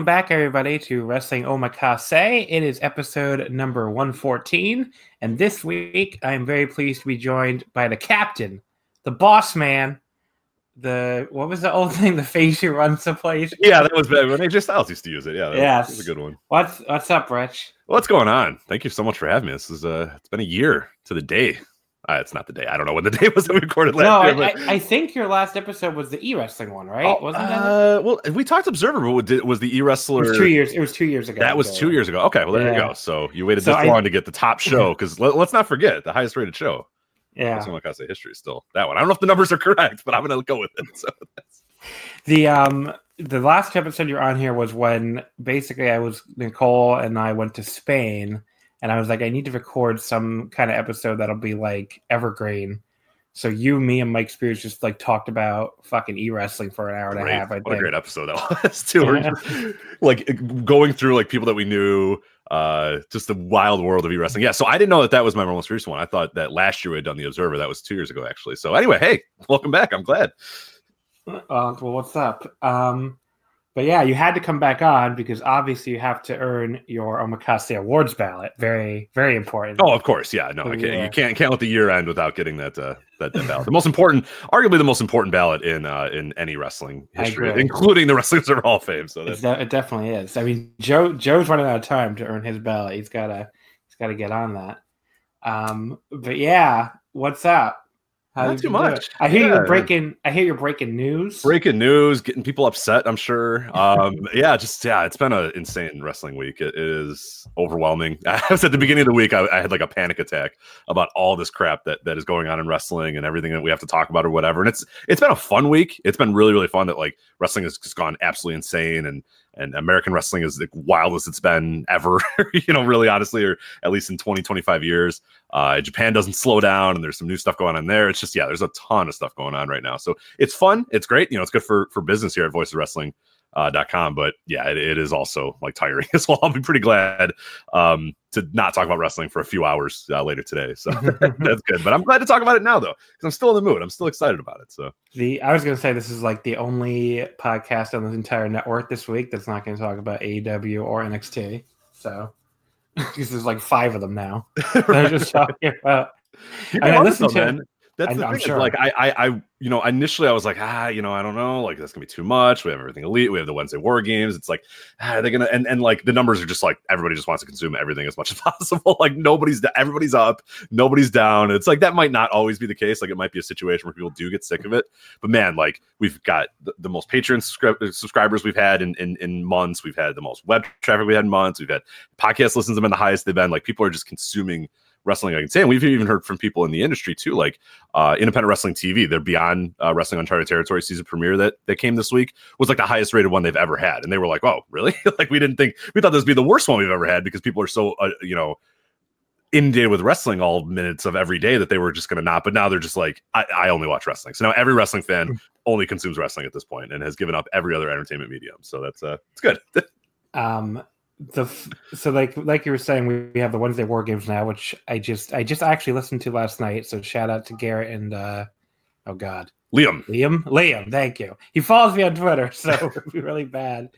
Welcome back, everybody, to Wrestling Omakase. It is episode number 114. And this week, I am very pleased to be joined by the captain, the boss man, the what was the old thing? The face who runs the place. Yeah, that was bad. When AJ Styles used to use it. Yeah, that yes. was, was a good one. What's what's up, Rich? What's going on? Thank you so much for having me. This is uh it's been a year to the day uh, it's not the day. I don't know when the day was that we recorded last no, year. No, I, I, think your last episode was the e wrestling one, right? Oh, Wasn't that? Uh, well, we talked Observer, but was the e wrestler? It was two years. It was two years ago. That was two years ago. Okay, well there yeah. you go. So you waited so this I, long to get the top show because let, us not forget the highest rated show. Yeah, say, history still that one. I don't know if the numbers are correct, but I'm going to go with it. So that's... the um the last episode you're on here was when basically I was Nicole and I went to Spain and I was like, I need to record some kind of episode that'll be like evergreen. So you, me, and Mike Spears just like talked about fucking e wrestling for an hour and great. a half. I what think. a great episode that was too. Yeah. like going through like people that we knew, uh, just the wild world of e wrestling. Yeah. So I didn't know that that was my most recent one. I thought that last year we had done the Observer. That was two years ago actually. So anyway, hey, welcome back. I'm glad. Uh, well, what's up? Um, but yeah, you had to come back on because obviously you have to earn your Omakase Awards ballot. Very, very important. Oh, of course, yeah. No, I can't, you can't can't let the year end without getting that uh, that, that ballot. The most important, arguably the most important ballot in uh, in any wrestling history, including the Wrestling Observer Hall of Fame. So de- it definitely is. I mean, Joe Joe's running out of time to earn his ballot. He's gotta he's gotta get on that. Um, but yeah, what's up? How Not too much. I hear yeah. you're breaking. I hear you're breaking news. Breaking news, getting people upset. I'm sure. Um, yeah, just yeah, it's been an insane wrestling week. It is overwhelming. I was at the beginning of the week. I, I, had like a panic attack about all this crap that that is going on in wrestling and everything that we have to talk about or whatever. And it's it's been a fun week. It's been really really fun. That like wrestling has just gone absolutely insane and and American wrestling is the wildest it's been ever, you know, really honestly, or at least in 20, 25 years. Uh, Japan doesn't slow down and there's some new stuff going on there. It's just, yeah, there's a ton of stuff going on right now. So it's fun. It's great. You know, it's good for, for business here at Voice of Wrestling uh, dot com. But yeah, it, it is also like tiring as well. I'll be pretty glad um, to not talk about wrestling for a few hours uh, later today. So that's good. But I'm glad to talk about it now though, because I'm still in the mood. I'm still excited about it. So the I was going to say this is like the only podcast on this entire network this week that's not going to talk about AEW or NXT. So because there's like five of them now. They're just talking about. I listen to. Man. That's the I, thing. Sure. Like I, I, I, you know, initially I was like, ah, you know, I don't know, like that's gonna be too much. We have everything elite. We have the Wednesday War Games. It's like, ah, are they gonna? And and like the numbers are just like everybody just wants to consume everything as much as possible. like nobody's, everybody's up, nobody's down. It's like that might not always be the case. Like it might be a situation where people do get sick of it. But man, like we've got the, the most Patreon subscri- subscribers we've had in, in in months. We've had the most web traffic we had in months. We've had podcast listens have been the highest they've been. Like people are just consuming wrestling I can say. And we've even heard from people in the industry too, like uh, Independent Wrestling TV. They're Beyond uh, Wrestling Uncharted Territory season premiere that that came this week was like the highest rated one they've ever had, and they were like, "Oh, really? like we didn't think we thought this would be the worst one we've ever had because people are so uh, you know." inundated with wrestling all minutes of every day that they were just going to not. But now they're just like, I, I, only watch wrestling. So now every wrestling fan hmm. only consumes wrestling at this point and has given up every other entertainment medium. So that's uh, it's good. um, the so like like you were saying, we, we have the Wednesday War Games now, which I just I just actually listened to last night. So shout out to Garrett and uh oh god, Liam, Liam, Liam. Thank you. He follows me on Twitter, so it would be really bad.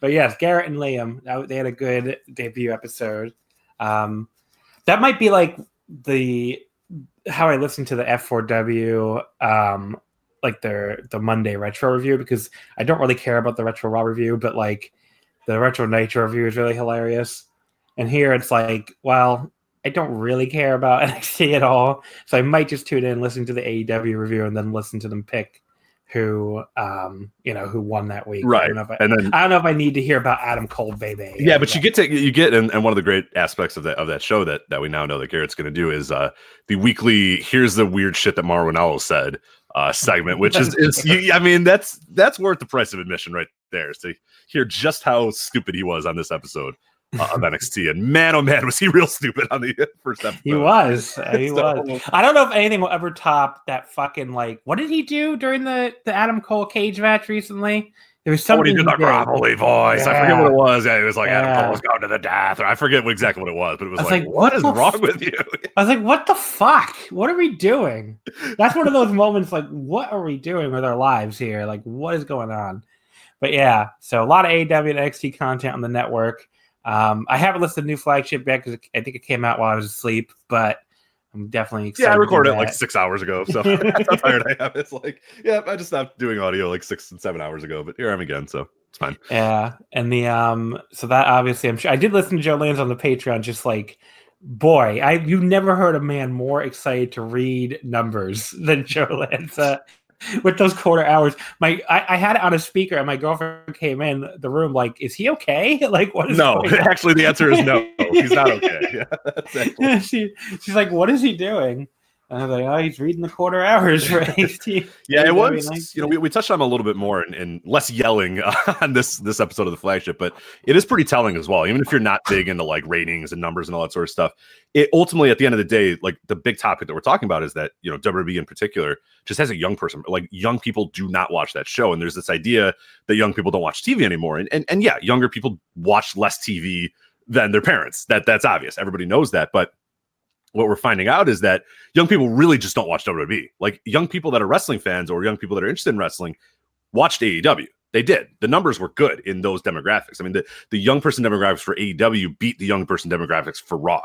But yes, Garrett and Liam, they had a good debut episode. Um, that might be like the how I listen to the F4W um like their the Monday retro review because I don't really care about the retro raw review, but like the retro nitro review is really hilarious. And here it's like, well, I don't really care about NXT at all, so I might just tune in, listen to the AEW review, and then listen to them pick who um you know who won that week. Right. I, and then i don't know if i need to hear about adam cole baby. Yeah but you get to you get and, and one of the great aspects of that of that show that that we now know that garrett's going to do is uh the weekly here's the weird shit that Mauro Ranallo said uh segment which is is you, i mean that's that's worth the price of admission right there to hear just how stupid he was on this episode uh, of NXT. And man, oh man, was he real stupid on the first episode. He was. He so, was. I don't know if anything will ever top that fucking like. What did he do during the the Adam Cole cage match recently? There was something. Oh, he did the gravelly voice. Yeah. I forget what it was. Yeah, it was like yeah. Adam Cole was going to the death, or I forget exactly what it was, but it was, was like, like, what is wrong with you? I was like, what the fuck? What are we doing? That's one of those moments. Like, what are we doing with our lives here? Like, what is going on? But yeah, so a lot of AEW and NXT content on the network. Um, I haven't listened to new flagship yet because I think it came out while I was asleep, but I'm definitely excited. Yeah, I recorded it like six hours ago, so that's how tired I am. It's like, yeah, I just stopped doing audio like six and seven hours ago, but here I am again, so it's fine. Yeah, and the um, so that obviously I'm sure I did listen to Joe Lanza on the Patreon, just like boy, I you've never heard a man more excited to read numbers than Joe Lanza with those quarter hours. My I, I, had it on a speaker, and my girlfriend came in the room like, "Is he okay? Like, what is?" No, actually, the answer is no. He's not okay. Yeah, she, she's like, "What is he doing?" And I was like, oh, he's reading the quarter hours right? Yeah, it was. You know, we, we touched on a little bit more and, and less yelling uh, on this this episode of the flagship, but it is pretty telling as well. Even if you're not big into like ratings and numbers and all that sort of stuff, it ultimately at the end of the day, like the big topic that we're talking about is that you know WWE in particular just has a young person. Like young people do not watch that show, and there's this idea that young people don't watch TV anymore. And and and yeah, younger people watch less TV than their parents. That that's obvious. Everybody knows that, but what we're finding out is that young people really just don't watch WWE. Like young people that are wrestling fans or young people that are interested in wrestling watched AEW. They did. The numbers were good in those demographics. I mean, the, the young person demographics for AEW beat the young person demographics for Raw.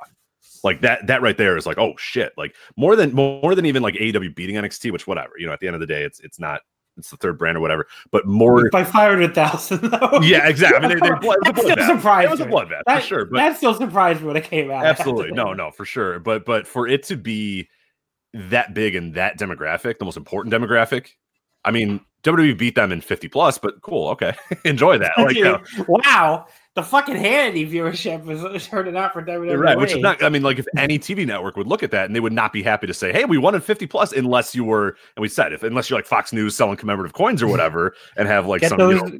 Like that, that right there is like, oh shit. Like more than more than even like AEW beating NXT, which whatever. You know, at the end of the day, it's it's not it's the third brand or whatever. But more by five hundred thousand though. Yeah, exactly. I mean, they, they, it was a bloodbath. Surprised it was a bloodbath that, for sure. But that still surprised me when it came out. Absolutely, no, no, for sure. But but for it to be that big and that demographic, the most important demographic. I mean, WWE beat them in 50 plus, but cool. Okay. Enjoy that. Like, uh, wow the fucking Hannity viewership is turning out for WWE. Right, which is not. I mean, like if any TV network would look at that and they would not be happy to say, "Hey, we won in 50 plus," unless you were, and we said, if unless you're like Fox News selling commemorative coins or whatever, and have like Get some, those, you know,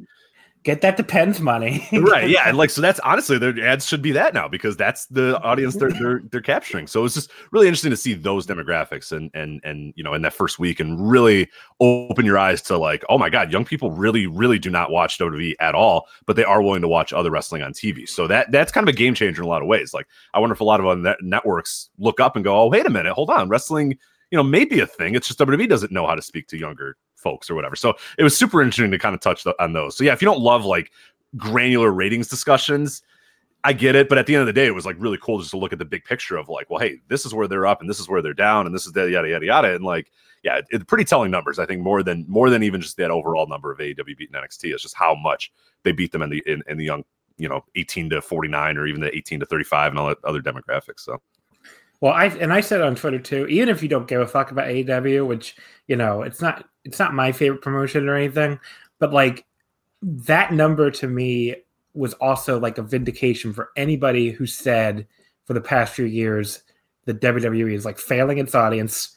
get that depends money. Right yeah and like so that's honestly their ads should be that now because that's the audience they're they're, they're capturing. So it's just really interesting to see those demographics and and and you know in that first week and really open your eyes to like oh my god young people really really do not watch WWE at all but they are willing to watch other wrestling on TV so that that's kind of a game changer in a lot of ways. Like I wonder if a lot of other networks look up and go oh wait a minute hold on wrestling you know, maybe a thing. It's just WWE doesn't know how to speak to younger folks or whatever. So it was super interesting to kind of touch the, on those. So yeah, if you don't love like granular ratings discussions, I get it, but at the end of the day, it was like really cool just to look at the big picture of like, well, hey, this is where they're up and this is where they're down and this is yada yada yada, and like, yeah, it's pretty telling numbers. I think more than more than even just that overall number of AEW beating NXT. is just how much they beat them in the in, in the young, you know, eighteen to forty nine or even the eighteen to thirty five and all that other demographics. So well, I and I said on Twitter too. Even if you don't give a fuck about AEW, which you know it's not it's not my favorite promotion or anything, but like that number to me was also like a vindication for anybody who said for the past few years that WWE is like failing its audience,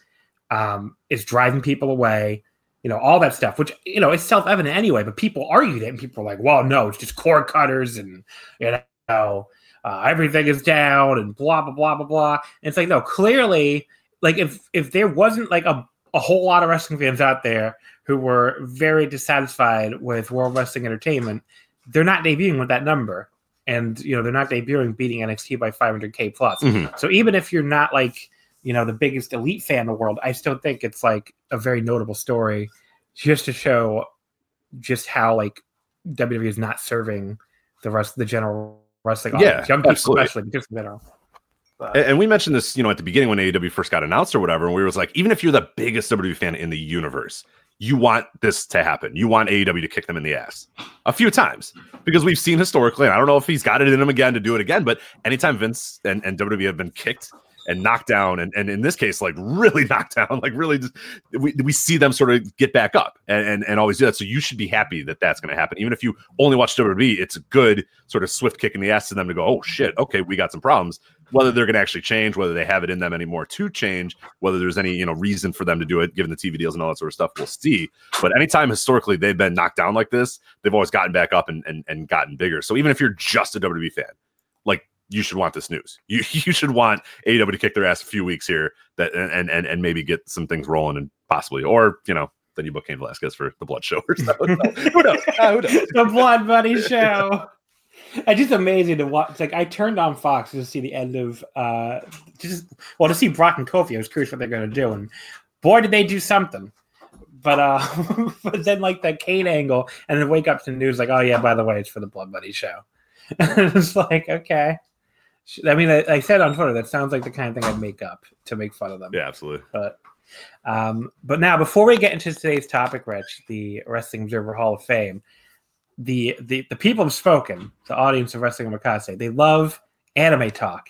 um, is driving people away, you know, all that stuff, which you know is self evident anyway. But people argued it, and people were like, "Well, no, it's just cord cutters," and you know uh, everything is down and blah blah blah blah blah. And it's like no, clearly, like if if there wasn't like a a whole lot of wrestling fans out there who were very dissatisfied with World Wrestling Entertainment, they're not debuting with that number. and you know they're not debuting beating NXT by 500k plus. Mm-hmm. So even if you're not like you know the biggest elite fan in the world, I still think it's like a very notable story, just to show just how like WWE is not serving the rest of the general wrestling yeah, audience, young people absolutely. especially, just in general. But. And we mentioned this, you know, at the beginning when AEW first got announced or whatever, and we was like, even if you're the biggest WWE fan in the universe, you want this to happen. You want AEW to kick them in the ass a few times because we've seen historically, and I don't know if he's got it in him again to do it again, but anytime Vince and, and WWE have been kicked and knock down, and, and in this case, like really knock down, like really, just, we, we see them sort of get back up and, and, and always do that. So you should be happy that that's going to happen. Even if you only watch WWE, it's a good sort of swift kick in the ass to them to go, oh shit, okay, we got some problems whether they're going to actually change, whether they have it in them anymore to change, whether there's any you know reason for them to do it, given the TV deals and all that sort of stuff, we'll see. But anytime historically they've been knocked down like this, they've always gotten back up and and, and gotten bigger. So even if you're just a WWE fan, like you should want this news. You you should want AEW to kick their ass a few weeks here that and and and maybe get some things rolling and possibly or you know then you book Cain Velasquez for the Blood Show or something. who knows? Uh, who knows? the Blood Buddy Show. it's just amazing to watch. It's like I turned on Fox to see the end of uh just well to see Brock and Kofi. I was curious what they're gonna do, and boy did they do something. But uh but then like the Cain angle and then wake up to the news like, oh yeah, by the way, it's for the Blood Buddy show. and it's like, okay. I mean, I, I, said on Twitter that sounds like the kind of thing I'd make up to make fun of them. Yeah, absolutely. But um, but now before we get into today's topic, Rich, the Wrestling Observer Hall of Fame, the the the people have spoken. The audience of Wrestling Omakase, they love anime talk,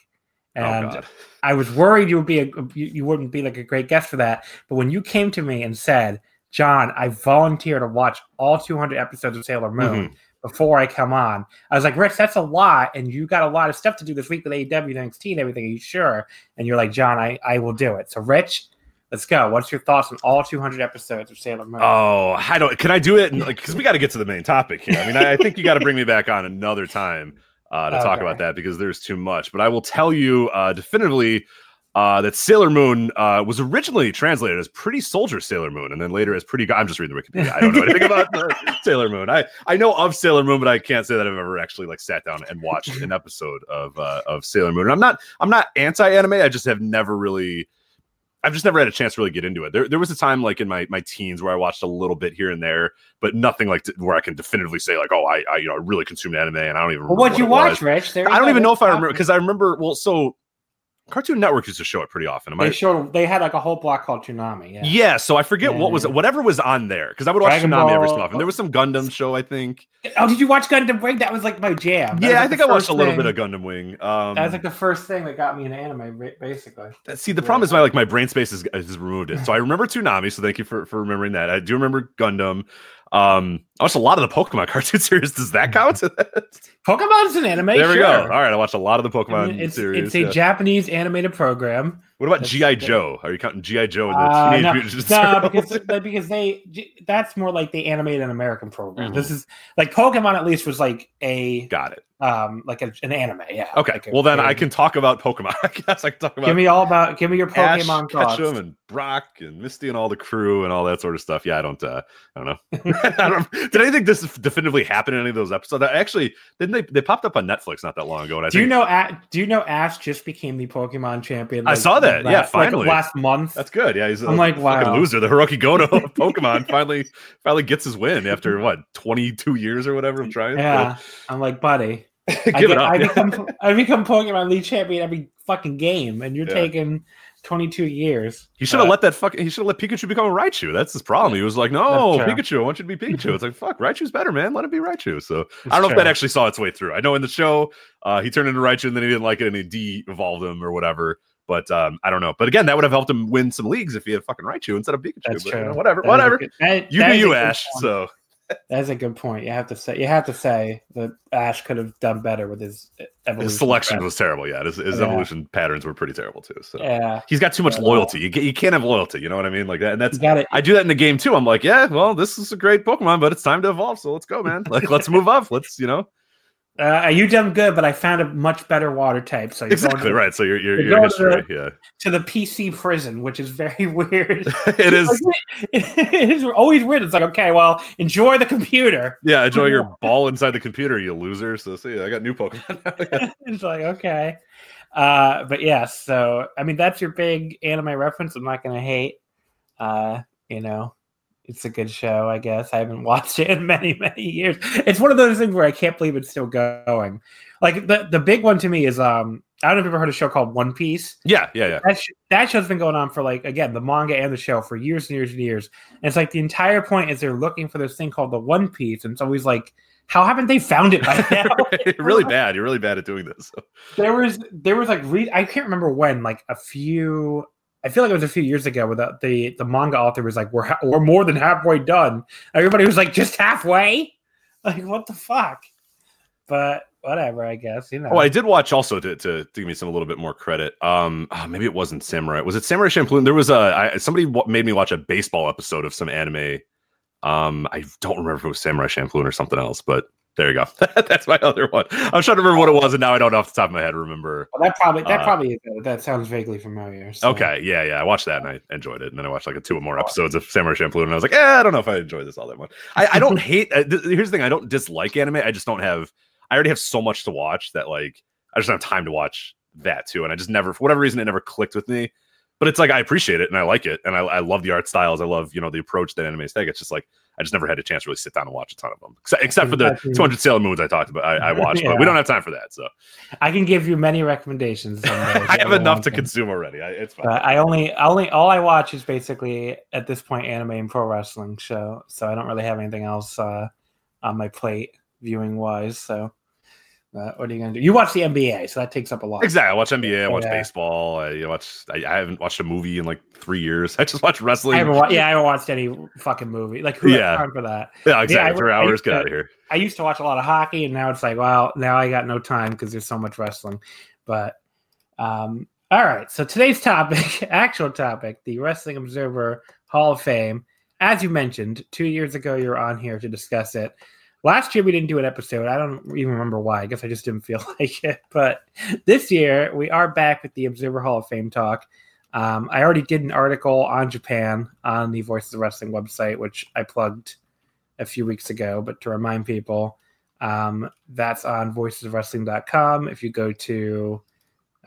oh, and oh I was worried you would be a you, you wouldn't be like a great guest for that. But when you came to me and said, "John, I volunteer to watch all 200 episodes of Sailor Moon." Mm-hmm. Before I come on, I was like, Rich, that's a lot, and you got a lot of stuff to do this week with AEW and NXT and everything. Are you sure? And you're like, John, I, I will do it. So, Rich, Let's go. What's your thoughts on all 200 episodes of Sailor Moon? Oh, I don't. Can I do it? Like, because we got to get to the main topic here. I mean, I, I think you got to bring me back on another time uh, to okay. talk about that because there's too much. But I will tell you uh, definitively uh, that Sailor Moon uh, was originally translated as Pretty Soldier Sailor Moon, and then later as Pretty. I'm just reading the Wikipedia. I don't know anything about Sailor Moon. I I know of Sailor Moon, but I can't say that I've ever actually like sat down and watched an episode of uh, of Sailor Moon. And I'm not I'm not anti anime. I just have never really I've just never had a chance to really get into it. There, there was a time like in my my teens where I watched a little bit here and there, but nothing like to, where I can definitively say like, oh, I, I you know I really consumed anime, and I don't even. Well, what'd you watch, Rich? I don't even know if I remember because I remember. Well, so Cartoon Network used to show it pretty often. Am they I... showed they had like a whole block called Toonami. Yeah. Yeah. So I forget yeah, what was it. Whatever was on there because I would watch Dragon Toonami Ball. every so often. There was some Gundam show, I think. Oh, did you watch Gundam Wing? That was like my jam. That yeah, I think I watched thing. a little bit of Gundam Wing. Um, that was like the first thing that got me into anime, basically. See, the yeah. problem is my like my brain space has, has removed it. So I remember Toonami. So thank you for for remembering that. I do remember Gundam. Um, I watched a lot of the Pokemon cartoon series. Does that count? Pokemon's an anime. There we sure. go. All right, I watched a lot of the Pokemon I mean, it's, series. It's a yeah. Japanese animated program. What about GI Joe? Are you counting GI Joe in the uh, Teenage no, Mutant No, because because they that's more like the animated an American program. Mm-hmm. This is like Pokemon. At least was like a got it um like a, an anime yeah okay like well then i can talk about pokemon i guess i can talk about give me all about give me your pokemon Ash, thoughts. Ketchum and brock and misty and all the crew and all that sort of stuff. Yeah i don't uh i don't know. I don't, did anything this definitively happen in any of those episodes? Actually didn't they they popped up on netflix not that long ago and I do think, you know do you know ash just became the pokemon champion like, i saw that. Last, yeah finally. like last month? That's good. Yeah he's i'm a like wow. loser the hirooki goto of pokemon finally finally gets his win after what 22 years or whatever of trying? Yeah i'm like buddy I, get, I become I become Pokemon League champion every fucking game, and you're yeah. taking 22 years. He should have let that fucking. He should have let Pikachu become a Raichu. That's his problem. He was like, "No, Pikachu, I want you to be Pikachu." It's like, "Fuck, Raichu's better, man. Let it be Raichu." So That's I don't know true. if that actually saw its way through. I know in the show, uh, he turned into Raichu, and then he didn't like it, and he de-evolved him or whatever. But um, I don't know. But again, that would have helped him win some leagues if he had fucking Raichu instead of Pikachu. That's but, true. You know, whatever, that whatever. Good, that, you do you, Ash. So that's a good point. You have to say you have to say that Ash could have done better with his evolution. His selection was terrible. Yeah, his, his yeah. evolution patterns were pretty terrible too. So yeah, he's got too much loyalty. You, you can't have loyalty. You know what I mean? Like that. And that's I do that in the game too. I'm like, yeah, well, this is a great Pokemon, but it's time to evolve. So let's go, man. Like let's move up. Let's you know. Uh, you done good, but I found a much better water type. So exactly to, right. So you're you're, you're history, to the, yeah. to the PC prison, which is very weird. it is. it is always weird. It's like okay, well, enjoy the computer. Yeah, enjoy your ball inside the computer, you loser. So see, I got new Pokemon. it's like okay, uh, but yes. so I mean, that's your big anime reference. I'm not gonna hate. Uh, you know, it's a good show, I guess. I haven't watched it in many, many years. It's one of those things where I can't believe it's still going. Like the, the big one to me is um I don't know if you've ever heard a show called One Piece. Yeah, yeah, yeah. That, sh- that show's been going on for like again the manga and the show for years and years and years. And it's like the entire point is they're looking for this thing called the One Piece, and it's always like, how haven't they found it by now? really bad. You're really bad at doing this. There was there was like re- I can't remember when like a few I feel like it was a few years ago where the, the, the manga author was like, "We're ha- we're more than halfway done." Everybody was like, "Just halfway?" Like, what the fuck? But whatever, I guess you know. Oh, I did watch also to, to, to give me some a little bit more credit. Um, oh, maybe it wasn't Samurai. Was it Samurai Champloo? There was a I, somebody w- made me watch a baseball episode of some anime. Um, I don't remember if it was Samurai Champloo or something else, but there you go. That's my other one. I'm trying to remember what it was, and now I don't off the top of my head remember. Well, that probably that uh, probably that sounds vaguely familiar. So. Okay, yeah, yeah. I watched that and I enjoyed it, and then I watched like a two or more episodes of Samurai Champloo, and I was like, eh, I don't know if I enjoy this all that much. I, I don't hate. Uh, th- here's the thing: I don't dislike anime. I just don't have. I already have so much to watch that like I just don't have time to watch that too, and I just never, for whatever reason, it never clicked with me. But it's like I appreciate it and I like it, and I, I love the art styles. I love you know the approach that animes take. It's just like I just never had a chance to really sit down and watch a ton of them, except, except for the 200 Sailor Moons I talked about. I, I watched, yeah. but we don't have time for that. So I can give you many recommendations. I have enough to consume already. I, it's fine. I only, only, all I watch is basically at this point anime and pro wrestling show. So I don't really have anything else uh, on my plate viewing wise. So uh, what are you gonna do? You watch the NBA, so that takes up a lot. Exactly. I watch NBA. I watch yeah. baseball. I you know, watch. I, I, haven't watched a movie in like three years. I just watch wrestling. I haven't wa- yeah, I haven't watched any fucking movie. Like who yeah. time for that? Yeah, exactly. Yeah, three hours. Get to, out of here. I used to watch a lot of hockey, and now it's like, well, now I got no time because there's so much wrestling. But um, all right. So today's topic, actual topic, the Wrestling Observer Hall of Fame. As you mentioned, two years ago, you were on here to discuss it. Last year we didn't do an episode. I don't even remember why. I guess I just didn't feel like it. But this year we are back with the Observer Hall of Fame talk. Um, I already did an article on Japan on the Voices of Wrestling website, which I plugged a few weeks ago. But to remind people, um, that's on voices of voicesofwrestling.com. If you go to,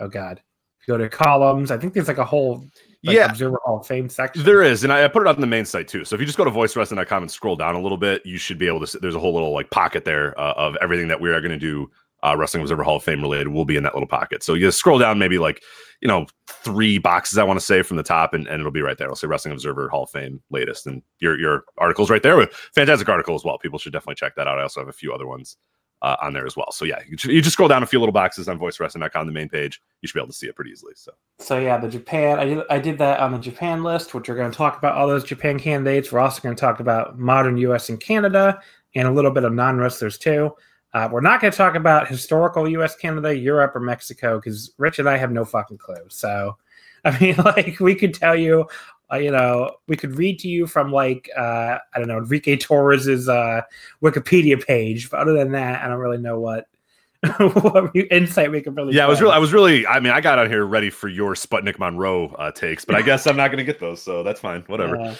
oh God, if you go to columns, I think there's like a whole like yeah. Observer Hall of Fame section. There is, and I, I, put it on the main site too. So if you just go to voicewrestling.com and scroll down a little bit, you should be able to. See, there's a whole little like pocket there uh, of everything that we are going to do. Uh, Wrestling Observer Hall of Fame related will be in that little pocket. So you just scroll down maybe like you know three boxes I want to say from the top, and, and it'll be right there. It'll say Wrestling Observer Hall of Fame latest, and your your articles right there with fantastic article as well. People should definitely check that out. I also have a few other ones uh, on there as well. So yeah, you, just scroll down a few little boxes on voicewrestling.com, the main page. You should be able to see it pretty easily. So so yeah, the Japan. I did I did that on the Japan list, which we're going to talk about all those Japan candidates. We're also going to talk about modern U.S. and Canada, and a little bit of non wrestlers too. Uh, we're not going to talk about historical U.S., Canada, Europe, or Mexico because Rich and I have no fucking clue. So, I mean, like we could tell you uh, you know, we could read to you from like uh, I don't know Enrique Torres's uh, Wikipedia page, but other than that, I don't really know what what insight we could really. Yeah, I was really, I was really, I mean, I got on here ready for your Sputnik Monroe uh, takes, but I guess I'm not going to get those, so that's fine, whatever. Uh,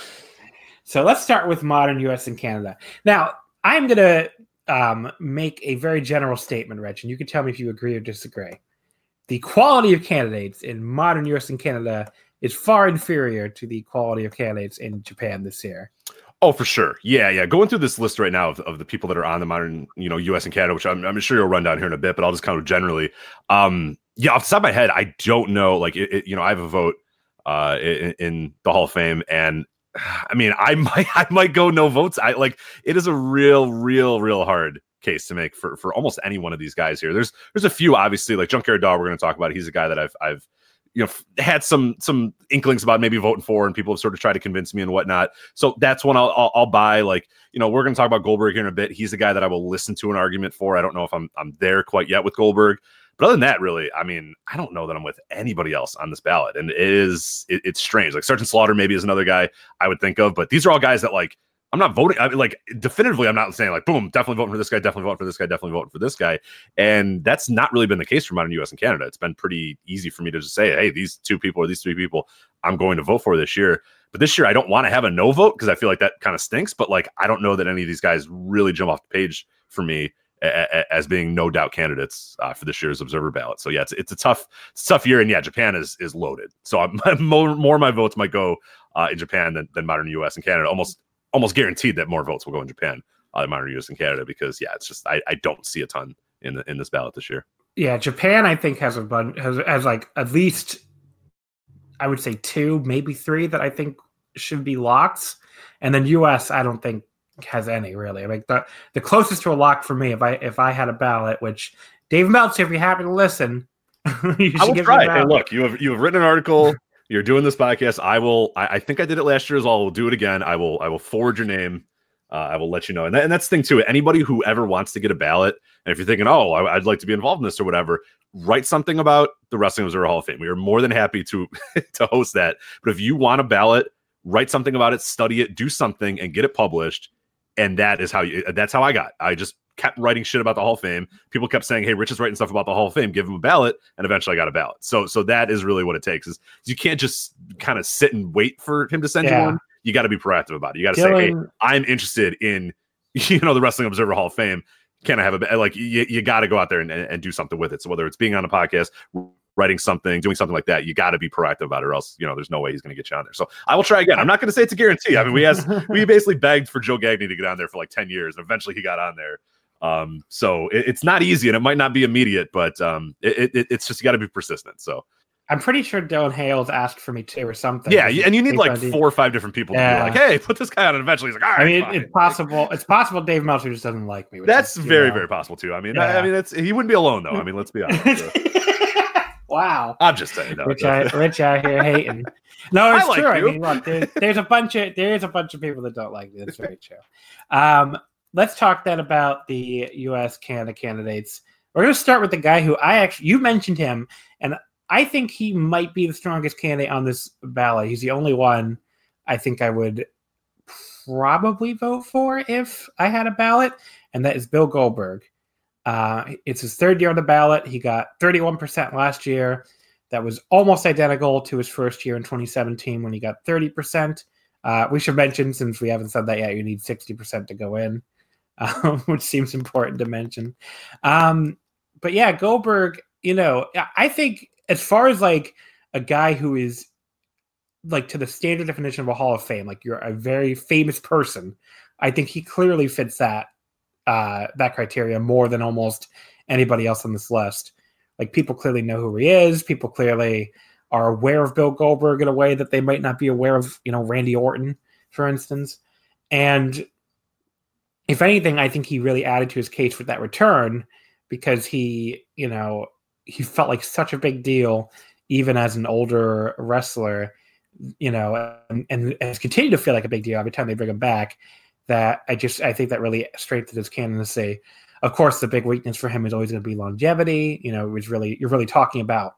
so let's start with modern U.S. and Canada. Now, I'm going to um, make a very general statement, Rich, and you can tell me if you agree or disagree. The quality of candidates in modern U.S. and Canada is far inferior to the quality of candidates in Japan this year. Oh, for sure. Yeah, yeah. Going through this list right now of, of the people that are on the modern, you know, U.S. and Canada, which I'm, I'm sure you'll run down here in a bit, but I'll just kind of generally. Um, yeah, off the top of my head, I don't know. Like, it, it, you know, I have a vote uh, in, in the Hall of Fame, and I mean, I might, I might go no votes. I like it is a real, real, real hard case to make for for almost any one of these guys here. There's there's a few obviously like Junkyard Dog. We're going to talk about. He's a guy that I've I've you know had some some inklings about maybe voting for and people have sort of tried to convince me and whatnot. So that's one i'll i'll, I'll buy like you know we're going to talk about goldberg here in a bit. He's the guy that i will listen to an argument for. I don't know if i'm i'm there quite yet with goldberg. But other than that really i mean i don't know that i'm with anybody else on this ballot. And it is it, it's strange. Like sergeant slaughter maybe is another guy i would think of but these are all guys that like I'm not voting. I mean, like definitively, I'm not saying like, boom, definitely voting for this guy, definitely voting for this guy, definitely voting for this guy. And that's not really been the case for modern U.S. and Canada. It's been pretty easy for me to just say, hey, these two people or these three people, I'm going to vote for this year. But this year, I don't want to have a no vote because I feel like that kind of stinks. But like, I don't know that any of these guys really jump off the page for me as being no doubt candidates uh, for this year's observer ballot. So yeah, it's it's a tough a tough year, and yeah, Japan is is loaded. So I'm, more more of my votes might go uh, in Japan than, than modern U.S. and Canada. Almost almost guaranteed that more votes will go in Japan uh, than U.S. and Canada because yeah, it's just I, I don't see a ton in the, in this ballot this year. Yeah, Japan I think has a bunch has has like at least I would say two, maybe three that I think should be locks, and then U.S. I don't think has any really. Like the the closest to a lock for me, if I if I had a ballot, which Dave Meltzer, if you happen to listen, you I will try. Hey, look, you have you have written an article. You're doing this podcast. I will. I, I, think I did it last year as well. I will do it again. I will. I will forward your name. Uh, I will let you know. And, that, and that's the thing too. Anybody who ever wants to get a ballot, and if you're thinking, oh, I, would like to be involved in this or whatever, write something about the Wrestling Observer Hall of Fame. We are more than happy to to host that. But if you want a ballot, write something about it, study it, do something, and get it published and that is how you that's how I got. I just kept writing shit about the Hall of Fame. People kept saying, "Hey, Rich is writing stuff about the Hall of Fame. Give him a ballot." And eventually, I got a ballot. So, so that is really what it takes. Is you can't just kind of sit and wait for him to send yeah. you one. You got to be proactive about it. You got to say, "Hey, I'm interested in you know the Wrestling Observer Hall of Fame. Can I have a like you, you got to go out there and, and do something with it. So whether it's being on a podcast, writing something, doing something like that, you got to be proactive about it, or else you know there's no way he's going to get you on there. So I will try again. I'm not going to say it's a guarantee. I mean, we asked, we basically begged for Joe Gagney to get on there for like 10 years, and eventually he got on there. Um, so it, it's not easy, and it might not be immediate, but um, it, it, it's just you got to be persistent. So. I'm pretty sure Dylan Hales asked for me too, or something. Yeah, and you need like four or five different people yeah. to be like, "Hey, put this guy on." And eventually, he's like, "All right." I mean, fine. it's possible. It's possible Dave Meltzer just doesn't like me. That's is, very, know. very possible too. I mean, yeah. I, I, mean, it's he wouldn't be alone though. I mean, let's be honest. So. Wow. I'm just saying. No, Rich, out, Rich out here hating. No, it's I true. I mean, look, there's, there's, a bunch of there's a bunch of people that don't like me. That's very true. Um, let's talk then about the U.S. Canada candidates. We're going to start with the guy who I actually you mentioned him, and I think he might be the strongest candidate on this ballot. He's the only one I think I would probably vote for if I had a ballot, and that is Bill Goldberg. Uh, it's his third year on the ballot. He got 31% last year. That was almost identical to his first year in 2017 when he got 30%. Uh, we should mention, since we haven't said that yet, you need 60% to go in, um, which seems important to mention. Um, but yeah, Goldberg, you know, I think as far as like a guy who is like to the standard definition of a Hall of Fame, like you're a very famous person, I think he clearly fits that uh, that criteria more than almost anybody else on this list. Like people clearly know who he is. People clearly are aware of Bill Goldberg in a way that they might not be aware of, you know, Randy Orton, for instance. And if anything, I think he really added to his case for that return because he, you know, he felt like such a big deal even as an older wrestler, you know, and, and has continued to feel like a big deal every time they bring him back that I just I think that really strengthened his candidacy. Of course, the big weakness for him is always going to be longevity. You know, it's really you're really talking about.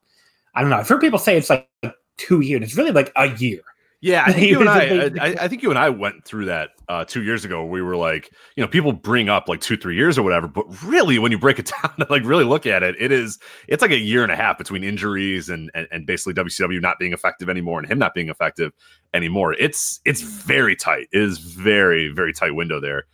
I don't know. I've heard people say it's like two years. It's really like a year. Yeah, I think you and I, I, I, think you and I went through that uh, two years ago. We were like, you know, people bring up like two, three years or whatever, but really, when you break it down and like really look at it, it is it's like a year and a half between injuries and, and and basically WCW not being effective anymore and him not being effective anymore. It's it's very tight. It is very very tight window there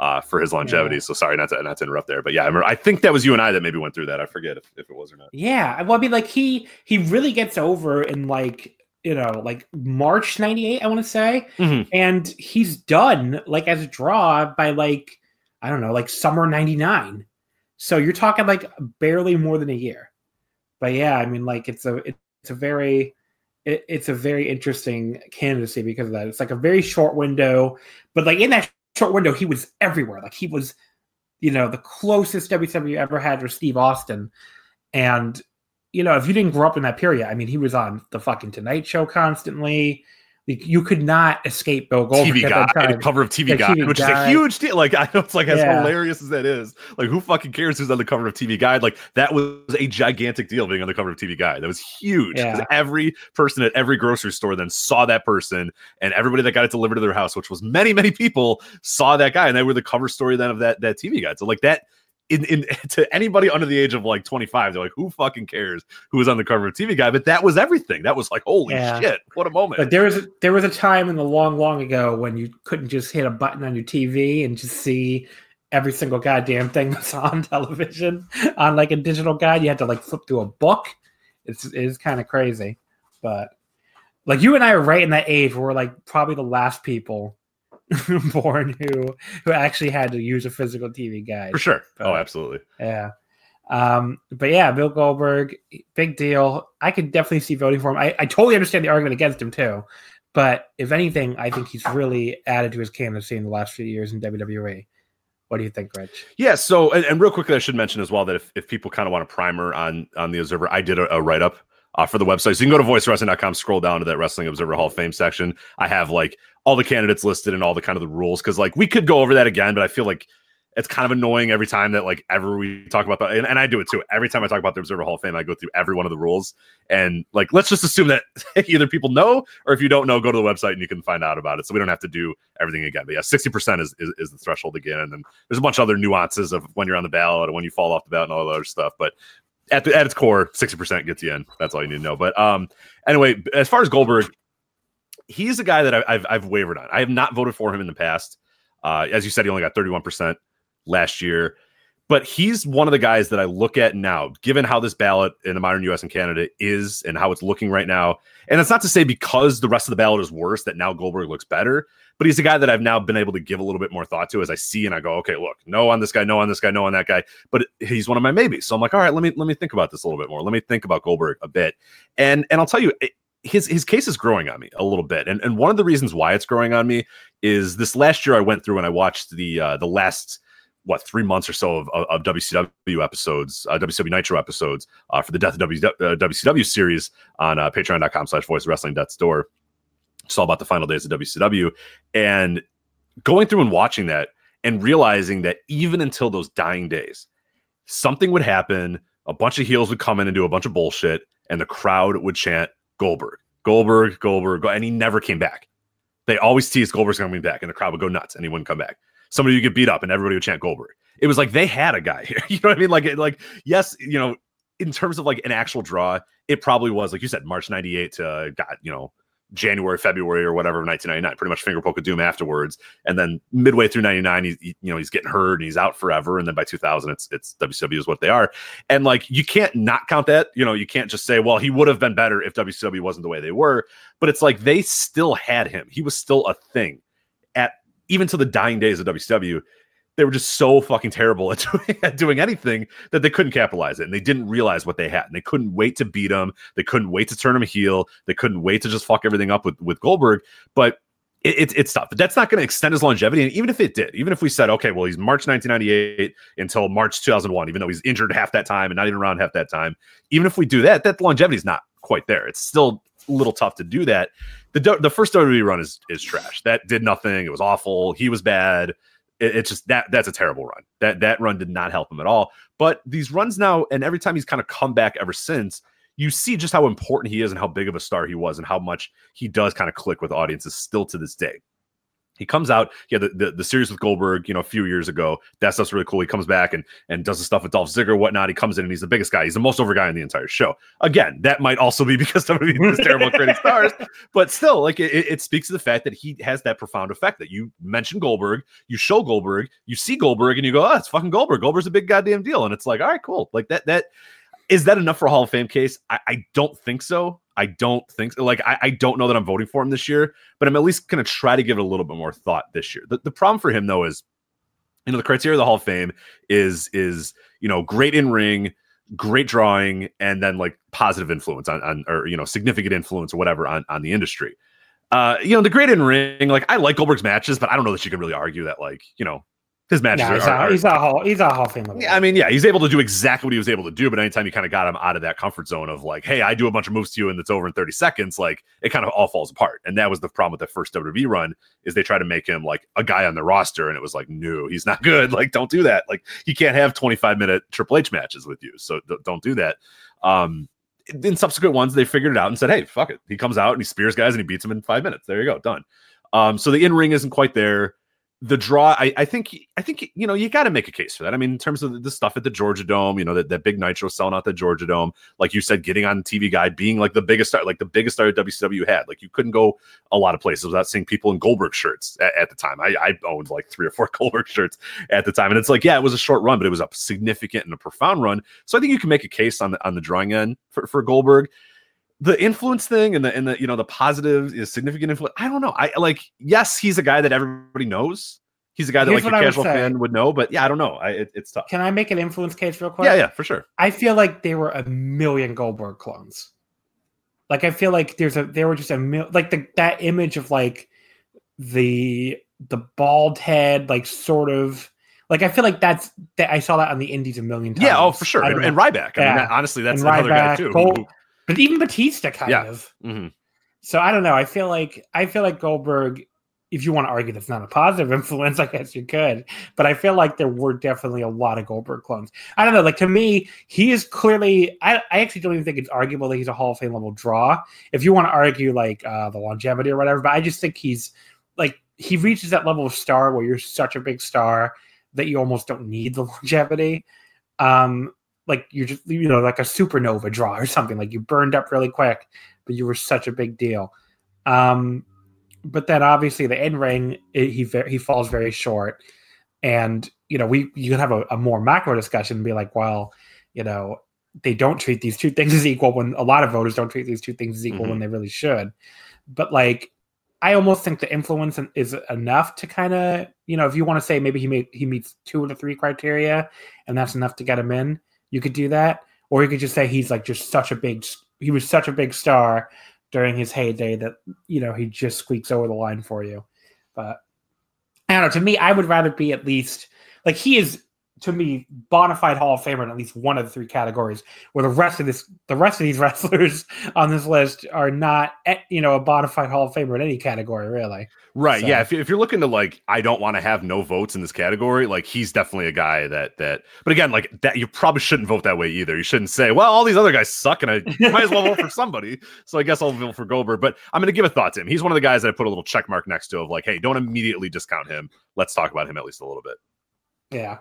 uh, for his longevity. Yeah. So sorry not to not to interrupt there, but yeah, I, remember, I think that was you and I that maybe went through that. I forget if, if it was or not. Yeah, well, I mean, like he he really gets over in like you know, like March 98, I want to say. Mm-hmm. And he's done like as a draw by like, I don't know, like summer 99. So you're talking like barely more than a year. But yeah, I mean, like it's a, it's a very, it, it's a very interesting candidacy because of that. It's like a very short window, but like in that short window, he was everywhere. Like he was, you know, the closest WCW ever had was Steve Austin. And you know, if you didn't grow up in that period, I mean, he was on the fucking Tonight Show constantly. you could not escape Bill Goldberg. TV Guide, cover of TV Guide, TV which is a huge deal. Like I know it's like as yeah. hilarious as that is. Like who fucking cares who's on the cover of TV Guide? Like that was a gigantic deal being on the cover of TV Guide. That was huge because yeah. every person at every grocery store then saw that person, and everybody that got it delivered to their house, which was many many people, saw that guy, and they were the cover story then of that that TV Guide. So like that in, in to anybody under the age of like 25, they're like, who fucking cares who was on the cover of TV Guide? But that was everything. That was like, holy yeah. shit, what a moment. But there was a, there was a time in the long, long ago when you couldn't just hit a button on your TV and just see every single goddamn thing that's on television on like a digital guide. You had to like flip through a book. It's it's kind of crazy. But like you and I are right in that age where we're like probably the last people born who who actually had to use a physical TV guide. For sure. But, oh, absolutely. Yeah. Um, but yeah, Bill Goldberg, big deal. I could definitely see voting for him. I, I totally understand the argument against him too. But if anything, I think he's really added to his candidacy in the last few years in WWE. What do you think, Rich? Yeah. So, and, and real quickly, I should mention as well that if, if people kind of want a primer on on the Observer, I did a, a write up uh, for the website. So you can go to voicewrestling.com, scroll down to that Wrestling Observer Hall of Fame section. I have like all the candidates listed and all the kind of the rules because like we could go over that again, but I feel like it's kind of annoying every time that like ever we talk about that, and, and, I do it too. Every time I talk about the Observer Hall of Fame, I go through every one of the rules, and like let's just assume that either people know or if you don't know, go to the website and you can find out about it. So we don't have to do everything again. But yeah, sixty percent is, is, is the threshold again, and then there's a bunch of other nuances of when you're on the ballot and when you fall off the ballot and all that other stuff. But at the, at its core, sixty percent gets you in. That's all you need to know. But um, anyway, as far as Goldberg, he's a guy that I, have I've wavered on. I have not voted for him in the past. Uh, as you said, he only got thirty one percent last year, but he's one of the guys that I look at now, given how this ballot in the modern U.S. and Canada is and how it's looking right now. And it's not to say because the rest of the ballot is worse that now Goldberg looks better, but he's a guy that I've now been able to give a little bit more thought to as I see and I go, okay, look, no on this guy, no on this guy, no on that guy, but he's one of my maybes. So I'm like, all right, let me let me think about this a little bit more. Let me think about Goldberg a bit, and and I'll tell you. It, his his case is growing on me a little bit, and and one of the reasons why it's growing on me is this last year I went through and I watched the uh, the last what three months or so of, of, of WCW episodes, uh, WCW Nitro episodes uh, for the Death of w, uh, WCW series on uh, patreon.com slash voice wrestling death's door. It's all about the final days of WCW. And going through and watching that and realizing that even until those dying days, something would happen, a bunch of heels would come in and do a bunch of bullshit, and the crowd would chant Goldberg, Goldberg, Goldberg, and he never came back. They always teased Goldberg's coming back, and the crowd would go nuts, and he wouldn't come back somebody would get beat up and everybody would chant Goldberg. It was like they had a guy here. You know what I mean? Like, like yes, you know, in terms of like an actual draw, it probably was like you said, March '98 to uh, God, you know, January, February, or whatever, 1999. Pretty much finger poke of doom afterwards, and then midway through '99, he's he, you know he's getting hurt and he's out forever, and then by 2000, it's it's WCW is what they are, and like you can't not count that. You know, you can't just say, well, he would have been better if WCW wasn't the way they were, but it's like they still had him. He was still a thing at even to the dying days of WCW, they were just so fucking terrible at doing, anything that they couldn't capitalize it. And they didn't realize what they had. And they couldn't wait to beat him. They couldn't wait to turn him a heel. They couldn't wait to just fuck everything up with, with Goldberg. But it, it, it's tough. That's not going to extend his longevity. And even if it did, even if we said, okay, well, he's March 1998 until March 2001, even though he's injured half that time and not even around half that time, even if we do that, that longevity is not quite there. It's still a little tough to do that the the first WWE run is is trash. That did nothing. It was awful. He was bad. It, it's just that that's a terrible run. That that run did not help him at all. But these runs now, and every time he's kind of come back ever since, you see just how important he is and how big of a star he was and how much he does kind of click with audiences still to this day. He comes out, yeah, the, the, the series with Goldberg, you know, a few years ago. That stuff's really cool. He comes back and and does the stuff with Dolph Ziggler, whatnot. He comes in and he's the biggest guy. He's the most over guy in the entire show. Again, that might also be because some of these terrible creating stars, but still, like it, it speaks to the fact that he has that profound effect that you mention Goldberg, you show Goldberg, you see Goldberg, and you go, oh, it's fucking Goldberg. Goldberg's a big goddamn deal, and it's like, all right, cool. Like that that is that enough for a Hall of Fame case? I, I don't think so. I don't think like I, I, don't know that I'm voting for him this year, but I'm at least to try to give it a little bit more thought this year. The, the problem for him though is, you know, the criteria of the Hall of Fame is is you know great in ring, great drawing, and then like positive influence on, on or you know significant influence or whatever on on the industry. Uh, you know, the great in ring, like I like Goldberg's matches, but I don't know that you can really argue that like you know his matches no, he's, are, a, he's a hall he's a hall of fame yeah, I mean, yeah, he's able to do exactly what he was able to do, but anytime you kind of got him out of that comfort zone of like, hey, I do a bunch of moves to you and it's over in 30 seconds, like it kind of all falls apart. And that was the problem with the first WWE run is they try to make him like a guy on the roster, and it was like, no, he's not good. Like, don't do that. Like, he can't have 25 minute Triple H matches with you, so th- don't do that. Um, in subsequent ones, they figured it out and said, hey, fuck it. He comes out and he spears guys and he beats them in five minutes. There you go, done. Um, so the in ring isn't quite there the draw, I, I, think, I think you know, you got to make a case for that. I mean, in terms of the, the stuff at the Georgia Dome, you know, that, that big Nitro selling out the Georgia Dome, like you said, getting on TV Guide, being like the biggest star, like the biggest star WCW had. Like you couldn't go a lot of places without seeing people in Goldberg shirts at, at the time. I, I owned like three or four Goldberg shirts at the time, and it's like, yeah, it was a short run, but it was a significant and a profound run. So I think you can make a case on the on the drawing end for, for Goldberg the influence thing and the and the you know the positive is significant influence. I don't know. I like yes, he's a guy that everybody knows. He's a guy that Here's like a casual fan would know, but yeah, I don't know. I, it, it's tough. Can I make an influence case real quick? Yeah, yeah, for sure. I feel like there were a million Goldberg clones. Like I feel like there's a there were just a mil- like the that image of like the the bald head like sort of like I feel like that's that I saw that on the indies a million times. Yeah, oh for sure. And, and, Ryback. I mean, that, honestly, that's and another Ryback, guy too. Gold, but even Batista kind yeah. of. Mm-hmm. So I don't know. I feel like I feel like Goldberg if you want to argue that's not a positive influence, I guess you could. But I feel like there were definitely a lot of Goldberg clones. I don't know. Like to me, he is clearly. I, I actually don't even think it's arguable that he's a Hall of Fame level draw. If you want to argue like uh, the longevity or whatever, but I just think he's like he reaches that level of star where you're such a big star that you almost don't need the longevity. Um, like you're just you know like a supernova draw or something. Like you burned up really quick, but you were such a big deal. Um, but then obviously the end ring he he falls very short, and you know we you can have a, a more macro discussion and be like, well, you know they don't treat these two things as equal when a lot of voters don't treat these two things as equal mm-hmm. when they really should. But like, I almost think the influence is enough to kind of, you know, if you want to say maybe he made, he meets two of the three criteria and that's enough to get him in, you could do that. Or you could just say he's like just such a big, he was such a big star during his heyday that you know he just squeaks over the line for you. But I don't know. To me, I would rather be at least like he is to me bona fide Hall of Famer in at least one of the three categories. Where the rest of this, the rest of these wrestlers on this list are not, eh, you know, a bona fide Hall of Famer in any category, really. Right. So. Yeah. If, if you're looking to like, I don't want to have no votes in this category. Like, he's definitely a guy that that. But again, like that, you probably shouldn't vote that way either. You shouldn't say, well, all these other guys suck, and I might as well vote for somebody. So I guess I'll vote for Goldberg. But I'm going to give a thought to him. He's one of the guys that I put a little check mark next to of like, hey, don't immediately discount him. Let's talk about him at least a little bit. Yeah.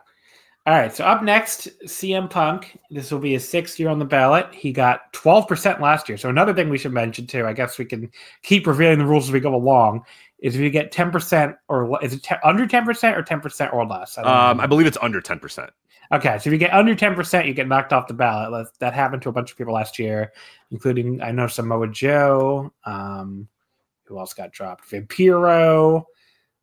All right, so up next, CM Punk. This will be his sixth year on the ballot. He got 12% last year. So another thing we should mention too, I guess we can keep revealing the rules as we go along, is if you get 10% or is it te- under 10% or 10% or less? I, um, I believe it's under 10%. Okay, so if you get under 10%, you get knocked off the ballot. That happened to a bunch of people last year, including, I know, Samoa Joe. Um, who else got dropped? Vampiro.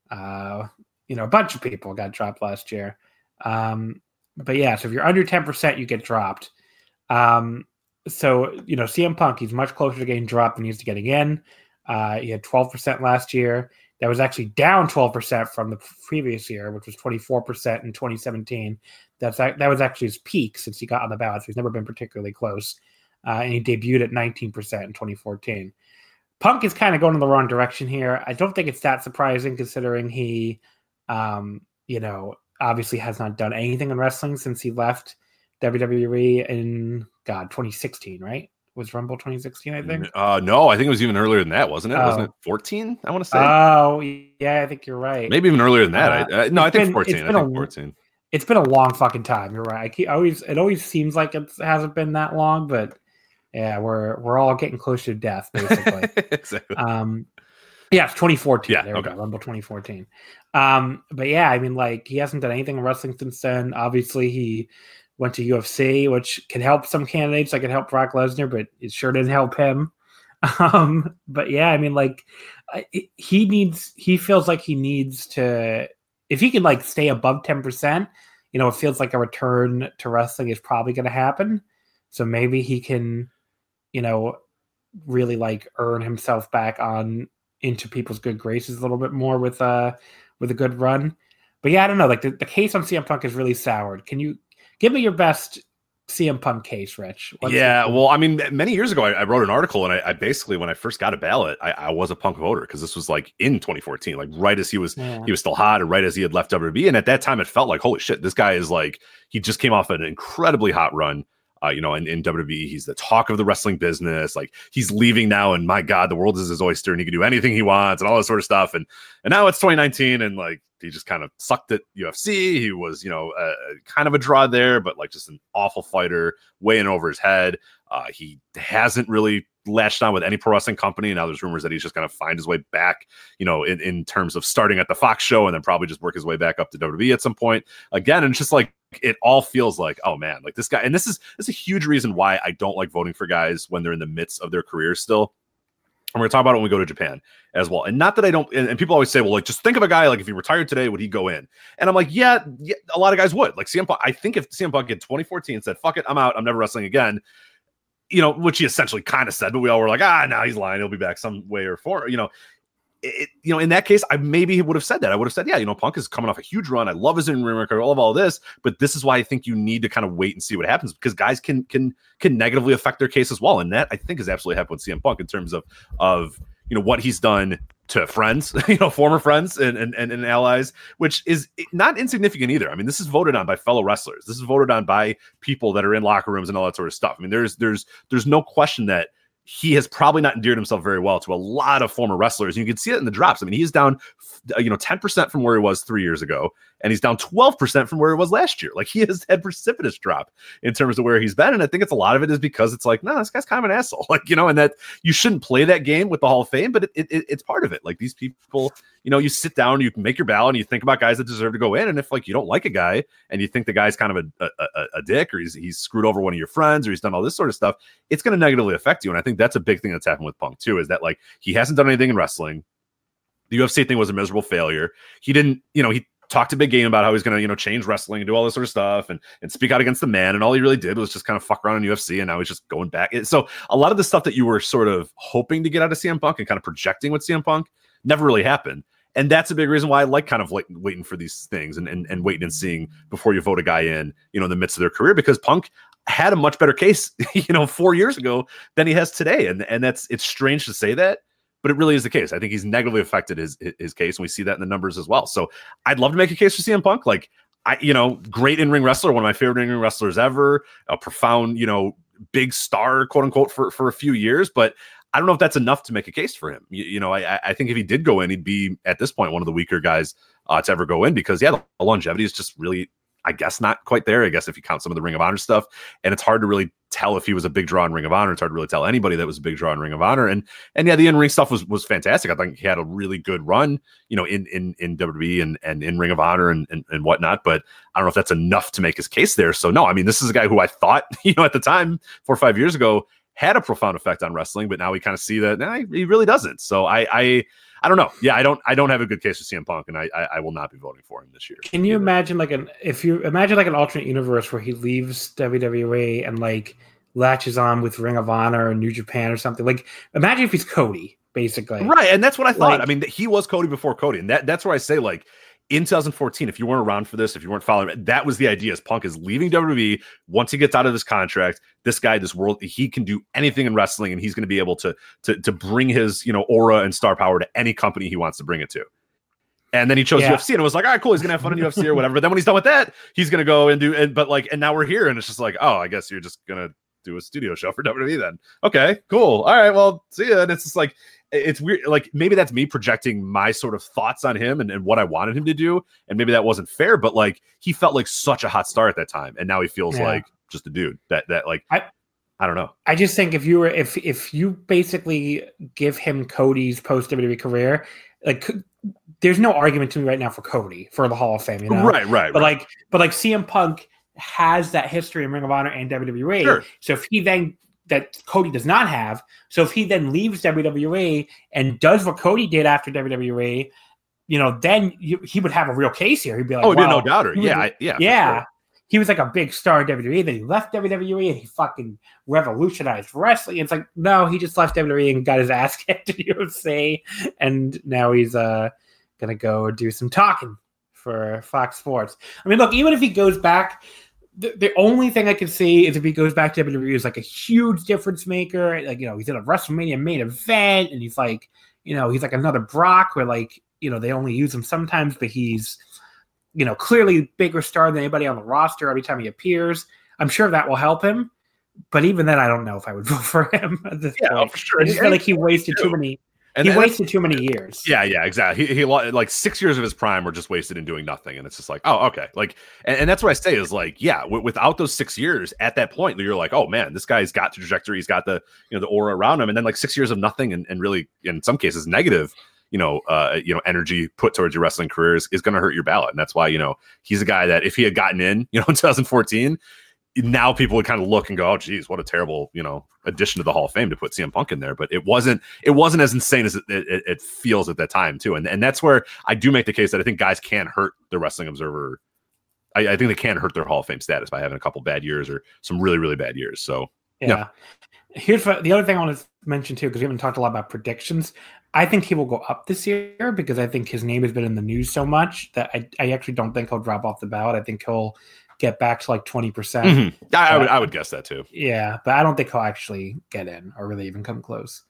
Uh, you know, a bunch of people got dropped last year. Um, but yeah, so if you're under 10%, you get dropped. Um, so, you know, CM Punk, he's much closer to getting dropped than he is to getting in. Uh, he had 12% last year. That was actually down 12% from the previous year, which was 24% in 2017. That's that was actually his peak since he got on the ballot. So he's never been particularly close. Uh, and he debuted at 19% in 2014. Punk is kind of going in the wrong direction here. I don't think it's that surprising considering he, um, you know, obviously has not done anything in wrestling since he left WWE in God 2016, right? Was Rumble 2016? I think. Uh, no, I think it was even earlier than that, wasn't it? Oh. Wasn't it 14? I want to say. Oh, yeah, I think you're right. Maybe even earlier than that. Uh, I, uh, no, I think been, 14. I think a, 14. It's been a long fucking time. You're right. I keep always. It always seems like it hasn't been that long, but yeah, we're we're all getting close to death, basically. exactly. Um, yeah, it's 2014. Yeah, there we okay. go. Rumble 2014. Um, but yeah, I mean, like he hasn't done anything in wrestling since then. Obviously, he went to UFC, which can help some candidates. Like it help Brock Lesnar, but it sure didn't help him. Um, but yeah, I mean, like he needs, he feels like he needs to, if he can like stay above 10%, you know, it feels like a return to wrestling is probably going to happen. So maybe he can, you know, really like earn himself back on into people's good graces a little bit more with uh with a good run. but yeah, I don't know. Like the, the case on CM Punk is really soured. Can you give me your best CM Punk case, Rich. What's yeah, well, I mean, many years ago, I, I wrote an article, and I, I, basically, when I first got a ballot, I, I was a Punk voter because this was like in 2014, like right as he was yeah. he was still hot, and right as he had left WWE, and at that time, it felt like holy shit, this guy is like he just came off an incredibly hot run. Uh, you know, in, in WWE, he's the talk of the wrestling business. Like he's leaving now, and my God, the world is his oyster, and he can do anything he wants, and all this sort of stuff. And and now it's 2019, and like he just kind of sucked at UFC. He was, you know, uh, kind of a draw there, but like just an awful fighter, way in over his head. Uh, he hasn't really latched on with any pro wrestling company. Now there's rumors that he's just going to find his way back, you know, in, in terms of starting at the Fox show and then probably just work his way back up to WWE at some point again. And just like it all feels like, oh man, like this guy. And this is this is a huge reason why I don't like voting for guys when they're in the midst of their careers still and we're gonna talk about it when we go to Japan as well. And not that I don't, and, and, people always say, well, like just think of a guy like if he retired today, would he go in? And I'm like, yeah, yeah, a lot of guys would. Like CM Punk, I think if CM Punk in 2014 said, fuck it, I'm out, I'm never wrestling again, you know, which he essentially kind of said, but we all were like, ah, now he's lying, he'll be back some way or form, you know it, you know, in that case, I maybe would have said that. I would have said, yeah, you know, Punk is coming off a huge run. I love his in ring record, all of all this, but this is why I think you need to kind of wait and see what happens because guys can can can negatively affect their case as well. And that I think is absolutely happened with CM Punk in terms of of you know what he's done to friends, you know, former friends and, and, and, allies, which is not insignificant either. I mean, this is voted on by fellow wrestlers. This is voted on by people that are in locker rooms and all that sort of stuff. I mean, there's there's there's no question that he has probably not endeared himself very well to a lot of former wrestlers. And you can see it in the drops. I mean, he's down, you know, 10% from where he was three years ago, and he's down 12% from where he was last year. Like he has had precipitous drop in terms of where he's been. And I think it's a lot of it is because it's like, no, this guy's kind of an asshole. Like, you know, and that you shouldn't play that game with the Hall of Fame, but it, it, it's part of it. Like these people, you know, you sit down, you make your ballot, and you think about guys that deserve to go in. And if like you don't like a guy and you think the guy's kind of a, a, a, a dick or he's, he's screwed over one of your friends or he's done all this sort of stuff, it's going to negatively affect you. And I think that's a big thing that's happened with Punk too, is that like he hasn't done anything in wrestling. The UFC thing was a miserable failure. He didn't, you know, he talked a big game about how he's going to, you know, change wrestling and do all this sort of stuff and, and speak out against the man. And all he really did was just kind of fuck around in UFC. And now he's just going back. So a lot of the stuff that you were sort of hoping to get out of CM Punk and kind of projecting with CM Punk never really happened. And that's a big reason why I like kind of like waiting for these things and, and, and waiting and seeing before you vote a guy in, you know, in the midst of their career, because Punk had a much better case, you know, four years ago than he has today. And, and that's, it's strange to say that, but it really is the case. I think he's negatively affected his his case, and we see that in the numbers as well. So I'd love to make a case for CM Punk. Like I, you know, great in ring wrestler, one of my favorite in ring wrestlers ever, a profound, you know, big star, quote unquote, for for a few years. But I don't know if that's enough to make a case for him. You, you know, I I think if he did go in, he'd be at this point one of the weaker guys uh, to ever go in because yeah, the longevity is just really I guess not quite there. I guess if you count some of the Ring of Honor stuff, and it's hard to really tell if he was a big draw in Ring of Honor. It's hard to really tell anybody that was a big draw in Ring of Honor. And and yeah, the in ring stuff was was fantastic. I think he had a really good run, you know, in in in WWE and and in Ring of Honor and, and and whatnot. But I don't know if that's enough to make his case there. So no, I mean, this is a guy who I thought, you know, at the time, four or five years ago, had a profound effect on wrestling, but now we kind of see that nah, he really doesn't. So I I I don't know. Yeah, I don't. I don't have a good case for CM Punk, and I, I, I will not be voting for him this year. Can you either. imagine like an if you imagine like an alternate universe where he leaves WWE and like latches on with Ring of Honor or New Japan or something? Like, imagine if he's Cody, basically. Right, and that's what I thought. Like, I mean, he was Cody before Cody, and that that's where I say like in 2014, if you weren't around for this, if you weren't following, that was the idea. Is Punk is leaving WWE once he gets out of this contract. This guy, this world, he can do anything in wrestling, and he's going to be able to to to bring his you know aura and star power to any company he wants to bring it to. And then he chose yeah. UFC, and it was like, all right, cool, he's gonna have fun in UFC or whatever. But then when he's done with that, he's gonna go and do. And but like, and now we're here, and it's just like, oh, I guess you're just gonna do a studio show for WWE then. Okay, cool. All right, well, see ya. And it's just like it's weird. Like maybe that's me projecting my sort of thoughts on him and, and what I wanted him to do. And maybe that wasn't fair, but like he felt like such a hot star at that time. And now he feels yeah. like just a dude that that like I I don't know. I just think if you were if if you basically give him Cody's post WWE career, like there's no argument to me right now for Cody for the Hall of Fame, you know? Right, right. But right. like but like CM Punk has that history in Ring of Honor and WWE. Sure. So if he then that Cody does not have, so if he then leaves WWE and does what Cody did after WWE, you know, then you, he would have a real case here. He'd be like, "Oh, wow, no doubter, yeah, I, yeah, yeah." Sure. He was like a big star in WWE. Then he left WWE and he fucking revolutionized wrestling. It's like, no, he just left WWE and got his ass kicked in UFC, and now he's uh gonna go do some talking for Fox Sports. I mean, look, even if he goes back, the, the only thing I can see is if he goes back to WWE is like a huge difference maker. Like, you know, he's in a WrestleMania main event and he's like, you know, he's like another Brock where like, you know, they only use him sometimes, but he's, you know, clearly bigger star than anybody on the roster every time he appears. I'm sure that will help him. But even then, I don't know if I would vote for him at this yeah, point. for sure. I just feel like he wasted too many and he wasted too many years. Yeah, yeah, exactly. He, he like six years of his prime were just wasted in doing nothing, and it's just like, oh, okay, like, and, and that's what I say is like, yeah, w- without those six years, at that point, you're like, oh man, this guy's got the trajectory, he's got the you know the aura around him, and then like six years of nothing, and, and really in some cases negative, you know, uh, you know, energy put towards your wrestling career is, is going to hurt your ballot, and that's why you know he's a guy that if he had gotten in, you know, in 2014 now people would kind of look and go, "Oh, geez, what a terrible, you know, addition to the Hall of Fame to put CM Punk in there." But it wasn't. It wasn't as insane as it, it, it, feels at that time, too. And and that's where I do make the case that I think guys can hurt the Wrestling Observer. I, I think they can hurt their Hall of Fame status by having a couple bad years or some really really bad years. So yeah. yeah. Here's the other thing I want to mention too, because we haven't talked a lot about predictions. I think he will go up this year because I think his name has been in the news so much that I, I actually don't think he'll drop off the ballot. I think he'll get back to like 20%. percent mm-hmm. I, I, would I would guess that too. Yeah, but I don't think he'll actually get in or really even come close.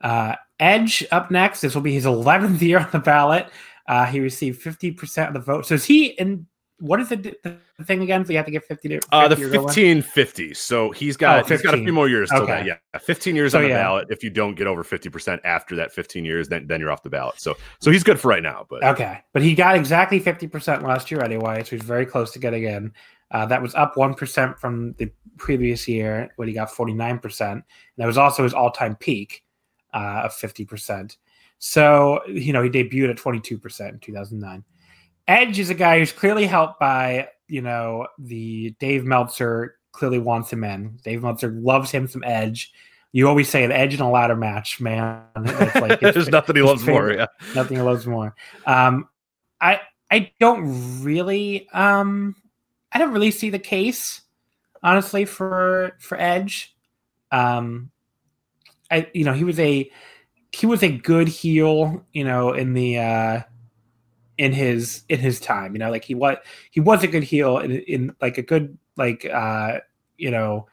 Uh, Edge up next. This will be his 11th year on the ballot. Uh, he received 50% of the vote. So is he in what is the, the thing again? So you have to get 50 to 50 uh, the 1550. So he's got oh, he's got a few more years till okay. that. Yeah. 15 years so, on the yeah. ballot. If you don't get over 50% after that 15 years, then, then you're off the ballot. So so he's good for right now. But okay. But he got exactly 50% last year anyway. So he's very close to getting in. Uh, that was up 1% from the previous year when he got 49%. And that was also his all time peak uh, of 50%. So, you know, he debuted at 22% in 2009. Edge is a guy who's clearly helped by, you know, the Dave Meltzer clearly wants him in. Dave Meltzer loves him some Edge. You always say an Edge in a ladder match, man. Like it's, There's nothing he loves favorite. more. Yeah, nothing he loves more. Um, I I don't really um I don't really see the case, honestly, for for Edge. Um, I you know he was a he was a good heel, you know, in the uh in his in his time. You know, like he was he was a good heel in, in like a good like uh you know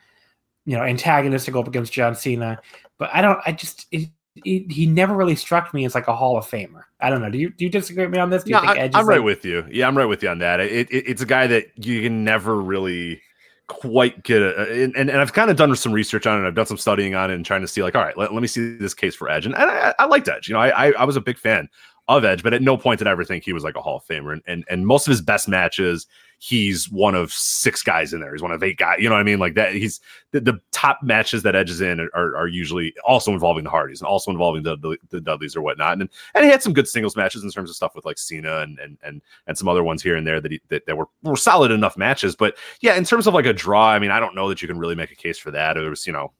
you know antagonist to go up against John Cena. But I don't. I just it, it, he never really struck me as like a Hall of Famer. I don't know. Do you do you disagree with me on this? Do you no, think Edge I, am right with you. Yeah, I'm right with you on that. It, it, it's a guy that you can never really quite get a and, and, I've kind of done some research on it. I've done some studying on it and trying to see like, all right, let, let me see this case for Edge. And, and I, I liked Edge. You know, I, I, I was a big fan of Edge, but at no point did I ever think he was like a Hall of Famer. And and, and most of his best matches, he's one of six guys in there. He's one of eight guys. You know what I mean? Like that. He's the, the top matches that Edge is in are, are usually also involving the Hardys and also involving the, the, the Dudleys or whatnot. And and he had some good singles matches in terms of stuff with like Cena and and and and some other ones here and there that he, that, that were were solid enough matches. But yeah, in terms of like a draw, I mean, I don't know that you can really make a case for that. It was you know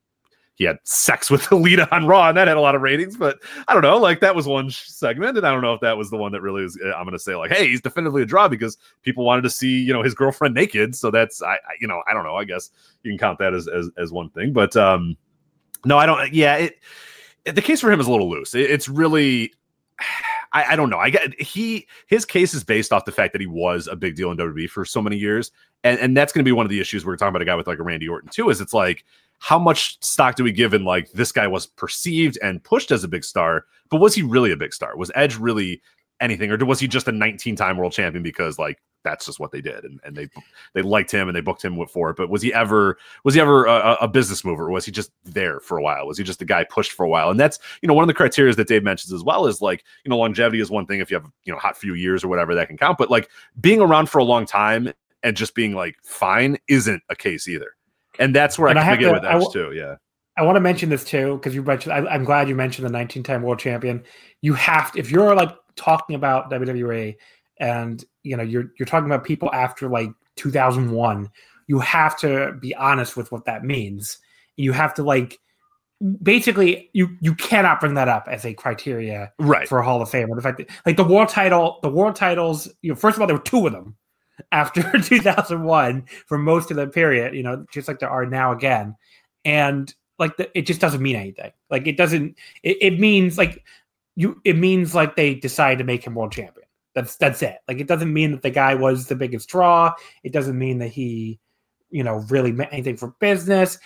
he had sex with Alita on Raw, and that had a lot of ratings. But I don't know, like that was one segment, and I don't know if that was the one that really was. Uh, I'm going to say like, hey, he's definitively a draw because people wanted to see you know his girlfriend naked. So that's I, I you know I don't know. I guess you can count that as as, as one thing, but um, no, I don't. Yeah, it, it the case for him is a little loose. It, it's really. I, I, don't know. I get he his case is based off the fact that he was a big deal in WWE for so many years, and and that's going to be one of the issues we're talking about a guy with like a Randy Orton too. Is it's like how much stock do we give in like this guy was perceived and pushed as a big star, but was he really a big star? Was Edge really anything, or was he just a 19 time world champion because like that's just what they did and, and they they liked him and they booked him for it? But was he ever was he ever a, a business mover? was he just there for a while? Was he just the guy pushed for a while? And that's you know one of the criteria that Dave mentions as well is like you know longevity is one thing if you have you know hot few years or whatever that can count, but like being around for a long time and just being like fine isn't a case either and that's where and I, I get with Edge w- too. Yeah. I want to mention this too because you mentioned. I, am glad you mentioned the 19-time world champion. You have to, if you're like talking about WWE, and you know you're you're talking about people after like 2001. You have to be honest with what that means. You have to like basically you you cannot bring that up as a criteria right for a Hall of Fame. Or the fact that like the world title, the world titles. You know, first of all, there were two of them after 2001 for most of the period, you know, just like there are now again. And like the, it just doesn't mean anything. Like it doesn't, it, it means like you, it means like they decide to make him world champion. That's that's it. Like it doesn't mean that the guy was the biggest draw. It doesn't mean that he, you know, really meant anything for business.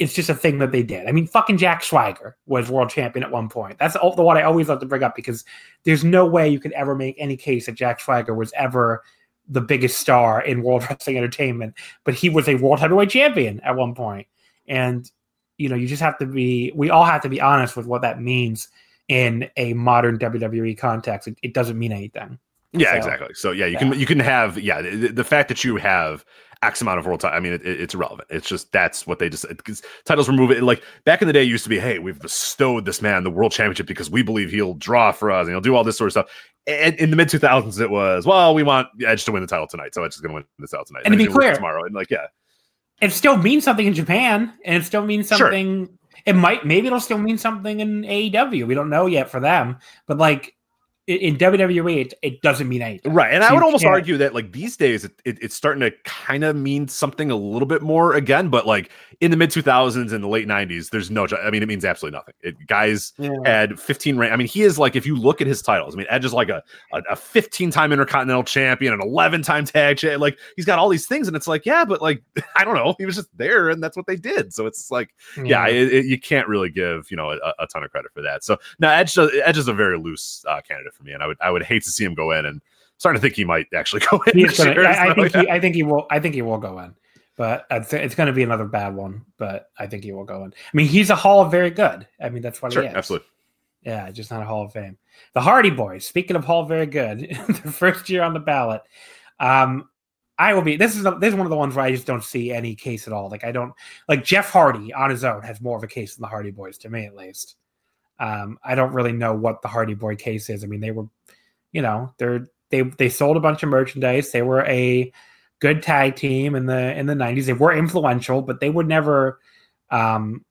It's just a thing that they did. I mean, fucking Jack Swagger was world champion at one point. That's all, the one I always love to bring up because there's no way you could ever make any case that Jack Swagger was ever the biggest star in World Wrestling Entertainment, but he was a world heavyweight champion at one point. And you know, you just have to be. We all have to be honest with what that means in a modern WWE context. It, it doesn't mean anything. Yeah, so, exactly. So yeah, you yeah. can you can have yeah the, the, fact that you have X amount of world titles. I mean, it, it, it's irrelevant. It's just that's what they just because titles remove it. Like back in the day, it used to be, hey, we've bestowed this man the world championship because we believe he'll draw for us and he'll do all this sort of stuff. In the mid two thousands, it was well, we want Edge to win the title tonight, so Edge is going to win the title tonight. And, and to be clear, tomorrow, and like yeah, it still means something in Japan, and it still means something. Sure. It might, maybe it'll still mean something in AEW. We don't know yet for them, but like in WWE, it, it, doesn't mean anything. Right. And so I would almost can't... argue that, like, these days, it, it, it's starting to kind of mean something a little bit more again. But, like, in the mid 2000s and the late 90s, there's no, I mean, it means absolutely nothing. It, guys yeah. had 15 rank. I mean, he is like, if you look at his titles, I mean, Edge is like a, a 15 time Intercontinental Champion, an 11 time tag champion. Like, he's got all these things. And it's like, yeah, but, like, I don't know. He was just there and that's what they did. So it's like, yeah, yeah you can't really give, you know, a, a, ton of credit for that. So now Edge, Edge is a very loose uh, candidate for me, and I would I would hate to see him go in. And starting to think he might actually go in. Gonna, I, I, think he, I think he will. I think he will go in, but it's going to be another bad one. But I think he will go in. I mean, he's a Hall of Very Good. I mean, that's what sure, he is. Absolutely. Yeah, just not a Hall of Fame. The Hardy Boys. Speaking of Hall of Very Good, the first year on the ballot. Um, I will be. This is this is one of the ones where I just don't see any case at all. Like I don't like Jeff Hardy on his own has more of a case than the Hardy Boys to me, at least. Um, I don't really know what the Hardy Boy case is. I mean, they were, you know, they're they they sold a bunch of merchandise. They were a good tag team in the in the '90s. They were influential, but they would never, um,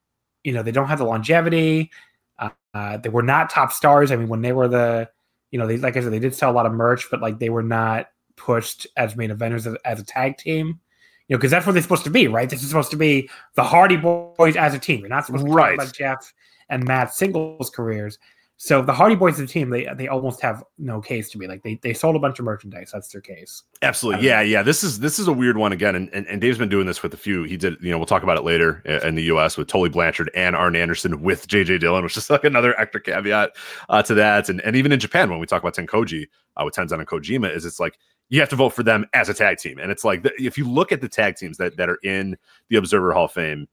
you know, they don't have the longevity. Uh, uh, they were not top stars. I mean, when they were the, you know, they like I said, they did sell a lot of merch, but like they were not pushed as main eventers as, as a tag team you know, because that's what they're supposed to be, right? This is supposed to be the Hardy Boys as a team. You're not supposed to right. talk about Jeff and Matt singles careers. So the Hardy Boys, of the team, they they almost have no case to me. Like they, they sold a bunch of merchandise. That's their case. Absolutely, yeah, know. yeah. This is this is a weird one again, and, and, and Dave's been doing this with a few. He did, you know, we'll talk about it later in the U.S. with Tully Blanchard and Arn Anderson with J.J. Dillon, which is like another extra caveat uh, to that. And and even in Japan, when we talk about Tenkoji uh, with Tenzan and Kojima, is it's like you have to vote for them as a tag team, and it's like if you look at the tag teams that that are in the Observer Hall of Fame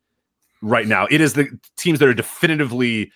right now, it is the teams that are definitively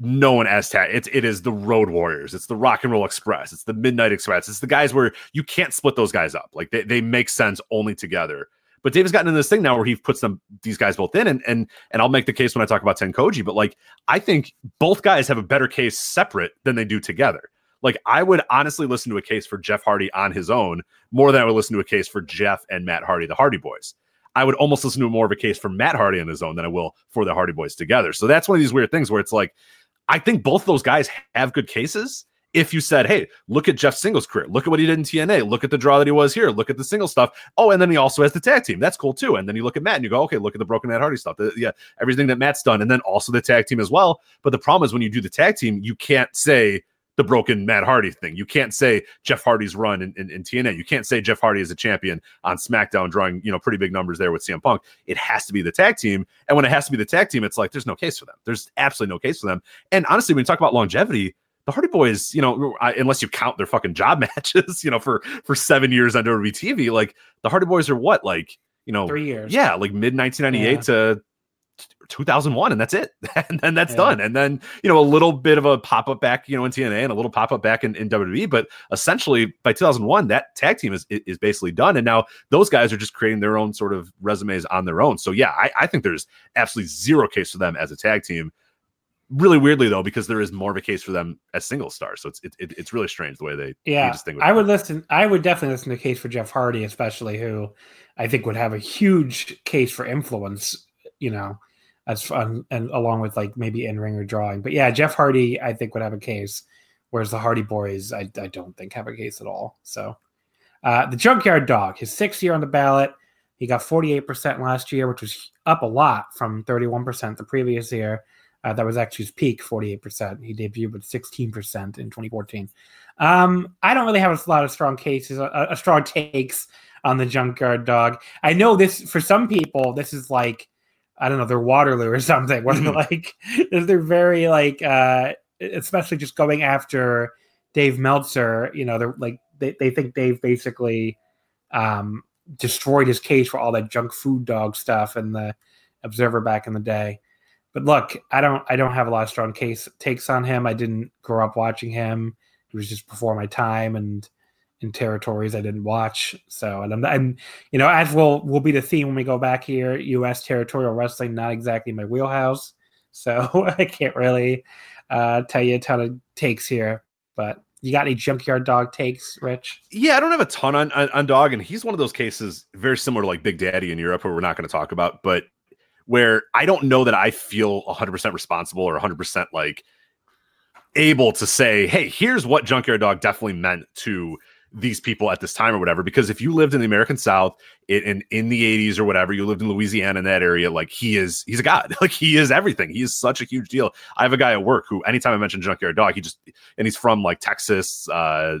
known as tag. It's it is the Road Warriors. It's the Rock and Roll Express. It's the Midnight Express. It's the guys where you can't split those guys up. Like they, they make sense only together. But Dave has gotten in this thing now where he puts them these guys both in, and and and I'll make the case when I talk about Tenkoji. But like I think both guys have a better case separate than they do together. Like I would honestly listen to a case for Jeff Hardy on his own more than I would listen to a case for Jeff and Matt Hardy, the Hardy Boys. I would almost listen to more of a case for Matt Hardy on his own than I will for the Hardy Boys together. So that's one of these weird things where it's like I think both those guys have good cases. If you said, hey, look at Jeff Singles' career, look at what he did in TNA, look at the draw that he was here, look at the single stuff. Oh, and then he also has the tag team. That's cool too. And then you look at Matt and you go, okay, look at the broken Matt Hardy stuff. The, yeah, everything that Matt's done, and then also the tag team as well. But the problem is when you do the tag team, you can't say the broken Matt Hardy thing. You can't say Jeff Hardy's run in, in, in, TNA. You can't say Jeff Hardy is a champion on SmackDown, drawing you know pretty big numbers there with CM Punk. It has to be the tag team, and when it has to be the tag team, it's like there's no case for them. There's absolutely no case for them. And honestly, when you talk about longevity, the Hardy Boys, you know, unless you count their fucking job matches, you know, for for seven years on WWE TV, like the Hardy Boys are what, like you know, three years, yeah, like mid 1998 yeah. to 2001 and that's it. And then that's yeah. done. And then you know a little bit of a pop-up back you know in TNA and a little pop-up back in, in WWE but essentially by 2001 that tag team is is basically done. And now those guys are just creating their own sort of resumes on their own. So yeah I, I think there's absolutely zero case for them as a tag team. Really weirdly though because there is more of a case for them as single stars. So it's it, it, it's really strange the way they yeah i would listen i would definitely listen to a case for jeff hardy especially who i think would have a huge case for influence you know as fun and along with like maybe in ring or drawing. But yeah, Jeff Hardy I think would have a case, whereas the Hardy Boys I, I don't think have a case at all. So uh, the Junkyard Dog, his sixth year on the ballot, he got 48% last year, which was up a lot from 31% the previous year. Uh, that was actually his peak, 48%. He debuted with 16% in 2014. Um, I don't really have a lot of strong cases, uh, a strong takes on the junkyard dog. I know this for some people, this is like, I don't know, they're Waterloo or something. Where they're like, they're very like, uh, especially just going after Dave Meltzer. You know, they're like, they, they think Dave basically um, destroyed his case for all that junk food dog stuff and the Observer back in the day. But look, I don't I don't have a lot of strong case takes on him. I didn't grow up watching him. He was just before my time and in territories I didn't watch. So and I'm, I'm you know as will will be the theme when we go back here. U.S. territorial wrestling not exactly my wheelhouse, so I can't really uh, tell you a ton of takes here. But you got any junkyard dog takes, Rich? Yeah, I don't have a ton on, on, on dog, and he's one of those cases very similar to like Big Daddy in Europe, who we're not going to talk about, but where I don't know that I feel 100% responsible or 100% like able to say, hey, here's what Junkyard Dog definitely meant to these people at this time or whatever. Because if you lived in the American South in in the 80s or whatever, you lived in Louisiana in that area, like he is, he's a god. Like he is everything. He is such a huge deal. I have a guy at work who, anytime I mention Junkyard Dog, he just and he's from like Texas. Uh,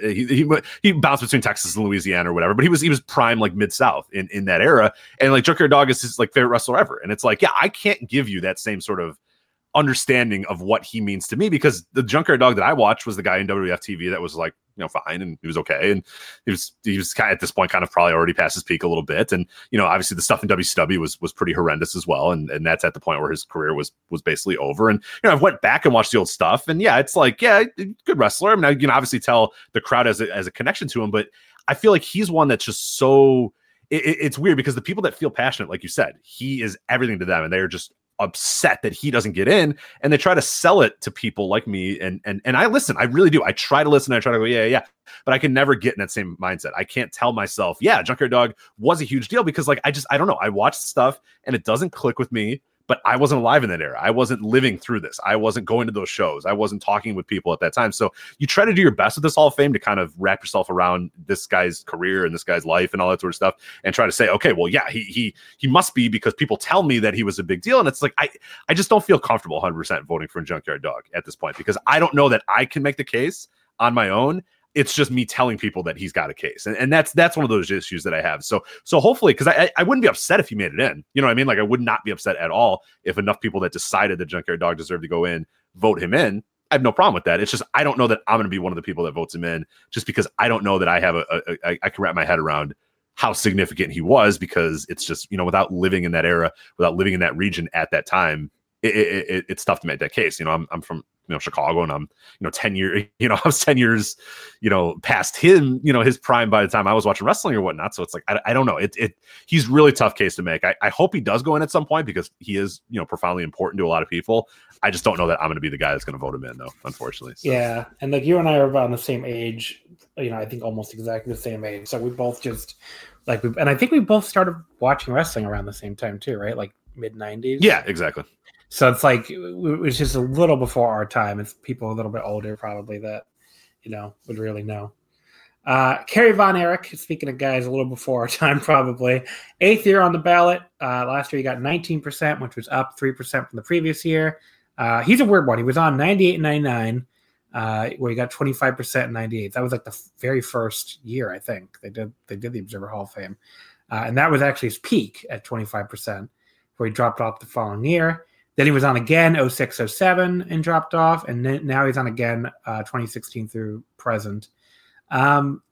he, he he bounced between Texas and Louisiana or whatever, but he was he was prime like mid South in in that era. And like Junkyard Dog is his like favorite wrestler ever. And it's like, yeah, I can't give you that same sort of understanding of what he means to me because the junkyard dog that I watched was the guy in WWF TV that was like, you know, fine and he was okay. And he was he was kind of at this point kind of probably already past his peak a little bit. And, you know, obviously the stuff in WCW was was pretty horrendous as well. And and that's at the point where his career was was basically over. And you know, I went back and watched the old stuff. And yeah, it's like, yeah, good wrestler. I mean, I can obviously tell the crowd as a, as a connection to him, but I feel like he's one that's just so it, it's weird because the people that feel passionate, like you said, he is everything to them, and they're just upset that he doesn't get in and they try to sell it to people like me and and and I listen I really do. I try to listen I try to go yeah yeah but I can never get in that same mindset. I can't tell myself yeah Junkyard Dog was a huge deal because like I just I don't know. I watch stuff and it doesn't click with me but I wasn't alive in that era. I wasn't living through this. I wasn't going to those shows. I wasn't talking with people at that time. So you try to do your best with this Hall of Fame to kind of wrap yourself around this guy's career and this guy's life and all that sort of stuff, and try to say, okay, well, yeah, he he he must be because people tell me that he was a big deal, and it's like I I just don't feel comfortable 100 percent voting for a Junkyard Dog at this point because I don't know that I can make the case on my own it's just me telling people that he's got a case. And, and that's that's one of those issues that i have. So so hopefully because I, I wouldn't be upset if he made it in. You know what i mean? Like i would not be upset at all if enough people that decided that junkyard dog deserved to go in vote him in. I have no problem with that. It's just i don't know that i'm going to be one of the people that votes him in just because i don't know that i have a, a, a I can wrap my head around how significant he was because it's just you know without living in that era without living in that region at that time it, it, it, it's tough to make that case. You know i'm, I'm from you know Chicago, and I'm you know ten years you know I was ten years you know past him you know his prime by the time I was watching wrestling or whatnot. So it's like I, I don't know. It it he's really tough case to make. I, I hope he does go in at some point because he is you know profoundly important to a lot of people. I just don't know that I'm going to be the guy that's going to vote him in though, unfortunately. So. Yeah, and like you and I are about the same age. You know, I think almost exactly the same age. So we both just like we and I think we both started watching wrestling around the same time too, right? Like mid '90s. Yeah, exactly. So it's like it's just a little before our time. It's people a little bit older probably that you know would really know. Uh, Kerry Von Erich, speaking of guys a little before our time, probably eighth year on the ballot. Uh, last year he got 19%, which was up 3% from the previous year. Uh, he's a weird one. He was on 98 and 99, uh, where he got 25% in 98. That was like the very first year, I think. They did they did the Observer Hall of Fame. Uh, and that was actually his peak at 25%, where he dropped off the following year. Then he was on again 06, 07 and dropped off. And now he's on again uh, 2016 through present. Um,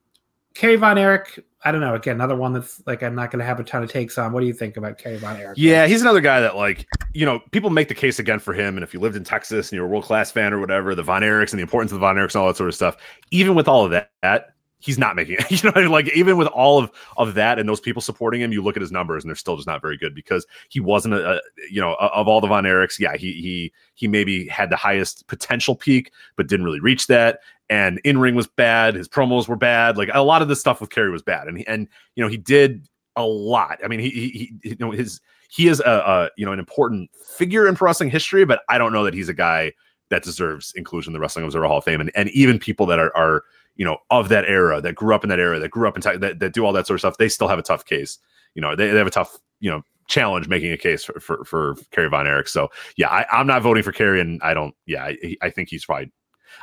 Kerry Von Erich, I don't know. Again, another one that's like I'm not going to have a ton of takes on. What do you think about Kerry Von Erich? Yeah, he's another guy that like you know people make the case again for him. And if you lived in Texas and you're a world class fan or whatever, the Von Erichs and the importance of the Von Erichs and all that sort of stuff. Even with all of that, he's not making it. You know, like even with all of of that and those people supporting him, you look at his numbers and they're still just not very good because he wasn't a, a you know of all the Von Erichs. Yeah, he he he maybe had the highest potential peak, but didn't really reach that. And in ring was bad. His promos were bad. Like a lot of the stuff with Kerry was bad. And he, and you know he did a lot. I mean, he he, he you know his he is a, a you know an important figure in wrestling history, but I don't know that he's a guy that deserves inclusion in the Wrestling Observer Hall of Fame. And and even people that are are you know, of that era that grew up in that era, that grew up in that, that do all that sort of stuff, they still have a tough case. You know, they, they have a tough, you know, challenge making a case for for, for Kerry Von Erich. So yeah, I, am not voting for Kerry, and I don't. Yeah, I, I think he's probably.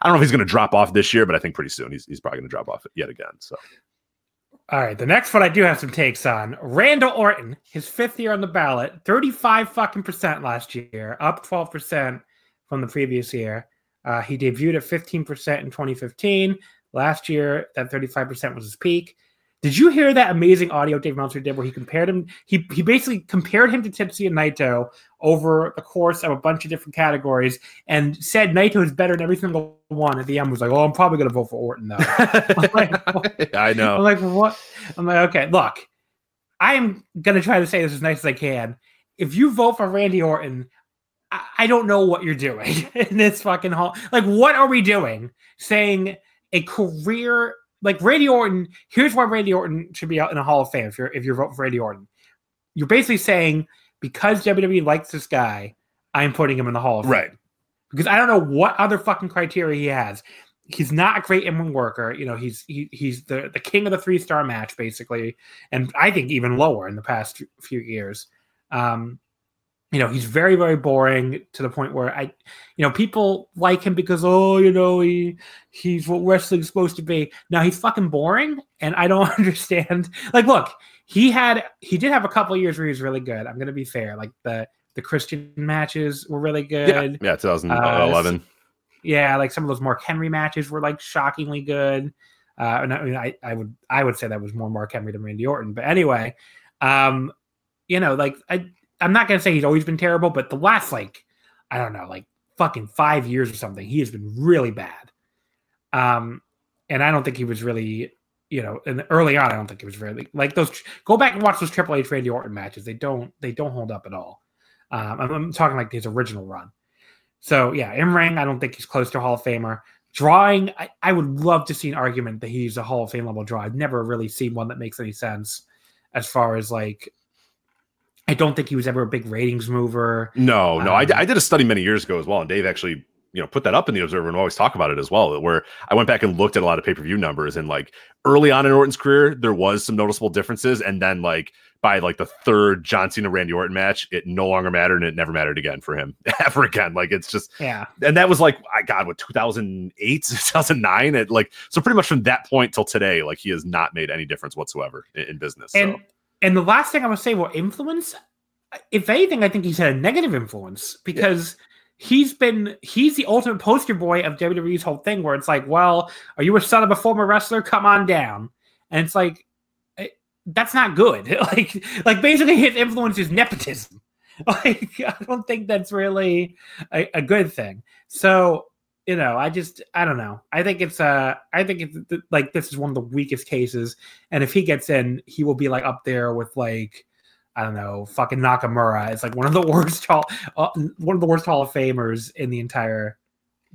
I don't know if he's going to drop off this year, but I think pretty soon he's he's probably going to drop off yet again. So. All right, the next one I do have some takes on. Randall Orton, his fifth year on the ballot, 35 fucking percent last year, up 12% from the previous year. Uh, he debuted at 15% in 2015. Last year, that 35% was his peak. Did you hear that amazing audio Dave Meltzer did where he compared him? He he basically compared him to Tetsuya Naito over the course of a bunch of different categories and said Naito is better than every single one. At the end, was like, "Oh, I'm probably going to vote for Orton though." like, I know. I'm like, what? I'm like, okay, look, I am going to try to say this as nice as I can. If you vote for Randy Orton, I, I don't know what you're doing in this fucking hall. Like, what are we doing? Saying a career like Randy Orton. Here's why Randy Orton should be out in a Hall of Fame. If you're if you're voting for Randy Orton, you're basically saying because WWE likes this guy, I'm putting him in the Hall of Fame. Right. Because I don't know what other fucking criteria he has. He's not a great in worker. You know, he's he, he's the, the king of the three star match, basically, and I think even lower in the past few years. Um, you know he's very very boring to the point where i you know people like him because oh you know he he's what wrestling's supposed to be. Now he's fucking boring and i don't understand. Like look he had he did have a couple years where he was really good. I'm gonna be fair. Like the the christian matches were really good. yeah, yeah 2011 uh, yeah like some of those mark henry matches were like shockingly good. Uh and I, mean, I, I would i would say that was more mark henry than randy orton. But anyway um you know like i I'm not gonna say he's always been terrible, but the last like I don't know, like fucking five years or something, he has been really bad. Um, and I don't think he was really, you know, and early on, I don't think he was really like those. Go back and watch those Triple H Randy Orton matches; they don't they don't hold up at all. Um, I'm, I'm talking like his original run. So yeah, in ring, I don't think he's close to Hall of Famer. Drawing, I, I would love to see an argument that he's a Hall of Fame level draw. I've never really seen one that makes any sense as far as like I don't think he was ever a big ratings mover. No, no. Um, I, I did a study many years ago as well, and Dave actually you know put that up in the observer and always talk about it as well where i went back and looked at a lot of pay-per-view numbers and like early on in orton's career there was some noticeable differences and then like by like the third john cena randy orton match it no longer mattered and it never mattered again for him ever again like it's just yeah and that was like i god what 2008 2009 it like so pretty much from that point till today like he has not made any difference whatsoever in, in business and so. And the last thing I would say, well, influence. If anything, I think he's had a negative influence because yeah. he's been he's the ultimate poster boy of WWE's whole thing, where it's like, well, are you a son of a former wrestler? Come on down, and it's like eh, that's not good. like like basically his influence is nepotism. Like I don't think that's really a, a good thing. So you know, I just I don't know. I think it's uh I think it's like this is one of the weakest cases, and if he gets in, he will be like up there with like I don't know, fucking Nakamura. It's like one of the worst hall, uh, one of the worst Hall of Famers in the entire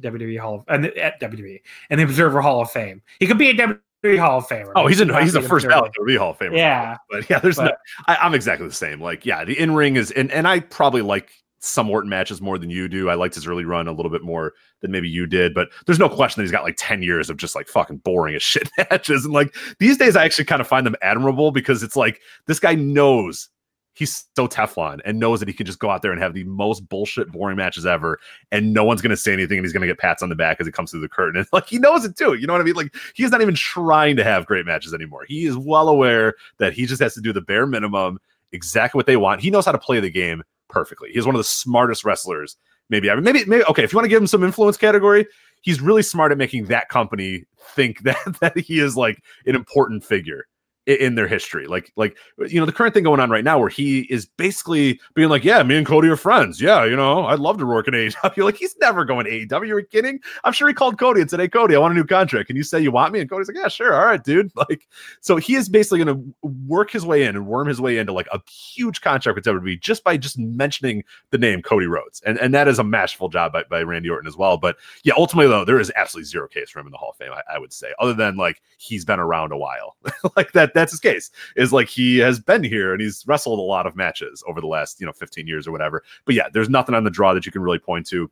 WWE Hall of and at WWE and the Observer Hall of Fame. He could be a WWE Hall of Famer. Oh, he's a he's a first ballot WWE Hall of Famer. Yeah, but yeah, there's but, no. I, am exactly the same. Like, yeah, the in ring is and and I probably like some Orton matches more than you do. I liked his early run a little bit more than maybe you did, but there's no question that he's got like 10 years of just like fucking boring as shit matches. And like these days, I actually kind of find them admirable because it's like this guy knows he's so Teflon and knows that he can just go out there and have the most bullshit, boring matches ever, and no one's going to say anything, and he's going to get pats on the back as he comes through the curtain. And like he knows it too. You know what I mean? Like he's not even trying to have great matches anymore. He is well aware that he just has to do the bare minimum, exactly what they want. He knows how to play the game perfectly. He's one of the smartest wrestlers maybe ever. Maybe maybe okay. If you want to give him some influence category, he's really smart at making that company think that that he is like an important figure in their history. Like, like you know, the current thing going on right now where he is basically being like, Yeah, me and Cody are friends. Yeah, you know, I'd love to work in AEW. Like, he's never going to AEW. You're kidding? I'm sure he called Cody and said, Hey, Cody, I want a new contract. Can you say you want me? And Cody's like, Yeah, sure. All right, dude. Like, so he is basically gonna work his way in and worm his way into like a huge contract with WWE just by just mentioning the name Cody Rhodes. And and that is a masterful job by, by Randy Orton as well. But yeah, ultimately though, there is absolutely zero case for him in the Hall of Fame, I, I would say, other than like he's been around a while. like that that's his case is like he has been here and he's wrestled a lot of matches over the last you know 15 years or whatever. But yeah there's nothing on the draw that you can really point to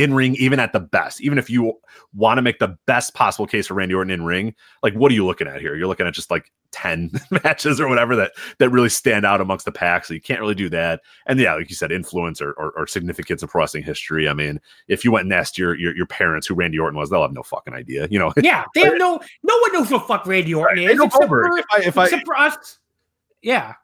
in ring, even at the best, even if you want to make the best possible case for Randy Orton in ring, like what are you looking at here? You're looking at just like 10 matches or whatever that that really stand out amongst the pack. So you can't really do that. And yeah, like you said, influence or, or, or significance of pro wrestling history. I mean, if you went and asked your, your, your parents who Randy Orton was, they'll have no fucking idea. You know, yeah, they have no no one knows who fuck Randy Orton right. is. Except, for, if I, if except I, for us. Yeah.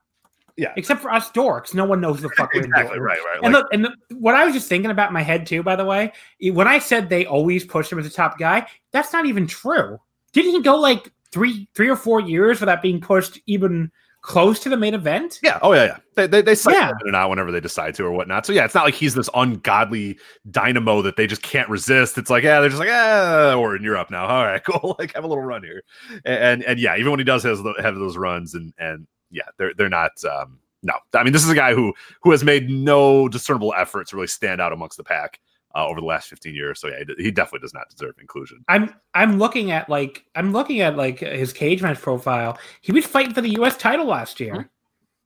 Yeah. Except for us dorks, no one knows the fuck exactly, Right, right. And, like, the, and the, what I was just thinking about in my head too, by the way, when I said they always push him as a top guy, that's not even true. Didn't he go like three, three or four years without being pushed even close to the main event? Yeah. Oh yeah, yeah. They they, they cycle yeah. in and out whenever they decide to or whatnot. So yeah, it's not like he's this ungodly dynamo that they just can't resist. It's like yeah, they're just like ah, or in Europe now. All right, cool. Like have a little run here, and and, and yeah, even when he does have, have those runs and and yeah, they're they're not. Um, no, I mean this is a guy who who has made no discernible effort to really stand out amongst the pack uh, over the last 15 years. So yeah, he definitely does not deserve inclusion. I'm I'm looking at like I'm looking at like his Cagematch profile. He was fighting for the U.S. title last year. Mm-hmm.